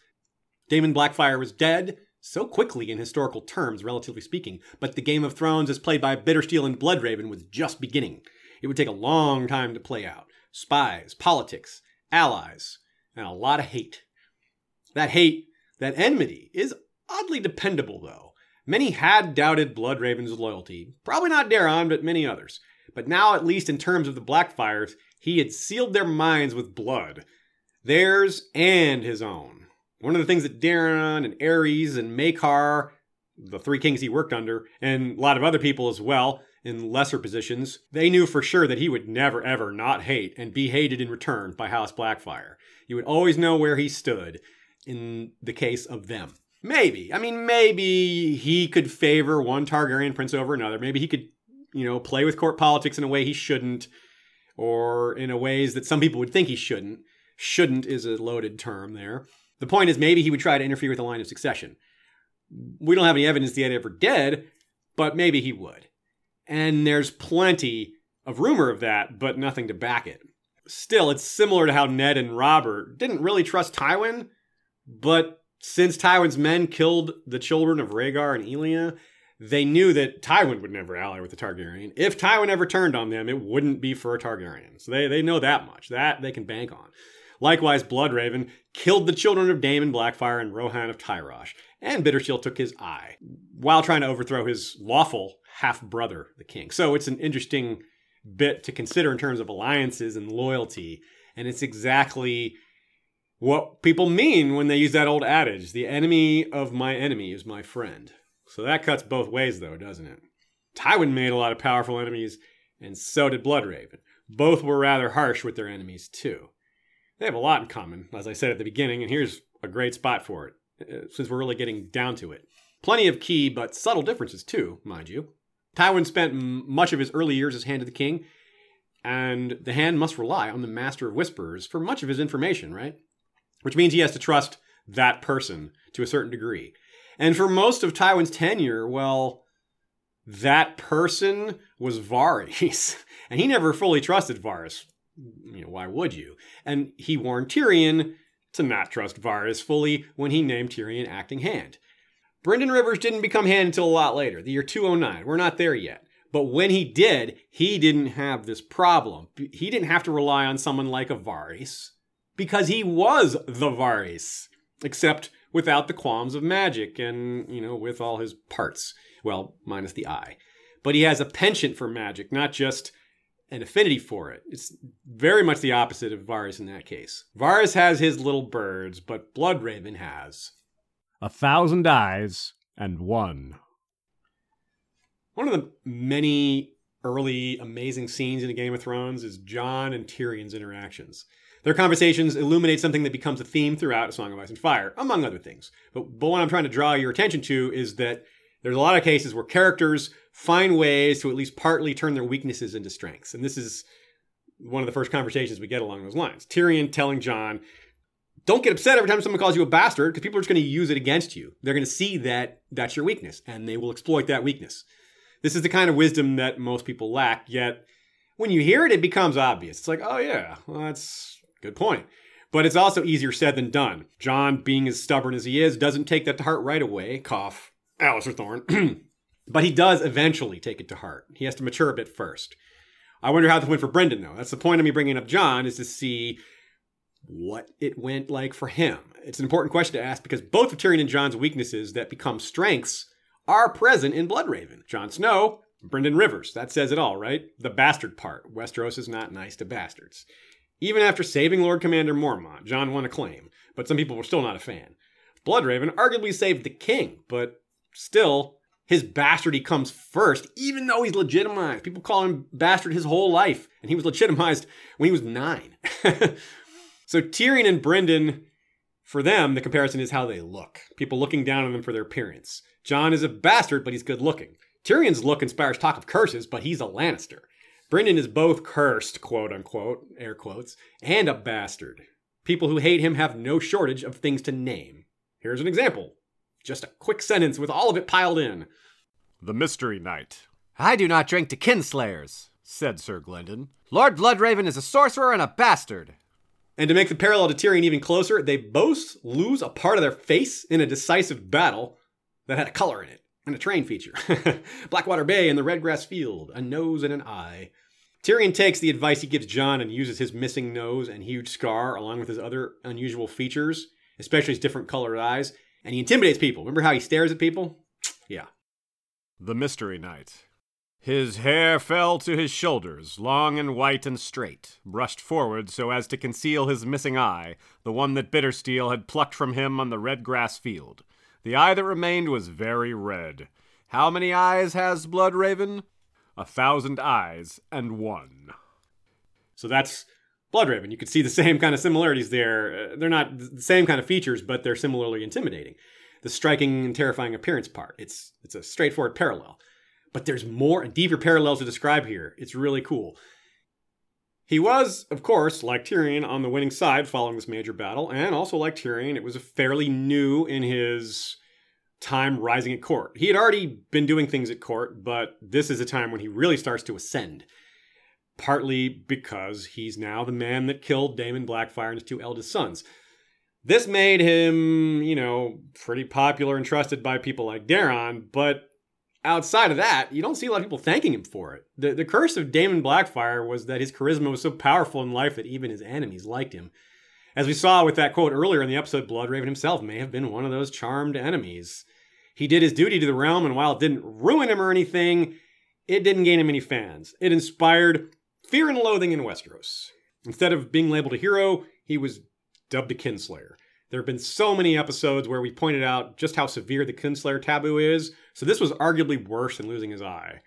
Daemon Blackfyre was dead, so quickly in historical terms, relatively speaking, but the Game of Thrones as played by Bittersteel and Bloodraven was just beginning. It would take a long time to play out. Spies, politics, allies, and a lot of hate. That hate, that enmity, is oddly dependable, though. Many had doubted Bloodraven's loyalty. Probably not Daeron, but many others. But now, at least in terms of the Blackfyres, he had sealed their minds with blood. Theirs and his own. One of the things that Daeron and Aerys and Maekar, the three kings he worked under, and a lot of other people as well, in lesser positions, they knew for sure that he would never ever not hate and be hated in return by House Blackfire. You would always know where he stood in the case of them. Maybe. I mean, maybe he could favor one Targaryen prince over another. Maybe he could, you know, play with court politics in a way he shouldn't, or in a ways that some people would think he shouldn't. Shouldn't is a loaded term there. The point is, maybe he would try to interfere with the line of succession. We don't have any evidence that he ever did, but maybe he would. And there's plenty of rumor of that, but nothing to back it still, it's similar to how Ned and Robert didn't really trust Tywin, but since Tywin's men killed the children of Rhaegar and Elia, they knew that Tywin would never ally with the Targaryen. If Tywin ever turned on them, it wouldn't be for a Targaryen. So they, they know that much. That they can bank on. Likewise, Bloodraven killed the children of Daemon Blackfyre and Rohanne of Tyrosh, and Bittersteel took his eye while trying to overthrow his lawful half brother, the king. So it's an interesting bit to consider in terms of alliances and loyalty, and it's exactly what people mean when they use that old adage the enemy of my enemy is my friend. So that cuts both ways, though, doesn't it? Tywin made a lot of powerful enemies, and so did Bloodraven. Both were rather harsh with their enemies, too. They have a lot in common, as I said at the beginning, and here's a great spot for it, uh, since we're really getting down to it. Plenty of key but subtle differences, too, mind you. Tywin spent much of his early years as Hand of the King, and the Hand must rely on the Master of Whisperers for much of his information, right? Which means he has to trust that person to a certain degree. And for most of Tywin's tenure, well, that person was Varys. And he never fully trusted Varys. You know, why would you? And he warned Tyrion to not trust Varys fully when he named Tyrion acting hand. Brynden Rivers didn't become hand until a lot later, the year 209. We're not there yet. But when he did, he didn't have this problem. He didn't have to rely on someone like a Varys because he was the Varys, except without the qualms of magic and, you know, with all his parts. Well, minus the eye. But he has a penchant for magic, not just an affinity for it. It's very much the opposite of Varys in that case. Varys has his little birds, but Bloodraven has a thousand eyes and one. One of the many early amazing scenes in Game of Thrones is Jon and Tyrion's interactions. Their conversations illuminate something that becomes a theme throughout A Song of Ice and Fire, among other things. But, but what I'm trying to draw your attention to is that there's a lot of cases where characters find ways to at least partly turn their weaknesses into strengths. And this is one of the first conversations we get along those lines. Tyrion telling Jon, don't get upset every time someone calls you a bastard because people are just going to use it against you. They're going to see that that's your weakness and they will exploit that weakness. This is the kind of wisdom that most people lack, yet when you hear it, it becomes obvious. It's like, oh yeah, well, that's a good point. But it's also easier said than done. Jon, being as stubborn as he is, doesn't take that to heart right away. Cough. Alliser Thorne. but he does eventually take it to heart. He has to mature a bit first. I wonder how this went for Brynden, though. That's the point of me bringing up Jon, is to see what it went like for him. It's an important question to ask because both of Tyrion and Jon's weaknesses that become strengths are present in Bloodraven. Jon Snow, Brynden Rivers. That says it all, right? The bastard part. Westeros is not nice to bastards. Even after saving Lord Commander Mormont, Jon won a claim, but some people were still not a fan. Bloodraven arguably saved the king, but still, his bastardy comes first, even though he's legitimized. People call him bastard his whole life, and he was legitimized when he was nine. so Tyrion and Brynden, for them, the comparison is how they look. People looking down on them for their appearance. Jon is a bastard, but he's good looking. Tyrion's look inspires talk of curses, but he's a Lannister. Brynden is both cursed, quote unquote, air quotes, and a bastard. People who hate him have no shortage of things to name. Here's an example. Just a quick sentence with all of it piled in. The Mystery Knight. I do not drink to kinslayers, said Sir Glendon. Lord Bloodraven is a sorcerer and a bastard. And to make the parallel to Tyrion even closer, they both lose a part of their face in a decisive battle that had a color in it and a train feature. Blackwater Bay and the Redgrass Field, a nose and an eye. Tyrion takes the advice he gives Jon and uses his missing nose and huge scar, along with his other unusual features, especially his different colored eyes, and he intimidates people. Remember how he stares at people? Yeah. The Mystery Knight. His hair fell to his shoulders, long and white and straight, brushed forward so as to conceal his missing eye, the one that Bittersteel had plucked from him on the Redgrass Field. The eye that remained was very red. How many eyes has Bloodraven? A thousand eyes and one. So that's Bloodraven. You can see the same kind of similarities there. Uh, they're not the same kind of features, but they're similarly intimidating. The striking and terrifying appearance part. It's it's a straightforward parallel. But there's more and deeper parallels to describe here. It's really cool. He was, of course, like Tyrion, on the winning side following this major battle, and also like Tyrion, it was fairly new in his time rising at court. He had already been doing things at court, but this is a time when he really starts to ascend. Partly because he's now the man that killed Daemon Blackfyre and his two eldest sons. This made him, you know, pretty popular and trusted by people like Daeron, but outside of that, you don't see a lot of people thanking him for it. The, the curse of Daemon Blackfyre was that his charisma was so powerful in life that even his enemies liked him. As we saw with that quote earlier in the episode, Bloodraven himself may have been one of those charmed enemies. He did his duty to the realm, and while it didn't ruin him or anything, it didn't gain him any fans. It inspired fear and loathing in Westeros. Instead of being labeled a hero, he was dubbed a kinslayer. There have been so many episodes where we pointed out just how severe the kinslayer taboo is, so this was arguably worse than losing his eye.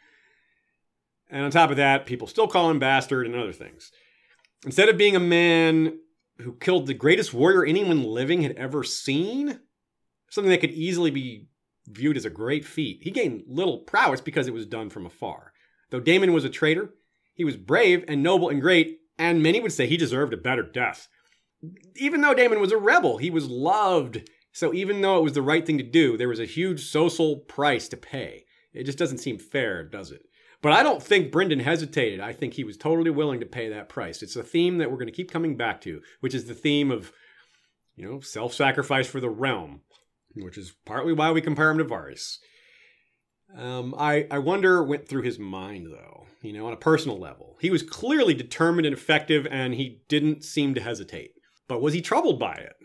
And on top of that, people still call him bastard and other things. Instead of being a man who killed the greatest warrior anyone living had ever seen, something that could easily be viewed as a great feat, he gained little prowess because it was done from afar. Though Daemon was a traitor, he was brave and noble and great, and many would say he deserved a better death. Even though Daemon was a rebel, he was loved. So even though it was the right thing to do, there was a huge social price to pay. It just doesn't seem fair, does it? But I don't think Brynden hesitated. I think he was totally willing to pay that price. It's a theme that we're going to keep coming back to, which is the theme of, you know, self-sacrifice for the realm, which is partly why we compare him to Varys. Um, I, I wonder went through his mind, though, you know, on a personal level. He was clearly determined and effective, and he didn't seem to hesitate. But was he troubled by it?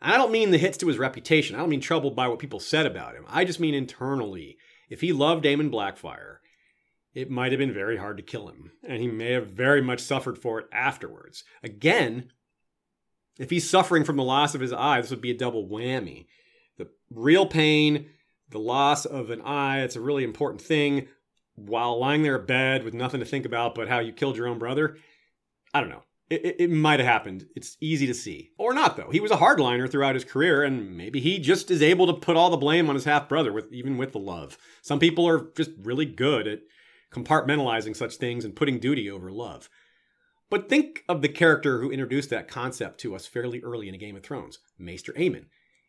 I don't mean the hits to his reputation. I don't mean troubled by what people said about him. I just mean internally. If he loved Daemon Blackfyre, it might have been very hard to kill him, and he may have very much suffered for it afterwards. Again, if he's suffering from the loss of his eye, this would be a double whammy. The real pain, the loss of an eye, it's a really important thing, while lying there in bed with nothing to think about but how you killed your own brother. I don't know. It, it, might have happened. It's easy to see. Or not, though. He was a hardliner throughout his career, and maybe he just is able to put all the blame on his half brother, with even with the love. Some people are just really good at compartmentalizing such things and putting duty over love. But think of the character who introduced that concept to us fairly early in a Game of Thrones, Maester Aemon.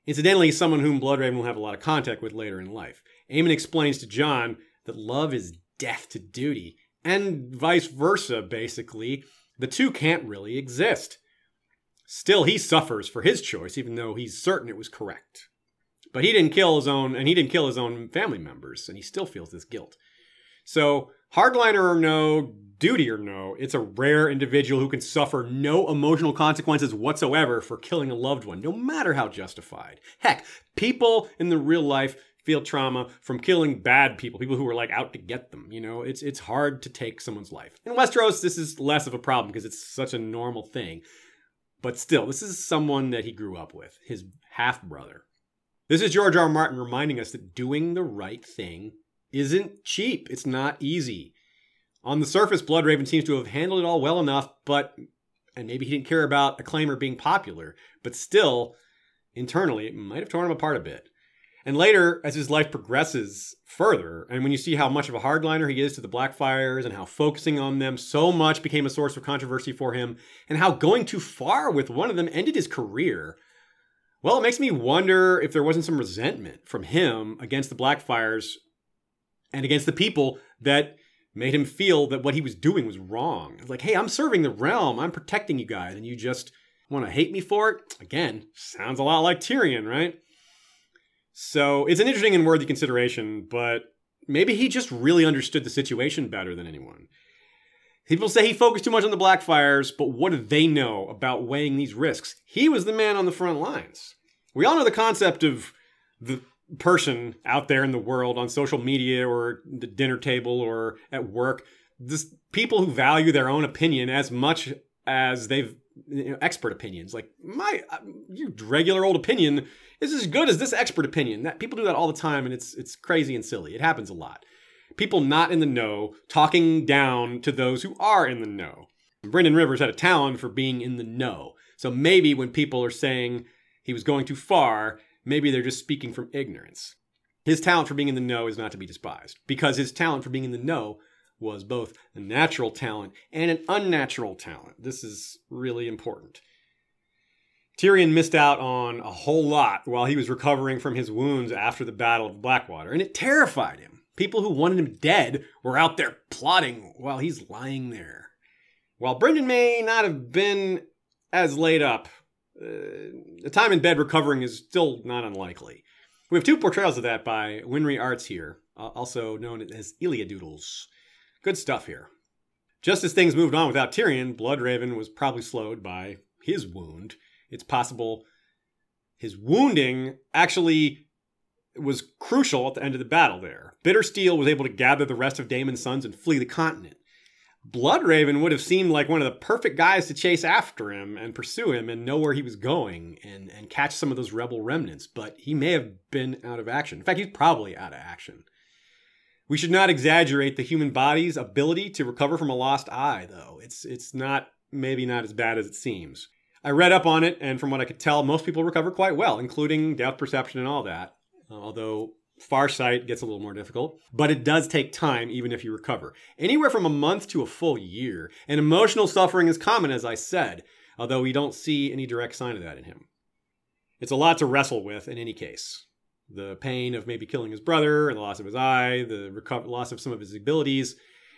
Incidentally, someone whom Bloodraven will have a lot of contact with later in life. Aemon explains to Jon that love is death to duty, and vice versa, basically. The two can't really exist. Still, he suffers for his choice, even though he's certain it was correct. But he didn't kill his own, and he didn't kill his own family members, and he still feels this guilt. So, hardliner or no, duty or no, it's a rare individual who can suffer no emotional consequences whatsoever for killing a loved one, no matter how justified. Heck, people in the real life feel trauma from killing bad people, people who are like out to get them. You know, it's it's hard to take someone's life. In Westeros, this is less of a problem because it's such a normal thing. But still, this is someone that he grew up with, his half brother. This is George R. R. Martin reminding us that doing the right thing isn't cheap. It's not easy. On the surface, Bloodraven seems to have handled it all well enough, but and maybe he didn't care about acclaim or being popular, but still, internally, it might have torn him apart a bit. And later, as his life progresses further, and when you see how much of a hardliner he is to the Blackfyres and how focusing on them so much became a source of controversy for him, and how going too far with one of them ended his career, well, it makes me wonder if there wasn't some resentment from him against the Blackfyres and against the people that made him feel that what he was doing was wrong. Like, hey, I'm serving the realm, I'm protecting you guys, and you just want to hate me for it? Again, sounds a lot like Tyrion, right? So it's an interesting and worthy consideration, but maybe he just really understood the situation better than anyone. People say he focused too much on the Blackfyres, but what do they know about weighing these risks? He was the man on the front lines. We all know the concept of the person out there in the world on social media or the dinner table or at work, this people who value their own opinion as much as they've you know, expert opinions. Like my uh, your regular old opinion is as good as this expert opinion. That people do that all the time, and it's it's crazy and silly. It happens a lot. People not in the know talking down to those who are in the know. Brynden Rivers had a talent for being in the know. So maybe when people are saying he was going too far, maybe they're just speaking from ignorance. His talent for being in the know is not to be despised because his talent for being in the know was both a natural talent and an unnatural talent. This is really important. Tyrion missed out on a whole lot while he was recovering from his wounds after the Battle of Blackwater, and it terrified him. People who wanted him dead were out there plotting while he's lying there. While Brynden may not have been as laid up, uh, the time in bed recovering is still not unlikely. We have two portrayals of that by Winry Arts here, uh, also known as Iliadoodles. Good stuff here. Just as things moved on without Tyrion, Bloodraven was probably slowed by his wound. It's possible his wounding actually was crucial at the end of the battle there. Bittersteel was able to gather the rest of Daemon's sons and flee the continent. Bloodraven would have seemed like one of the perfect guys to chase after him and pursue him and know where he was going and, and catch some of those rebel remnants, but he may have been out of action. In fact, he's probably out of action. We should not exaggerate the human body's ability to recover from a lost eye, though. It's it's not maybe not as bad as it seems. I read up on it, and from what I could tell, most people recover quite well, including depth perception and all that. Uh, although Farsight gets a little more difficult, but it does take time even if you recover. Anywhere from a month to a full year. And emotional suffering is common, as I said, although we don't see any direct sign of that in him. It's a lot to wrestle with in any case. The pain of maybe killing his brother and the loss of his eye, the reco- loss of some of his abilities.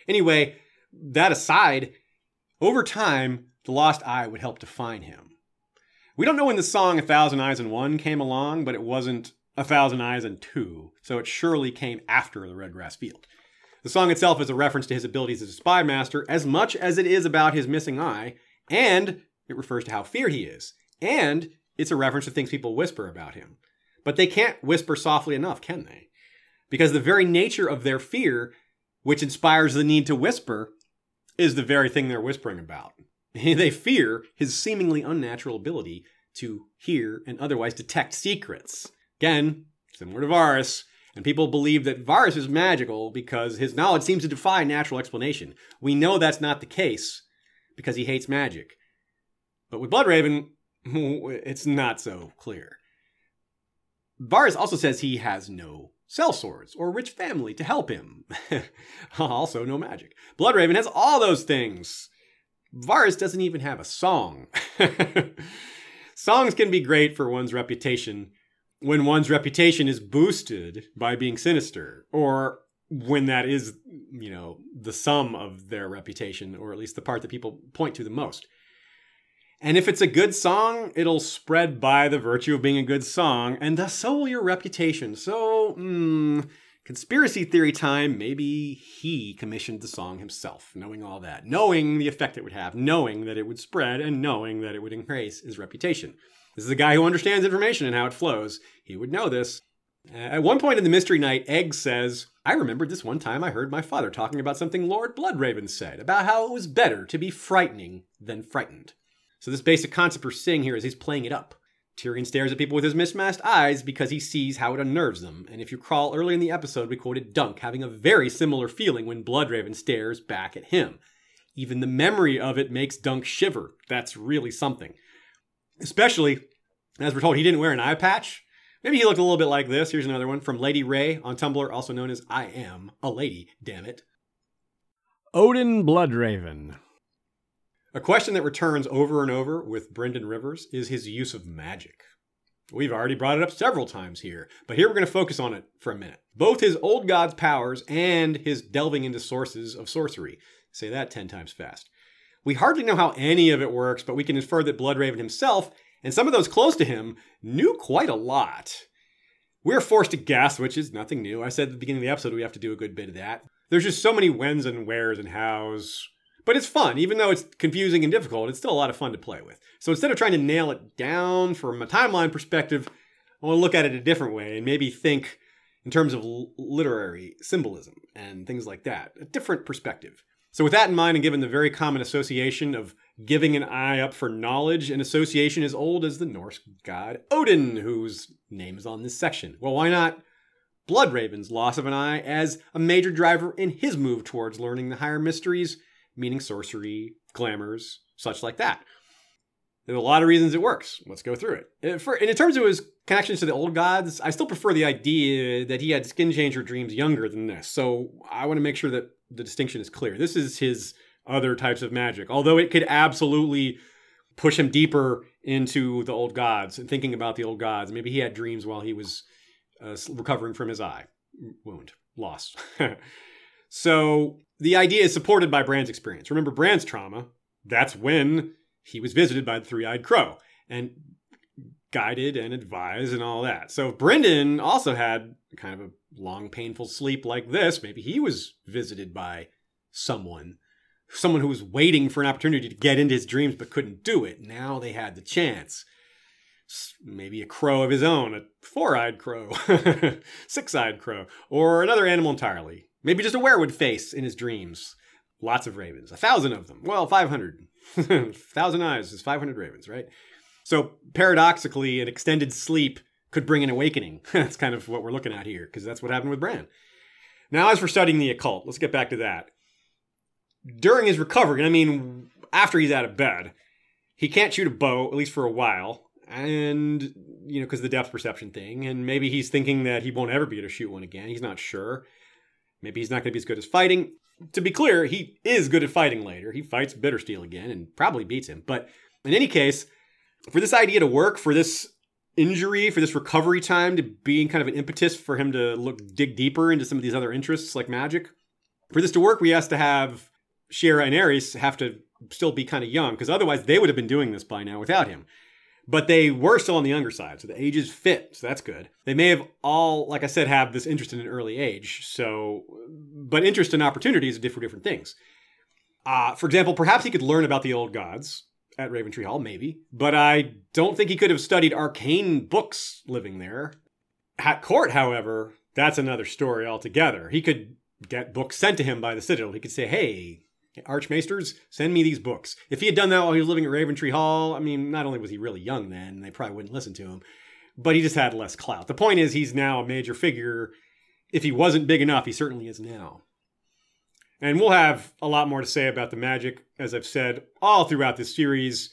Anyway, that aside, over time, the lost eye would help define him. We don't know when the song A Thousand Eyes and One came along, but it wasn't a Thousand Eyes and Two, so it surely came after the Redgrass Field. The song itself is a reference to his abilities as a spy master as much as it is about his missing eye, and it refers to how feared he is, and it's a reference to things people whisper about him. But they can't whisper softly enough, can they? Because the very nature of their fear, which inspires the need to whisper, is the very thing they're whispering about. they fear his seemingly unnatural ability to hear and otherwise detect secrets. Again, similar to Varys, and people believe that Varys is magical because his knowledge seems to defy natural explanation. We know that's not the case because he hates magic. But with Bloodraven, it's not so clear. Varys also says he has no sellswords or rich family to help him. also, no magic. Bloodraven has all those things. Varys doesn't even have a song. Songs can be great for one's reputation, when one's reputation is boosted by being sinister, or when that is, you know, the sum of their reputation, or at least the part that people point to the most. And if it's a good song, it'll spread by the virtue of being a good song, and thus so will your reputation. So, hmm, conspiracy theory time, maybe he commissioned the song himself, knowing all that, knowing the effect it would have, knowing that it would spread, and knowing that it would increase his reputation. This is a guy who understands information and how it flows. He would know this. At one point in the Mystery Knight, Egg says, I remembered this one time I heard my father talking about something Lord Bloodraven said, about how it was better to be frightening than frightened. So this basic concept we're seeing here is he's playing it up. Tyrion stares at people with his mismatched eyes because he sees how it unnerves them. And if you recall earlier in the episode, we quoted Dunk having a very similar feeling when Bloodraven stares back at him. Even the memory of it makes Dunk shiver. That's really something. Especially, as we're told, he didn't wear an eye patch. Maybe he looked a little bit like this. Here's another one from Lady Ray on Tumblr, also known as I Am a Lady, damn it. Odin Bloodraven. A question that returns over and over with Brynden Rivers is his use of magic. We've already brought it up several times here, but here we're going to focus on it for a minute. Both his old god's powers and his delving into sources of sorcery. Say that 10 times fast. We hardly know how any of it works, but we can infer that Bloodraven himself, and some of those close to him, knew quite a lot. We're forced to guess, which is nothing new. I said at the beginning of the episode we have to do a good bit of that. There's just so many whens and wheres and hows. But it's fun. Even though it's confusing and difficult, it's still a lot of fun to play with. So instead of trying to nail it down from a timeline perspective, I want to look at it a different way and maybe think in terms of literary symbolism and things like that. A different perspective. So, with that in mind, and given the very common association of giving an eye up for knowledge, an association as old as the Norse god Odin, whose name is on this section. Well, why not Bloodraven's loss of an eye as a major driver in his move towards learning the higher mysteries, meaning sorcery, glamours, such like that? There are a lot of reasons it works. Let's go through it. And in terms of his connections to the old gods, I still prefer the idea that he had skin changer dreams younger than this. So I want to make sure that the distinction is clear. This is his other types of magic, although it could absolutely push him deeper into the old gods and thinking about the old gods. Maybe he had dreams while he was uh, recovering from his eye wound, loss. so the idea is supported by Bran's experience. Remember Bran's trauma? That's when he was visited by the three eyed crow. And guided and advised and all that. So if Brynden also had kind of a long, painful sleep like this, maybe he was visited by someone, someone who was waiting for an opportunity to get into his dreams but couldn't do it. Now they had the chance. Maybe a crow of his own, a four eyed crow, six eyed crow, or another animal entirely. Maybe just a weirwood face in his dreams. Lots of ravens, a thousand of them. Well, 500. thousand eyes is 500 ravens, right? So paradoxically, an extended sleep could bring an awakening. that's kind of what we're looking at here, because that's what happened with Bran. Now, as for studying the occult, let's get back to that. During his recovery, I mean, after he's out of bed, he can't shoot a bow, at least for a while. And, you know, because the depth perception thing. And maybe he's thinking that he won't ever be able to shoot one again. He's not sure. Maybe he's not going to be as good as fighting. To be clear, he is good at fighting later. He fights Bittersteel again and probably beats him. But in any case, for this idea to work, for this injury, for this recovery time to being kind of an impetus for him to look dig deeper into some of these other interests like magic, for this to work, we has to have Shiera and Aerys have to still be kind of young because otherwise they would have been doing this by now without him. But they were still on the younger side, so the ages fit, so that's good. They may have all, like I said, have this interest in an early age. So, but interest and opportunities are different different things. Uh, for example, perhaps he could learn about the old gods at Raventree Hall, maybe. But I don't think he could have studied arcane books living there. At court, however, that's another story altogether. He could get books sent to him by the Citadel. He could say, hey, Archmaesters, send me these books. If he had done that while he was living at Raventree Hall, I mean, not only was he really young then, they probably wouldn't listen to him, but he just had less clout. The point is, he's now a major figure. If he wasn't big enough, he certainly is now. And we'll have a lot more to say about the magic, as I've said, all throughout this series.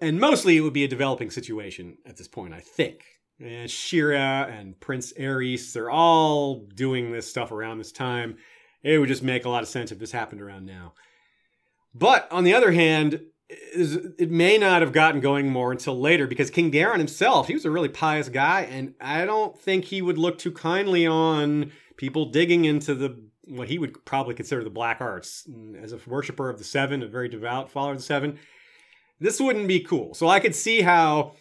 And mostly it would be a developing situation at this point, I think. And Shiera and Prince Aerys, they're all doing this stuff around this time. It would just make a lot of sense if this happened around now. But on the other hand, it may not have gotten going more until later because King Daeron himself, he was a really pious guy, and I don't think he would look too kindly on people digging into the what he would probably consider the black arts. As a worshiper of the seven, a very devout follower of the seven, this wouldn't be cool. So I could see how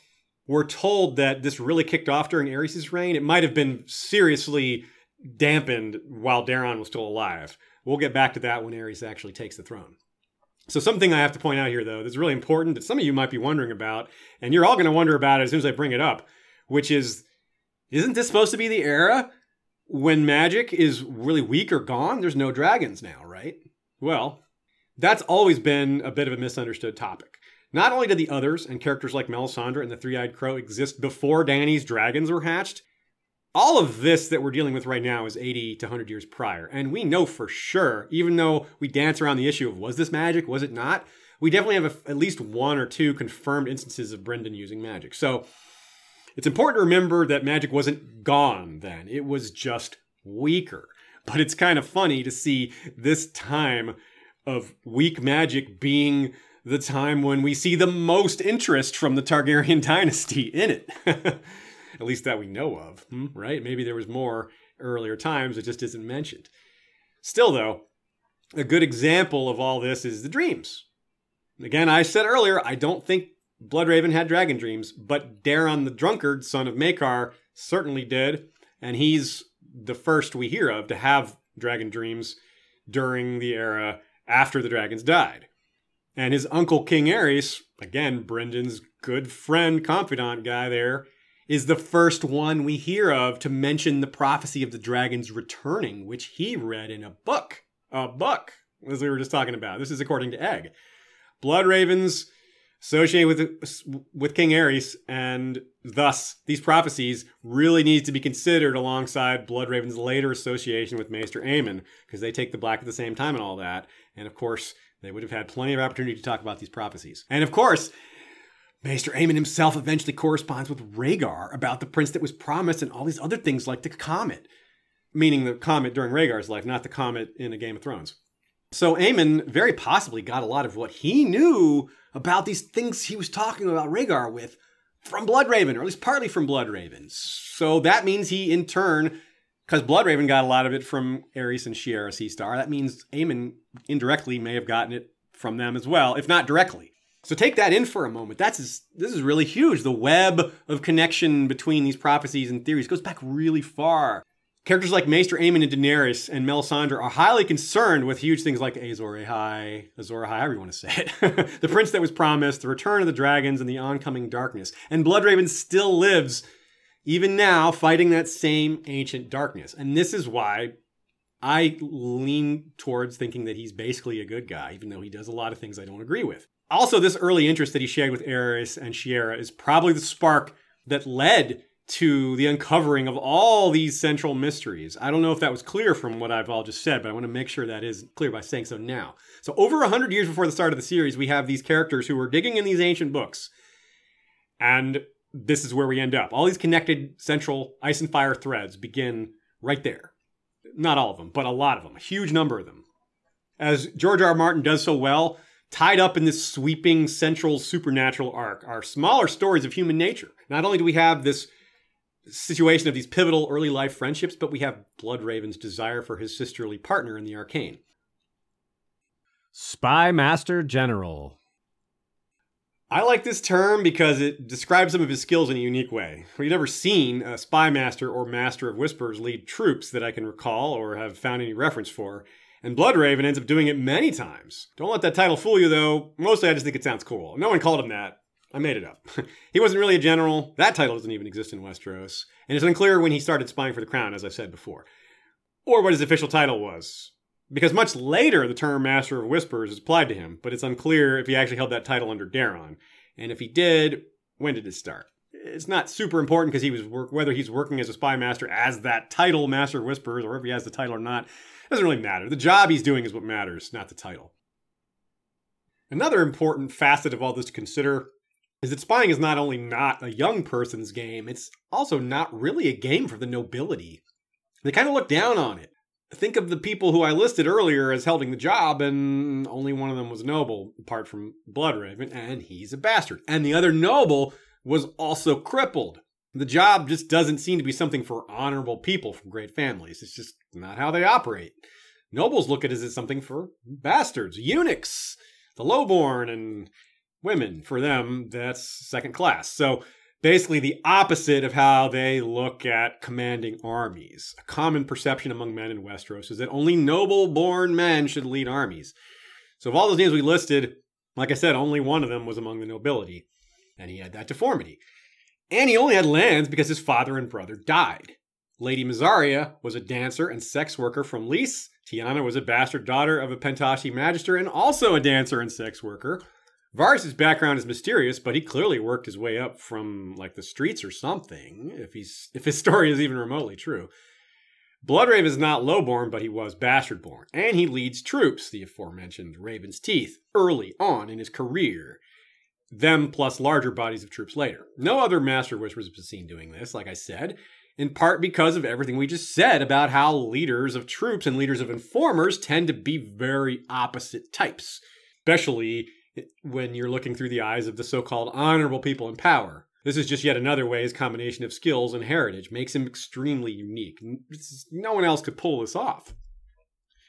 we're told that this really kicked off during Aerys' reign. It might have been seriously dampened while Daeron was still alive. We'll get back to that when Aerys actually takes the throne. So something I have to point out here, though, that's really important that some of you might be wondering about, and you're all going to wonder about it as soon as I bring it up, which is, isn't this supposed to be the era when magic is really weak or gone? There's no dragons now, right? Well, that's always been a bit of a misunderstood topic. Not only did the others and characters like Melisandre and the Three-Eyed Crow exist before Dany's dragons were hatched, all of this that we're dealing with right now is 80 to 100 years prior. And we know for sure, even though we dance around the issue of was this magic, was it not, we definitely have a, at least one or two confirmed instances of Brynden using magic. So it's important to remember that magic wasn't gone then, it was just weaker. But it's kind of funny to see this time of weak magic being the time when we see the most interest from the Targaryen dynasty in it. At least that we know of, hmm, right? Maybe there was more earlier times, it just isn't mentioned. Still, though, a good example of all this is the dreams. Again, I said earlier, I don't think Bloodraven had dragon dreams, but Daeron the drunkard, son of Maekar, certainly did, and he's the first we hear of to have dragon dreams during the era after the dragons died. And his uncle King Aerys, again, Brynden's good friend, confidant guy there, is the first one we hear of to mention the prophecy of the dragons returning, which he read in a book. A book, as we were just talking about. This is according to Egg. Bloodraven's associated with with King Aerys, and thus these prophecies really need to be considered alongside Bloodraven's later association with Maester Aemon, because they take the black at the same time and all that. And of course, they would have had plenty of opportunity to talk about these prophecies. And of course, Maester Aemon himself eventually corresponds with Rhaegar about the prince that was promised and all these other things like the comet, meaning the comet during Rhaegar's life, not the comet in a Game of Thrones. So Aemon very possibly got a lot of what he knew about these things he was talking about Rhaegar with from Bloodraven, or at least partly from Bloodraven. So that means he, in turn, because Bloodraven got a lot of it from Aerys and Shiera Seastar, that means Aemon indirectly may have gotten it from them as well, if not directly. So take that in for a moment. That's this is really huge. The web of connection between these prophecies and theories goes back really far. Characters like Maester Aemon and Daenerys and Melisandre are highly concerned with huge things like Azor Ahai, Azor Ahai, however you want to say it, the prince that was promised, the return of the dragons, and the oncoming darkness. And Bloodraven still lives, even now, fighting that same ancient darkness. And this is why I lean towards thinking that he's basically a good guy, even though he does a lot of things I don't agree with. Also, this early interest that he shared with Aerys and Shiera is probably the spark that led to the uncovering of all these central mysteries. I don't know if that was clear from what I've all just said, but I want to make sure that is clear by saying so now. So, over 100 years before the start of the series, we have these characters who were digging in these ancient books. And this is where we end up. All these connected central ice and fire threads begin right there. Not all of them, but a lot of them, a huge number of them. As George R. R. Martin does so well, tied up in this sweeping central supernatural arc are smaller stories of human nature. Not only do we have this situation of these pivotal early life friendships, but we have Bloodraven's desire for his sisterly partner in the arcane. Spy Master General. I like this term because it describes some of his skills in a unique way. We've never seen a spy master or master of whispers lead troops that I can recall or have found any reference for. And Bloodraven ends up doing it many times. Don't let that title fool you, though. Mostly I just think it sounds cool. No one called him that. I made it up. he wasn't really a general. That title doesn't even exist in Westeros. And it's unclear when he started spying for the crown, as I said before, or what his official title was. Because much later, the term Master of Whispers is applied to him, but it's unclear if he actually held that title under Daeron. And if he did, when did it start? It's not super important because he was work, whether he's working as a spy master as that title, Master of Whispers, or if he has the title or not, doesn't really matter. The job he's doing is what matters, not the title. Another important facet of all this to consider is that spying is not only not a young person's game, it's also not really a game for the nobility. They kind of look down on it. Think of the people who I listed earlier as holding the job, and only one of them was noble, apart from Bloodraven, and he's a bastard. And the other noble was also crippled. The job just doesn't seem to be something for honorable people from great families. It's just not how they operate. Nobles look at it as something for bastards, eunuchs, the lowborn, and women. For them, that's second class. So basically, the opposite of how they look at commanding armies. A common perception among men in Westeros is that only noble born men should lead armies. So, of all those names we listed, like I said, only one of them was among the nobility. And he had that deformity. And he only had lands because his father and brother died. Lady Mysaria was a dancer and sex worker from Lys. Tyanna was a bastard daughter of a Pentoshi magister and also a dancer and sex worker. Varys' background is mysterious, but he clearly worked his way up from like the streets or something, if he's if his story is even remotely true. Bloodraven is not lowborn, but he was bastard-born, and he leads troops, the aforementioned Raven's Teeth, early on in his career. Them plus larger bodies of troops later. No other Master Whispers was seen doing this, like I said, in part because of everything we just said about how leaders of troops and leaders of informers tend to be very opposite types, especially when you're looking through the eyes of the so called honorable people in power. This is just yet another way his combination of skills and heritage makes him extremely unique. No one else could pull this off.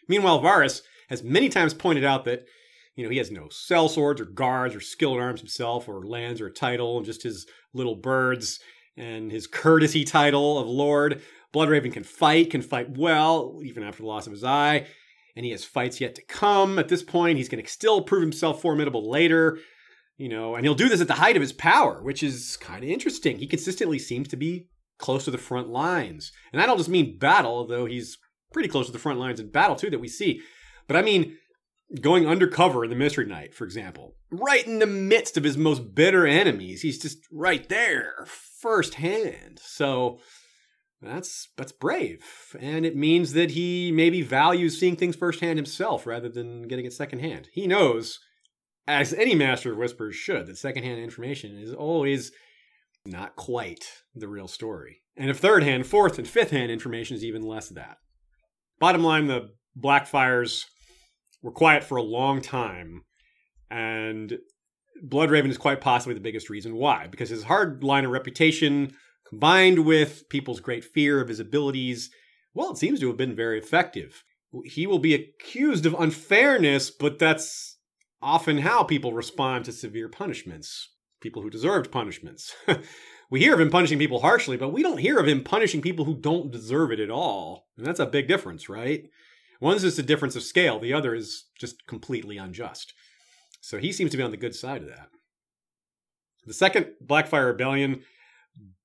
Meanwhile, Varys has many times pointed out that you know, he has no sellswords or guards or skill skilled arms himself or lands or title, and just his little birds and his courtesy title of Lord. Bloodraven can fight, can fight well, even after the loss of his eye and he has fights yet to come. At this point, he's going to still prove himself formidable later, you know, and he'll do this at the height of his power, which is kind of interesting. He consistently seems to be close to the front lines. And I don't just mean battle, though he's pretty close to the front lines in battle too that we see. But I mean going undercover in the Mystery Knight, for example, right in the midst of his most bitter enemies. He's just right there, firsthand. So that's that's brave, and it means that he maybe values seeing things firsthand himself rather than getting it secondhand. He knows, as any master of whispers should, that secondhand information is always not quite the real story. And if third hand, fourth, and fifth hand information is even less that. Bottom line, the Blackfyres were quiet for a long time, and Bloodraven is quite possibly the biggest reason why, because his hard line of reputation combined with people's great fear of his abilities, well, it seems to have been very effective. He will be accused of unfairness, but that's often how people respond to severe punishments, people who deserved punishments. we hear of him punishing people harshly, but we don't hear of him punishing people who don't deserve it at all. And that's a big difference, right? One's just a difference of scale, the other is just completely unjust. So he seems to be on the good side of that. The second Blackfyre Rebellion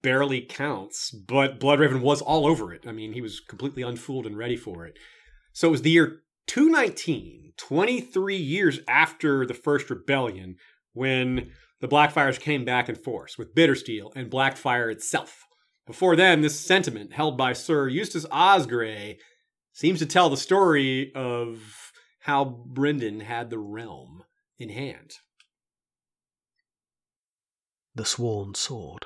barely counts, but Bloodraven was all over it. I mean, he was completely unfooled and ready for it. So it was the year 219, 23 years after the first rebellion, when the Blackfyres came back in force with Bittersteel and Blackfyre itself. Before then, this sentiment held by Sir Eustace Osgrey seems to tell the story of how Brynden had the realm in hand. The Sworn Sword.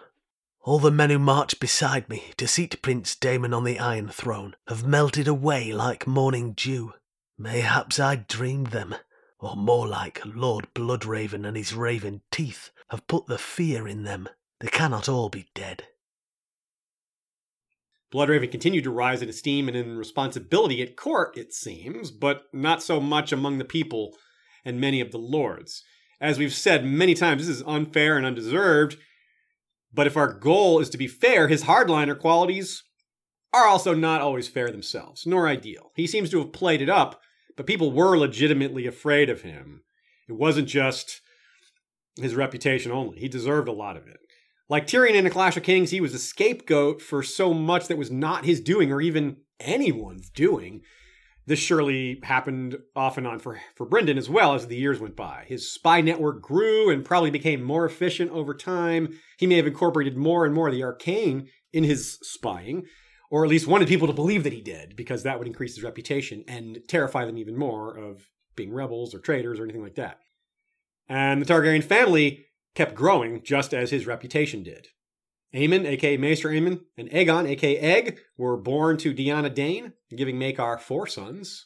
All the men who marched beside me to seat Prince Daemon on the Iron Throne have melted away like morning dew. Mayhaps I dreamed them, or more like Lord Bloodraven and his raven teeth have put the fear in them. They cannot all be dead. Bloodraven continued to rise in esteem and in responsibility at court, it seems, but not so much among the people and many of the lords. As we've said many times, this is unfair and undeserved. But if our goal is to be fair, his hardliner qualities are also not always fair themselves, nor ideal. He seems to have played it up, but people were legitimately afraid of him. It wasn't just his reputation only, he deserved a lot of it. Like Tyrion in A Clash of Kings, he was a scapegoat for so much that was not his doing or even anyone's doing. This surely happened off and on for, for Brynden as well as the years went by. His spy network grew and probably became more efficient over time. He may have incorporated more and more of the arcane in his spying, or at least wanted people to believe that he did, because that would increase his reputation and terrify them even more of being rebels or traitors or anything like that. And the Targaryen family kept growing just as his reputation did. Aemon, aka Maester Aemon, and Aegon, aka Egg, were born to Dyanna Dayne, giving Maekar four sons.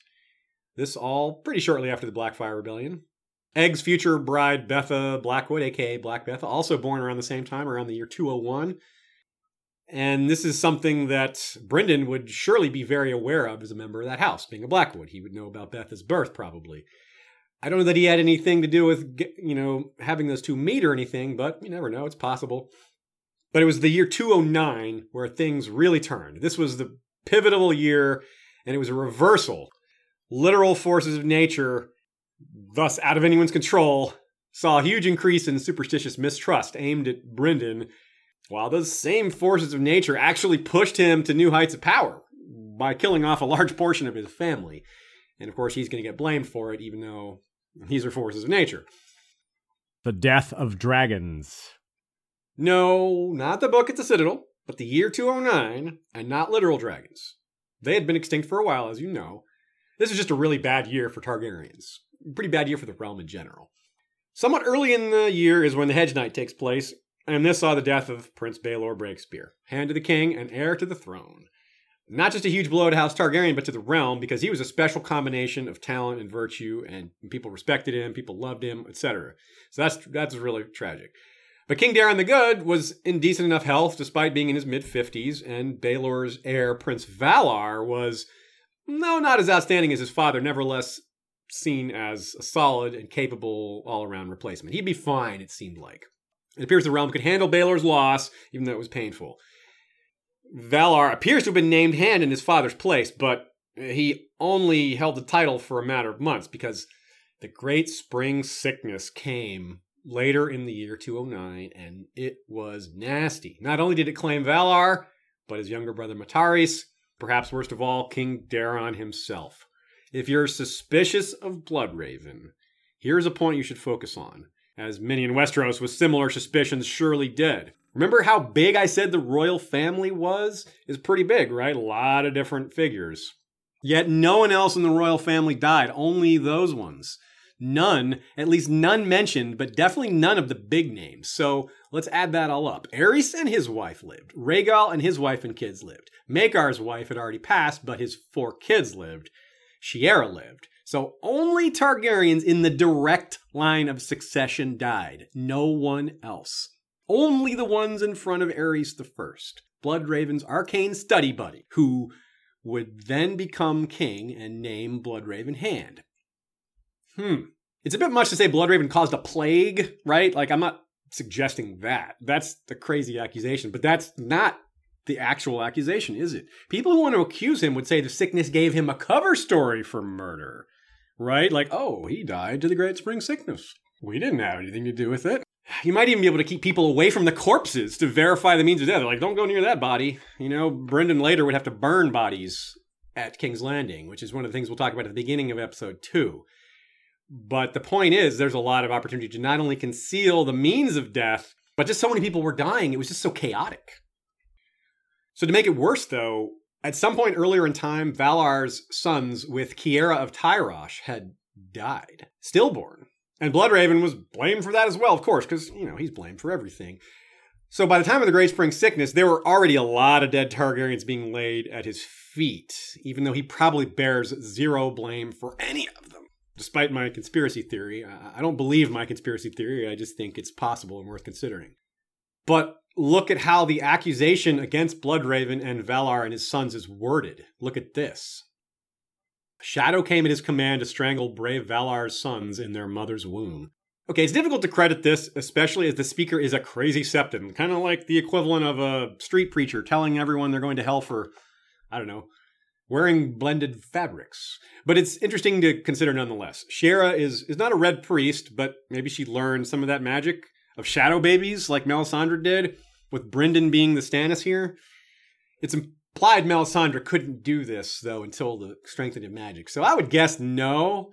This all pretty shortly after the Blackfyre Rebellion. Egg's future bride, Betha Blackwood, aka Black Betha, also born around the same time, around the year 201. And this is something that Brynden would surely be very aware of as a member of that house, being a Blackwood. He would know about Betha's birth, probably. I don't know that he had anything to do with, you know, having those two meet or anything, but you never know. It's possible. But it was the year 209 where things really turned. This was the pivotal year, and it was a reversal. Literal forces of nature, thus out of anyone's control, saw a huge increase in superstitious mistrust aimed at Brynden, while those same forces of nature actually pushed him to new heights of power by killing off a large portion of his family. And of course, he's going to get blamed for it, even though these are forces of nature. The death of dragons. No, not the book at the Citadel, but the year 209, and not literal dragons. They had been extinct for a while, as you know. This is just a really bad year for Targaryens. Pretty bad year for the realm in general. Somewhat early in the year is when the Hedge Knight takes place, and this saw the death of Prince Baelor Breakspear, hand to the king and heir to the throne. Not just a huge blow to House Targaryen, but to the realm, because he was a special combination of talent and virtue, and people respected him, people loved him, etc. So that's that's really tragic. But King Daeron the Good was in decent enough health despite being in his mid 50s, and Baelor's heir, Prince Valarr, was, no, not as outstanding as his father, nevertheless seen as a solid and capable all around replacement. He'd be fine, it seemed like. It appears the realm could handle Baelor's loss, even though it was painful. Valarr appears to have been named hand in his father's place, but he only held the title for a matter of months because the great spring sickness came later in the year 209, and it was nasty. Not only did it claim Valarr, but his younger brother Matarys, perhaps worst of all, King Daeron himself. If you're suspicious of Bloodraven, here's a point you should focus on, as many in Westeros with similar suspicions surely did. Remember how big I said the royal family was? Is pretty big, right? A lot of different figures. Yet no one else in the royal family died, only those ones none, at least none mentioned, but definitely none of the big names. So let's add that all up. Aerys and his wife lived. Rhaegel and his wife and kids lived. Maekar's wife had already passed, but his four kids lived. Shiera lived. So only Targaryens in the direct line of succession died. No one else. Only the ones in front of Aerys the First, Bloodraven's arcane study buddy, who would then become king and name Bloodraven Hand. Hmm. It's a bit much to say Bloodraven caused a plague, right? Like, I'm not suggesting that. That's the crazy accusation, but that's not the actual accusation, is it? People who want to accuse him would say the sickness gave him a cover story for murder, right? Like, oh, he died to the Great Spring Sickness. We didn't have anything to do with it. You might even be able to keep people away from the corpses to verify the means of death. They're like, don't go near that body. You know, Brynden later would have to burn bodies at King's Landing, which is one of the things we'll talk about at the beginning of episode two. But the point is, there's a lot of opportunity to not only conceal the means of death, but just so many people were dying, it was just so chaotic. So to make it worse, though, at some point earlier in time, Valarr's sons with Kiera of Tyrosh had died, stillborn. And Bloodraven was blamed for that as well, of course, because, you know, he's blamed for everything. So by the time of the Great Spring Sickness, there were already a lot of dead Targaryens being laid at his feet, even though he probably bears zero blame for any of them. Despite my conspiracy theory, I don't believe my conspiracy theory, I just think it's possible and worth considering. But look at how the accusation against Bloodraven and Valarr and his sons is worded. Look at this. Shadow came at his command to strangle brave Valarr's sons in their mother's womb. Okay, it's difficult to credit this, especially as the speaker is a crazy septon, kind of like the equivalent of a street preacher telling everyone they're going to hell for, I don't know, wearing blended fabrics. But it's interesting to consider nonetheless. Shiera is, is not a red priest, but maybe she learned some of that magic of shadow babies like Melisandre did, with Brynden being the Stannis here. It's implied Melisandre couldn't do this, though, until the strengthening of magic. So I would guess no,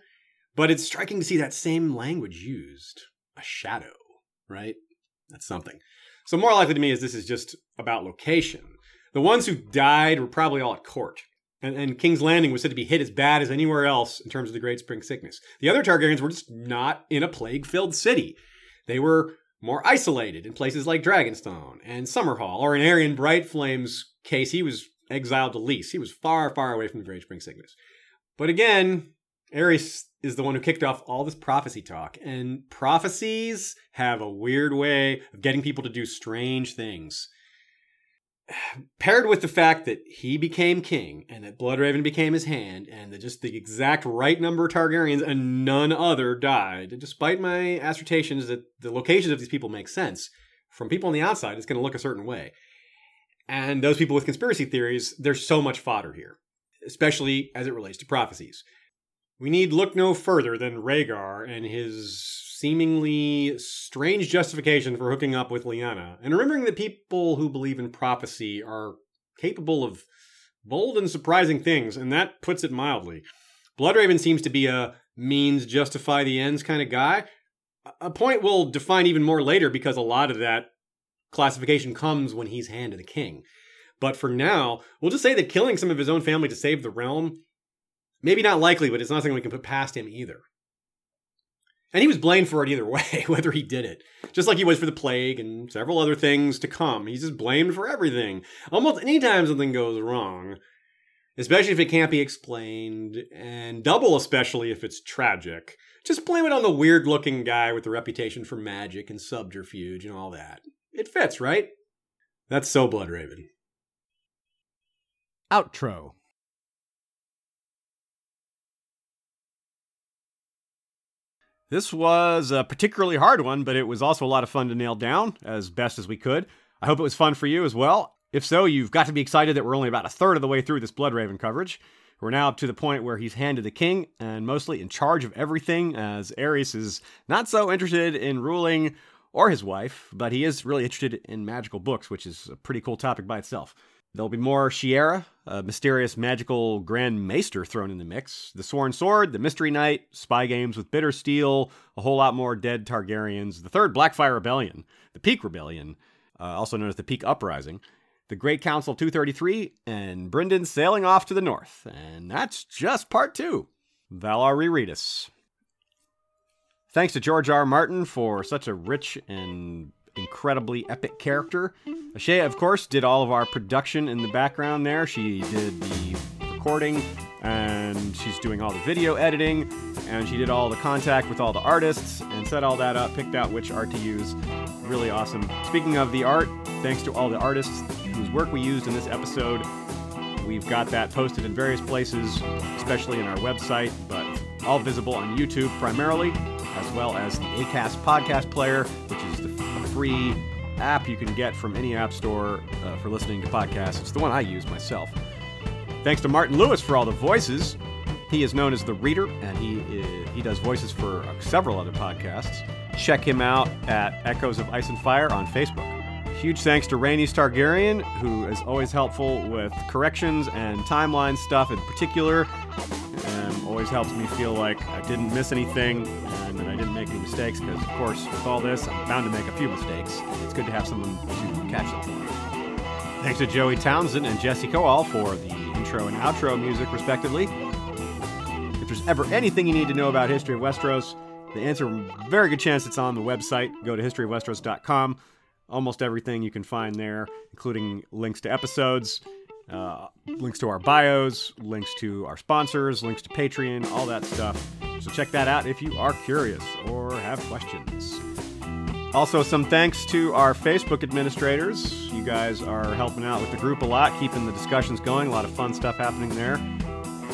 but it's striking to see that same language used. A shadow, right? That's something. So more likely to me is this is just about location. The ones who died were probably all at court. And, and, King's Landing was said to be hit as bad as anywhere else in terms of the Great Spring Sickness. The other Targaryens were just not in a plague filled city. They were more isolated in places like Dragonstone and Summerhall, or in Aerion Brightflame's case, he was exiled to Lys. He was far, far away from the Great Spring Sickness. But again, Aerys is the one who kicked off all this prophecy talk, and prophecies have a weird way of getting people to do strange things paired with the fact that he became king and that Bloodraven became his hand and that just the exact right number of Targaryens and none other died, despite my assertions that the locations of these people make sense, from people on the outside, it's going to look a certain way. And those people with conspiracy theories, there's so much fodder here, especially as it relates to prophecies. We need look no further than Rhaegar and his seemingly strange justification for hooking up with Lyanna, and remembering that people who believe in prophecy are capable of bold and surprising things, and that puts it mildly. Bloodraven seems to be a means justify the ends kind of guy. A point we'll define even more later because a lot of that classification comes when he's hand to the king. But for now, we'll just say that killing some of his own family to save the realm, maybe not likely, but it's not something we can put past him either. And he was blamed for it either way, whether he did it. Just like he was for the plague and several other things to come. He's just blamed for everything. Almost anytime something goes wrong, especially if it can't be explained, and double especially if it's tragic, just blame it on the weird looking guy with the reputation for magic and subterfuge and all that. It fits, right? That's so Bloodraven. Outro. This was a particularly hard one, but it was also a lot of fun to nail down as best as we could. I hope it was fun for you as well. If so, you've got to be excited that we're only about a third of the way through this Bloodraven coverage. We're now up to the point where he's handed the king and mostly in charge of everything, as Aerys is not so interested in ruling or his wife, but he is really interested in magical books, which is a pretty cool topic by itself. There'll be more Shiera, a mysterious magical Grand Maester thrown in the mix, the Sworn Sword, the Mystery Knight, spy games with Bittersteel, a whole lot more dead Targaryens, the Third Blackfyre Rebellion, the Peake Rebellion, uh, also known as the Peake Uprising, the Great Council 233, and Brynden sailing off to the north. And that's just part two. Valar. Thanks to George. R. Martin for such a rich and incredibly epic character. Ashea, of course, did all of our production in the background there. She did the recording and she's doing all the video editing and she did all the contact with all the artists and set all that up, picked out which art to use. Really awesome. Speaking of the art, thanks to all the artists whose work we used in this episode. We've got that posted in various places, especially in our website, but all visible on YouTube primarily. as well as the Acast podcast player, which is the free app you can get from any app store uh, for listening to podcasts. It's the one I use myself. Thanks to Martin Lewis for all the voices. He is known as the Reader, and he uh, he does voices for uh, several other podcasts. Check him out at Echoes of Ice and Fire on Facebook. Huge thanks to Rainey Targaryen, who is always helpful with corrections and timeline stuff in particular. Um, always helps me feel like I didn't miss anything and that I didn't make any mistakes, because, of course, with all this, I'm bound to make a few mistakes. It's good to have someone to catch them. Thanks to Joey Townsend and Jesse Coal for the intro and outro music, respectively. If there's ever anything you need to know about History of Westeros, the answer, very good chance it's on the website. Go to historyofwesteros.com. Almost everything you can find there, including links to episodes, uh, links to our bios, links to our sponsors, links to Patreon, all that stuff. So check that out if you are curious or have questions. Also, some thanks to our Facebook administrators. You guys are helping out with the group a lot, keeping the discussions going. A lot of fun stuff happening there.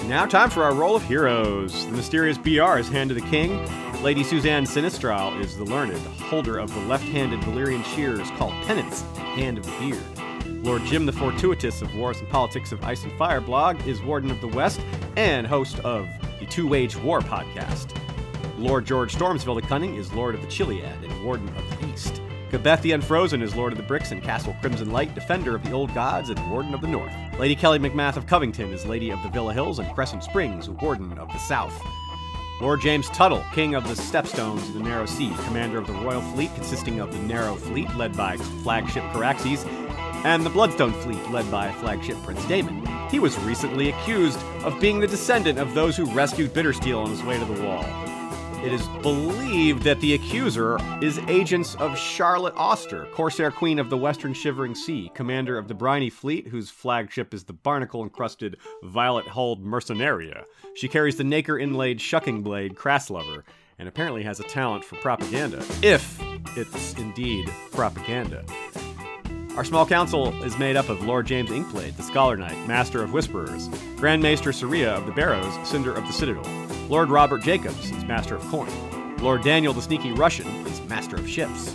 Now, time for our roll of heroes. The mysterious BR is Hand of the King. Lady Suzanne Sinistral is the learned, holder of the left handed Valyrian shears called Penance, Hand of the Beard. Lord Jim the Fortuitous of Wars and Politics of Ice and Fire blog is Warden of the West and host of the Two Wage War podcast. Lord George Stormsville the Cunning is Lord of the Chiliad and Warden of the East. Gabeth the Unfrozen is Lord of the Bricks and Castle Crimson Light, Defender of the Old Gods and Warden of the North. Lady Kelly McMath of Covington is Lady of the Villa Hills and Crescent Springs, Warden of the South. Lord James Tuttle, King of the Stepstones of the Narrow Sea, Commander of the Royal Fleet, consisting of the Narrow Fleet, led by flagship Caraxes, and the Bloodstone Fleet, led by flagship Prince Damon. He was recently accused of being the descendant of those who rescued Bittersteel on his way to the Wall. It is believed that the accuser is agents of Charlotte Auster, Corsair Queen of the Western Shivering Sea, commander of the Briny Fleet, whose flagship is the barnacle encrusted Violet Hulled Mercenaria. She carries the nacre inlaid shucking blade Crasslover, and apparently has a talent for propaganda, if it's indeed propaganda. Our small council is made up of Lord James Inkblade, the Scholar Knight, Master of Whisperers, Grand Maester Saria of the Barrows, Cinder of the Citadel, Lord Robert Jacobs is Master of Corn, Lord Daniel the Sneaky Russian is Master of Ships.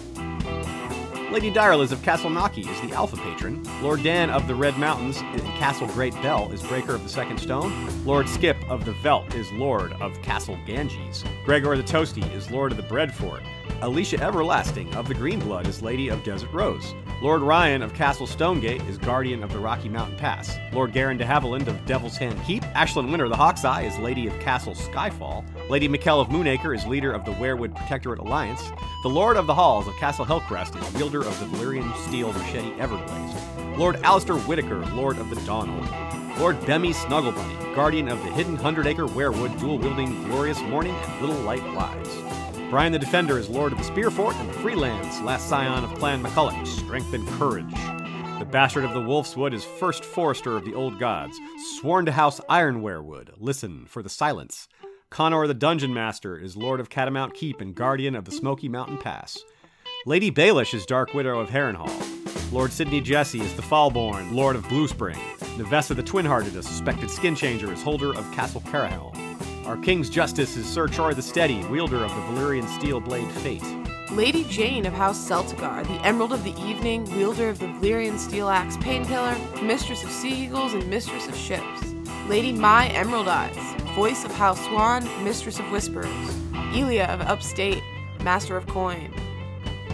Lady Direliz of Castle Naki is the Alpha Patron. Lord Dan of the Red Mountains in Castle Great Bell is Breaker of the Second Stone. Lord Skip of the Velt is Lord of Castle Ganges. Gregor the Toasty is Lord of the Bread Fort. Alicia Everlasting of the Green Blood is Lady of Desert Rose. Lord Ryan of Castle Stonegate is Guardian of the Rocky Mountain Pass. Lord Garen de Haviland of Devil's Hand Keep. Ashlyn Winter of the Hawk's Eye is Lady of Castle Skyfall. Lady Mikkel of Moonacre is leader of the Werewood Protectorate Alliance. The Lord of the Halls of Castle Hillcrest is wielder of the Valyrian Steel Machete Everblaze. Lord Alistair Whitaker, Lord of the Dawnhold. Lord Bemmy Snugglebunny, guardian of the hidden Hundred Acre Werewood, dual wielding Glorious Morning and Little Light Wise. Brian the Defender is Lord of the Spearfort and the Freelands, last scion of Clan McCulloch, Strength and Courage. The Bastard of the Wolfswood is First Forester of the Old Gods, sworn to House Ironwarewood, listen for the silence. Connor the Dungeon Master is Lord of Catamount Keep and Guardian of the Smoky Mountain Pass. Lady Baelish is Dark Widow of Harrenhal. Lord Sidney Jesse is the Fallborn, Lord of Bluespring. Nevessa the Twin-Hearted, a suspected skin changer, is holder of Castle Carahelm. Our King's Justice is Sir Char the Steady, wielder of the Valyrian Steel Blade Fate. Lady Jane of House Celtigar, the Emerald of the Evening, wielder of the Valyrian Steel Axe Painkiller, Mistress of Sea Eagles, and Mistress of Ships. Lady Mai Emerald Eyes, voice of House Swan, Mistress of Whispers. Elia of Upstate, Master of Coin.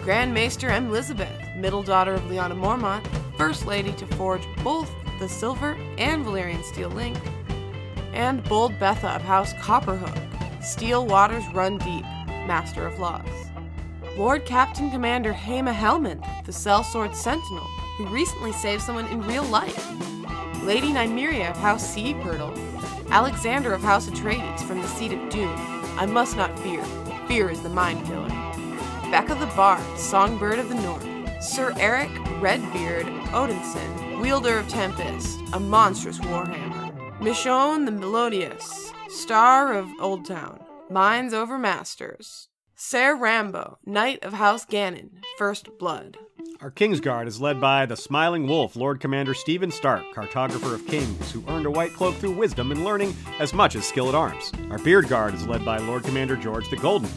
Grand Maester M. Elizabeth, middle daughter of Liana Mormont, First Lady to forge both the Silver and Valyrian Steel Link. And Bold Betha of House Copperhook, Steel Waters Run Deep, Master of Laws. Lord Captain Commander Hema Helmand, the Sellsword Sentinel, who recently saved someone in real life. Lady Nymeria of House Sea Purtle. Alexander of House Atreides from the Seat of Doom. I must not fear. Fear is the mind killer. Becca the Bard, Songbird of the North. Sir Eric Redbeard Odinson, wielder of Tempest, a monstrous warhammer. Michonne the Melodious, Star of Old Town, Minds over Masters. Ser Rambo, Knight of House Gannon, First Blood. Our Kingsguard is led by the Smiling Wolf, Lord Commander Stephen Stark, cartographer of kings, who earned a white cloak through wisdom and learning as much as skill at arms. Our Beard Guard is led by Lord Commander George the Golden.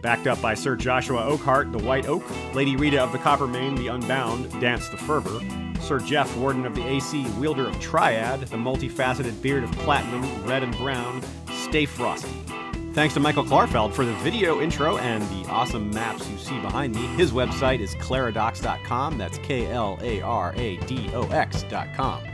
Backed up by Sir Joshua Oakheart, the White Oak, Lady Rita of the Coppermane, the Unbound, Dance the Fervor, Sir Jeff, Warden of the AC, wielder of Triad, the multifaceted beard of Platinum, Red and Brown, Stay Frosty. Thanks to Michael Klarfeld for the video intro and the awesome maps you see behind me. His website is klaradox.com. That's K L A R A D O X.com.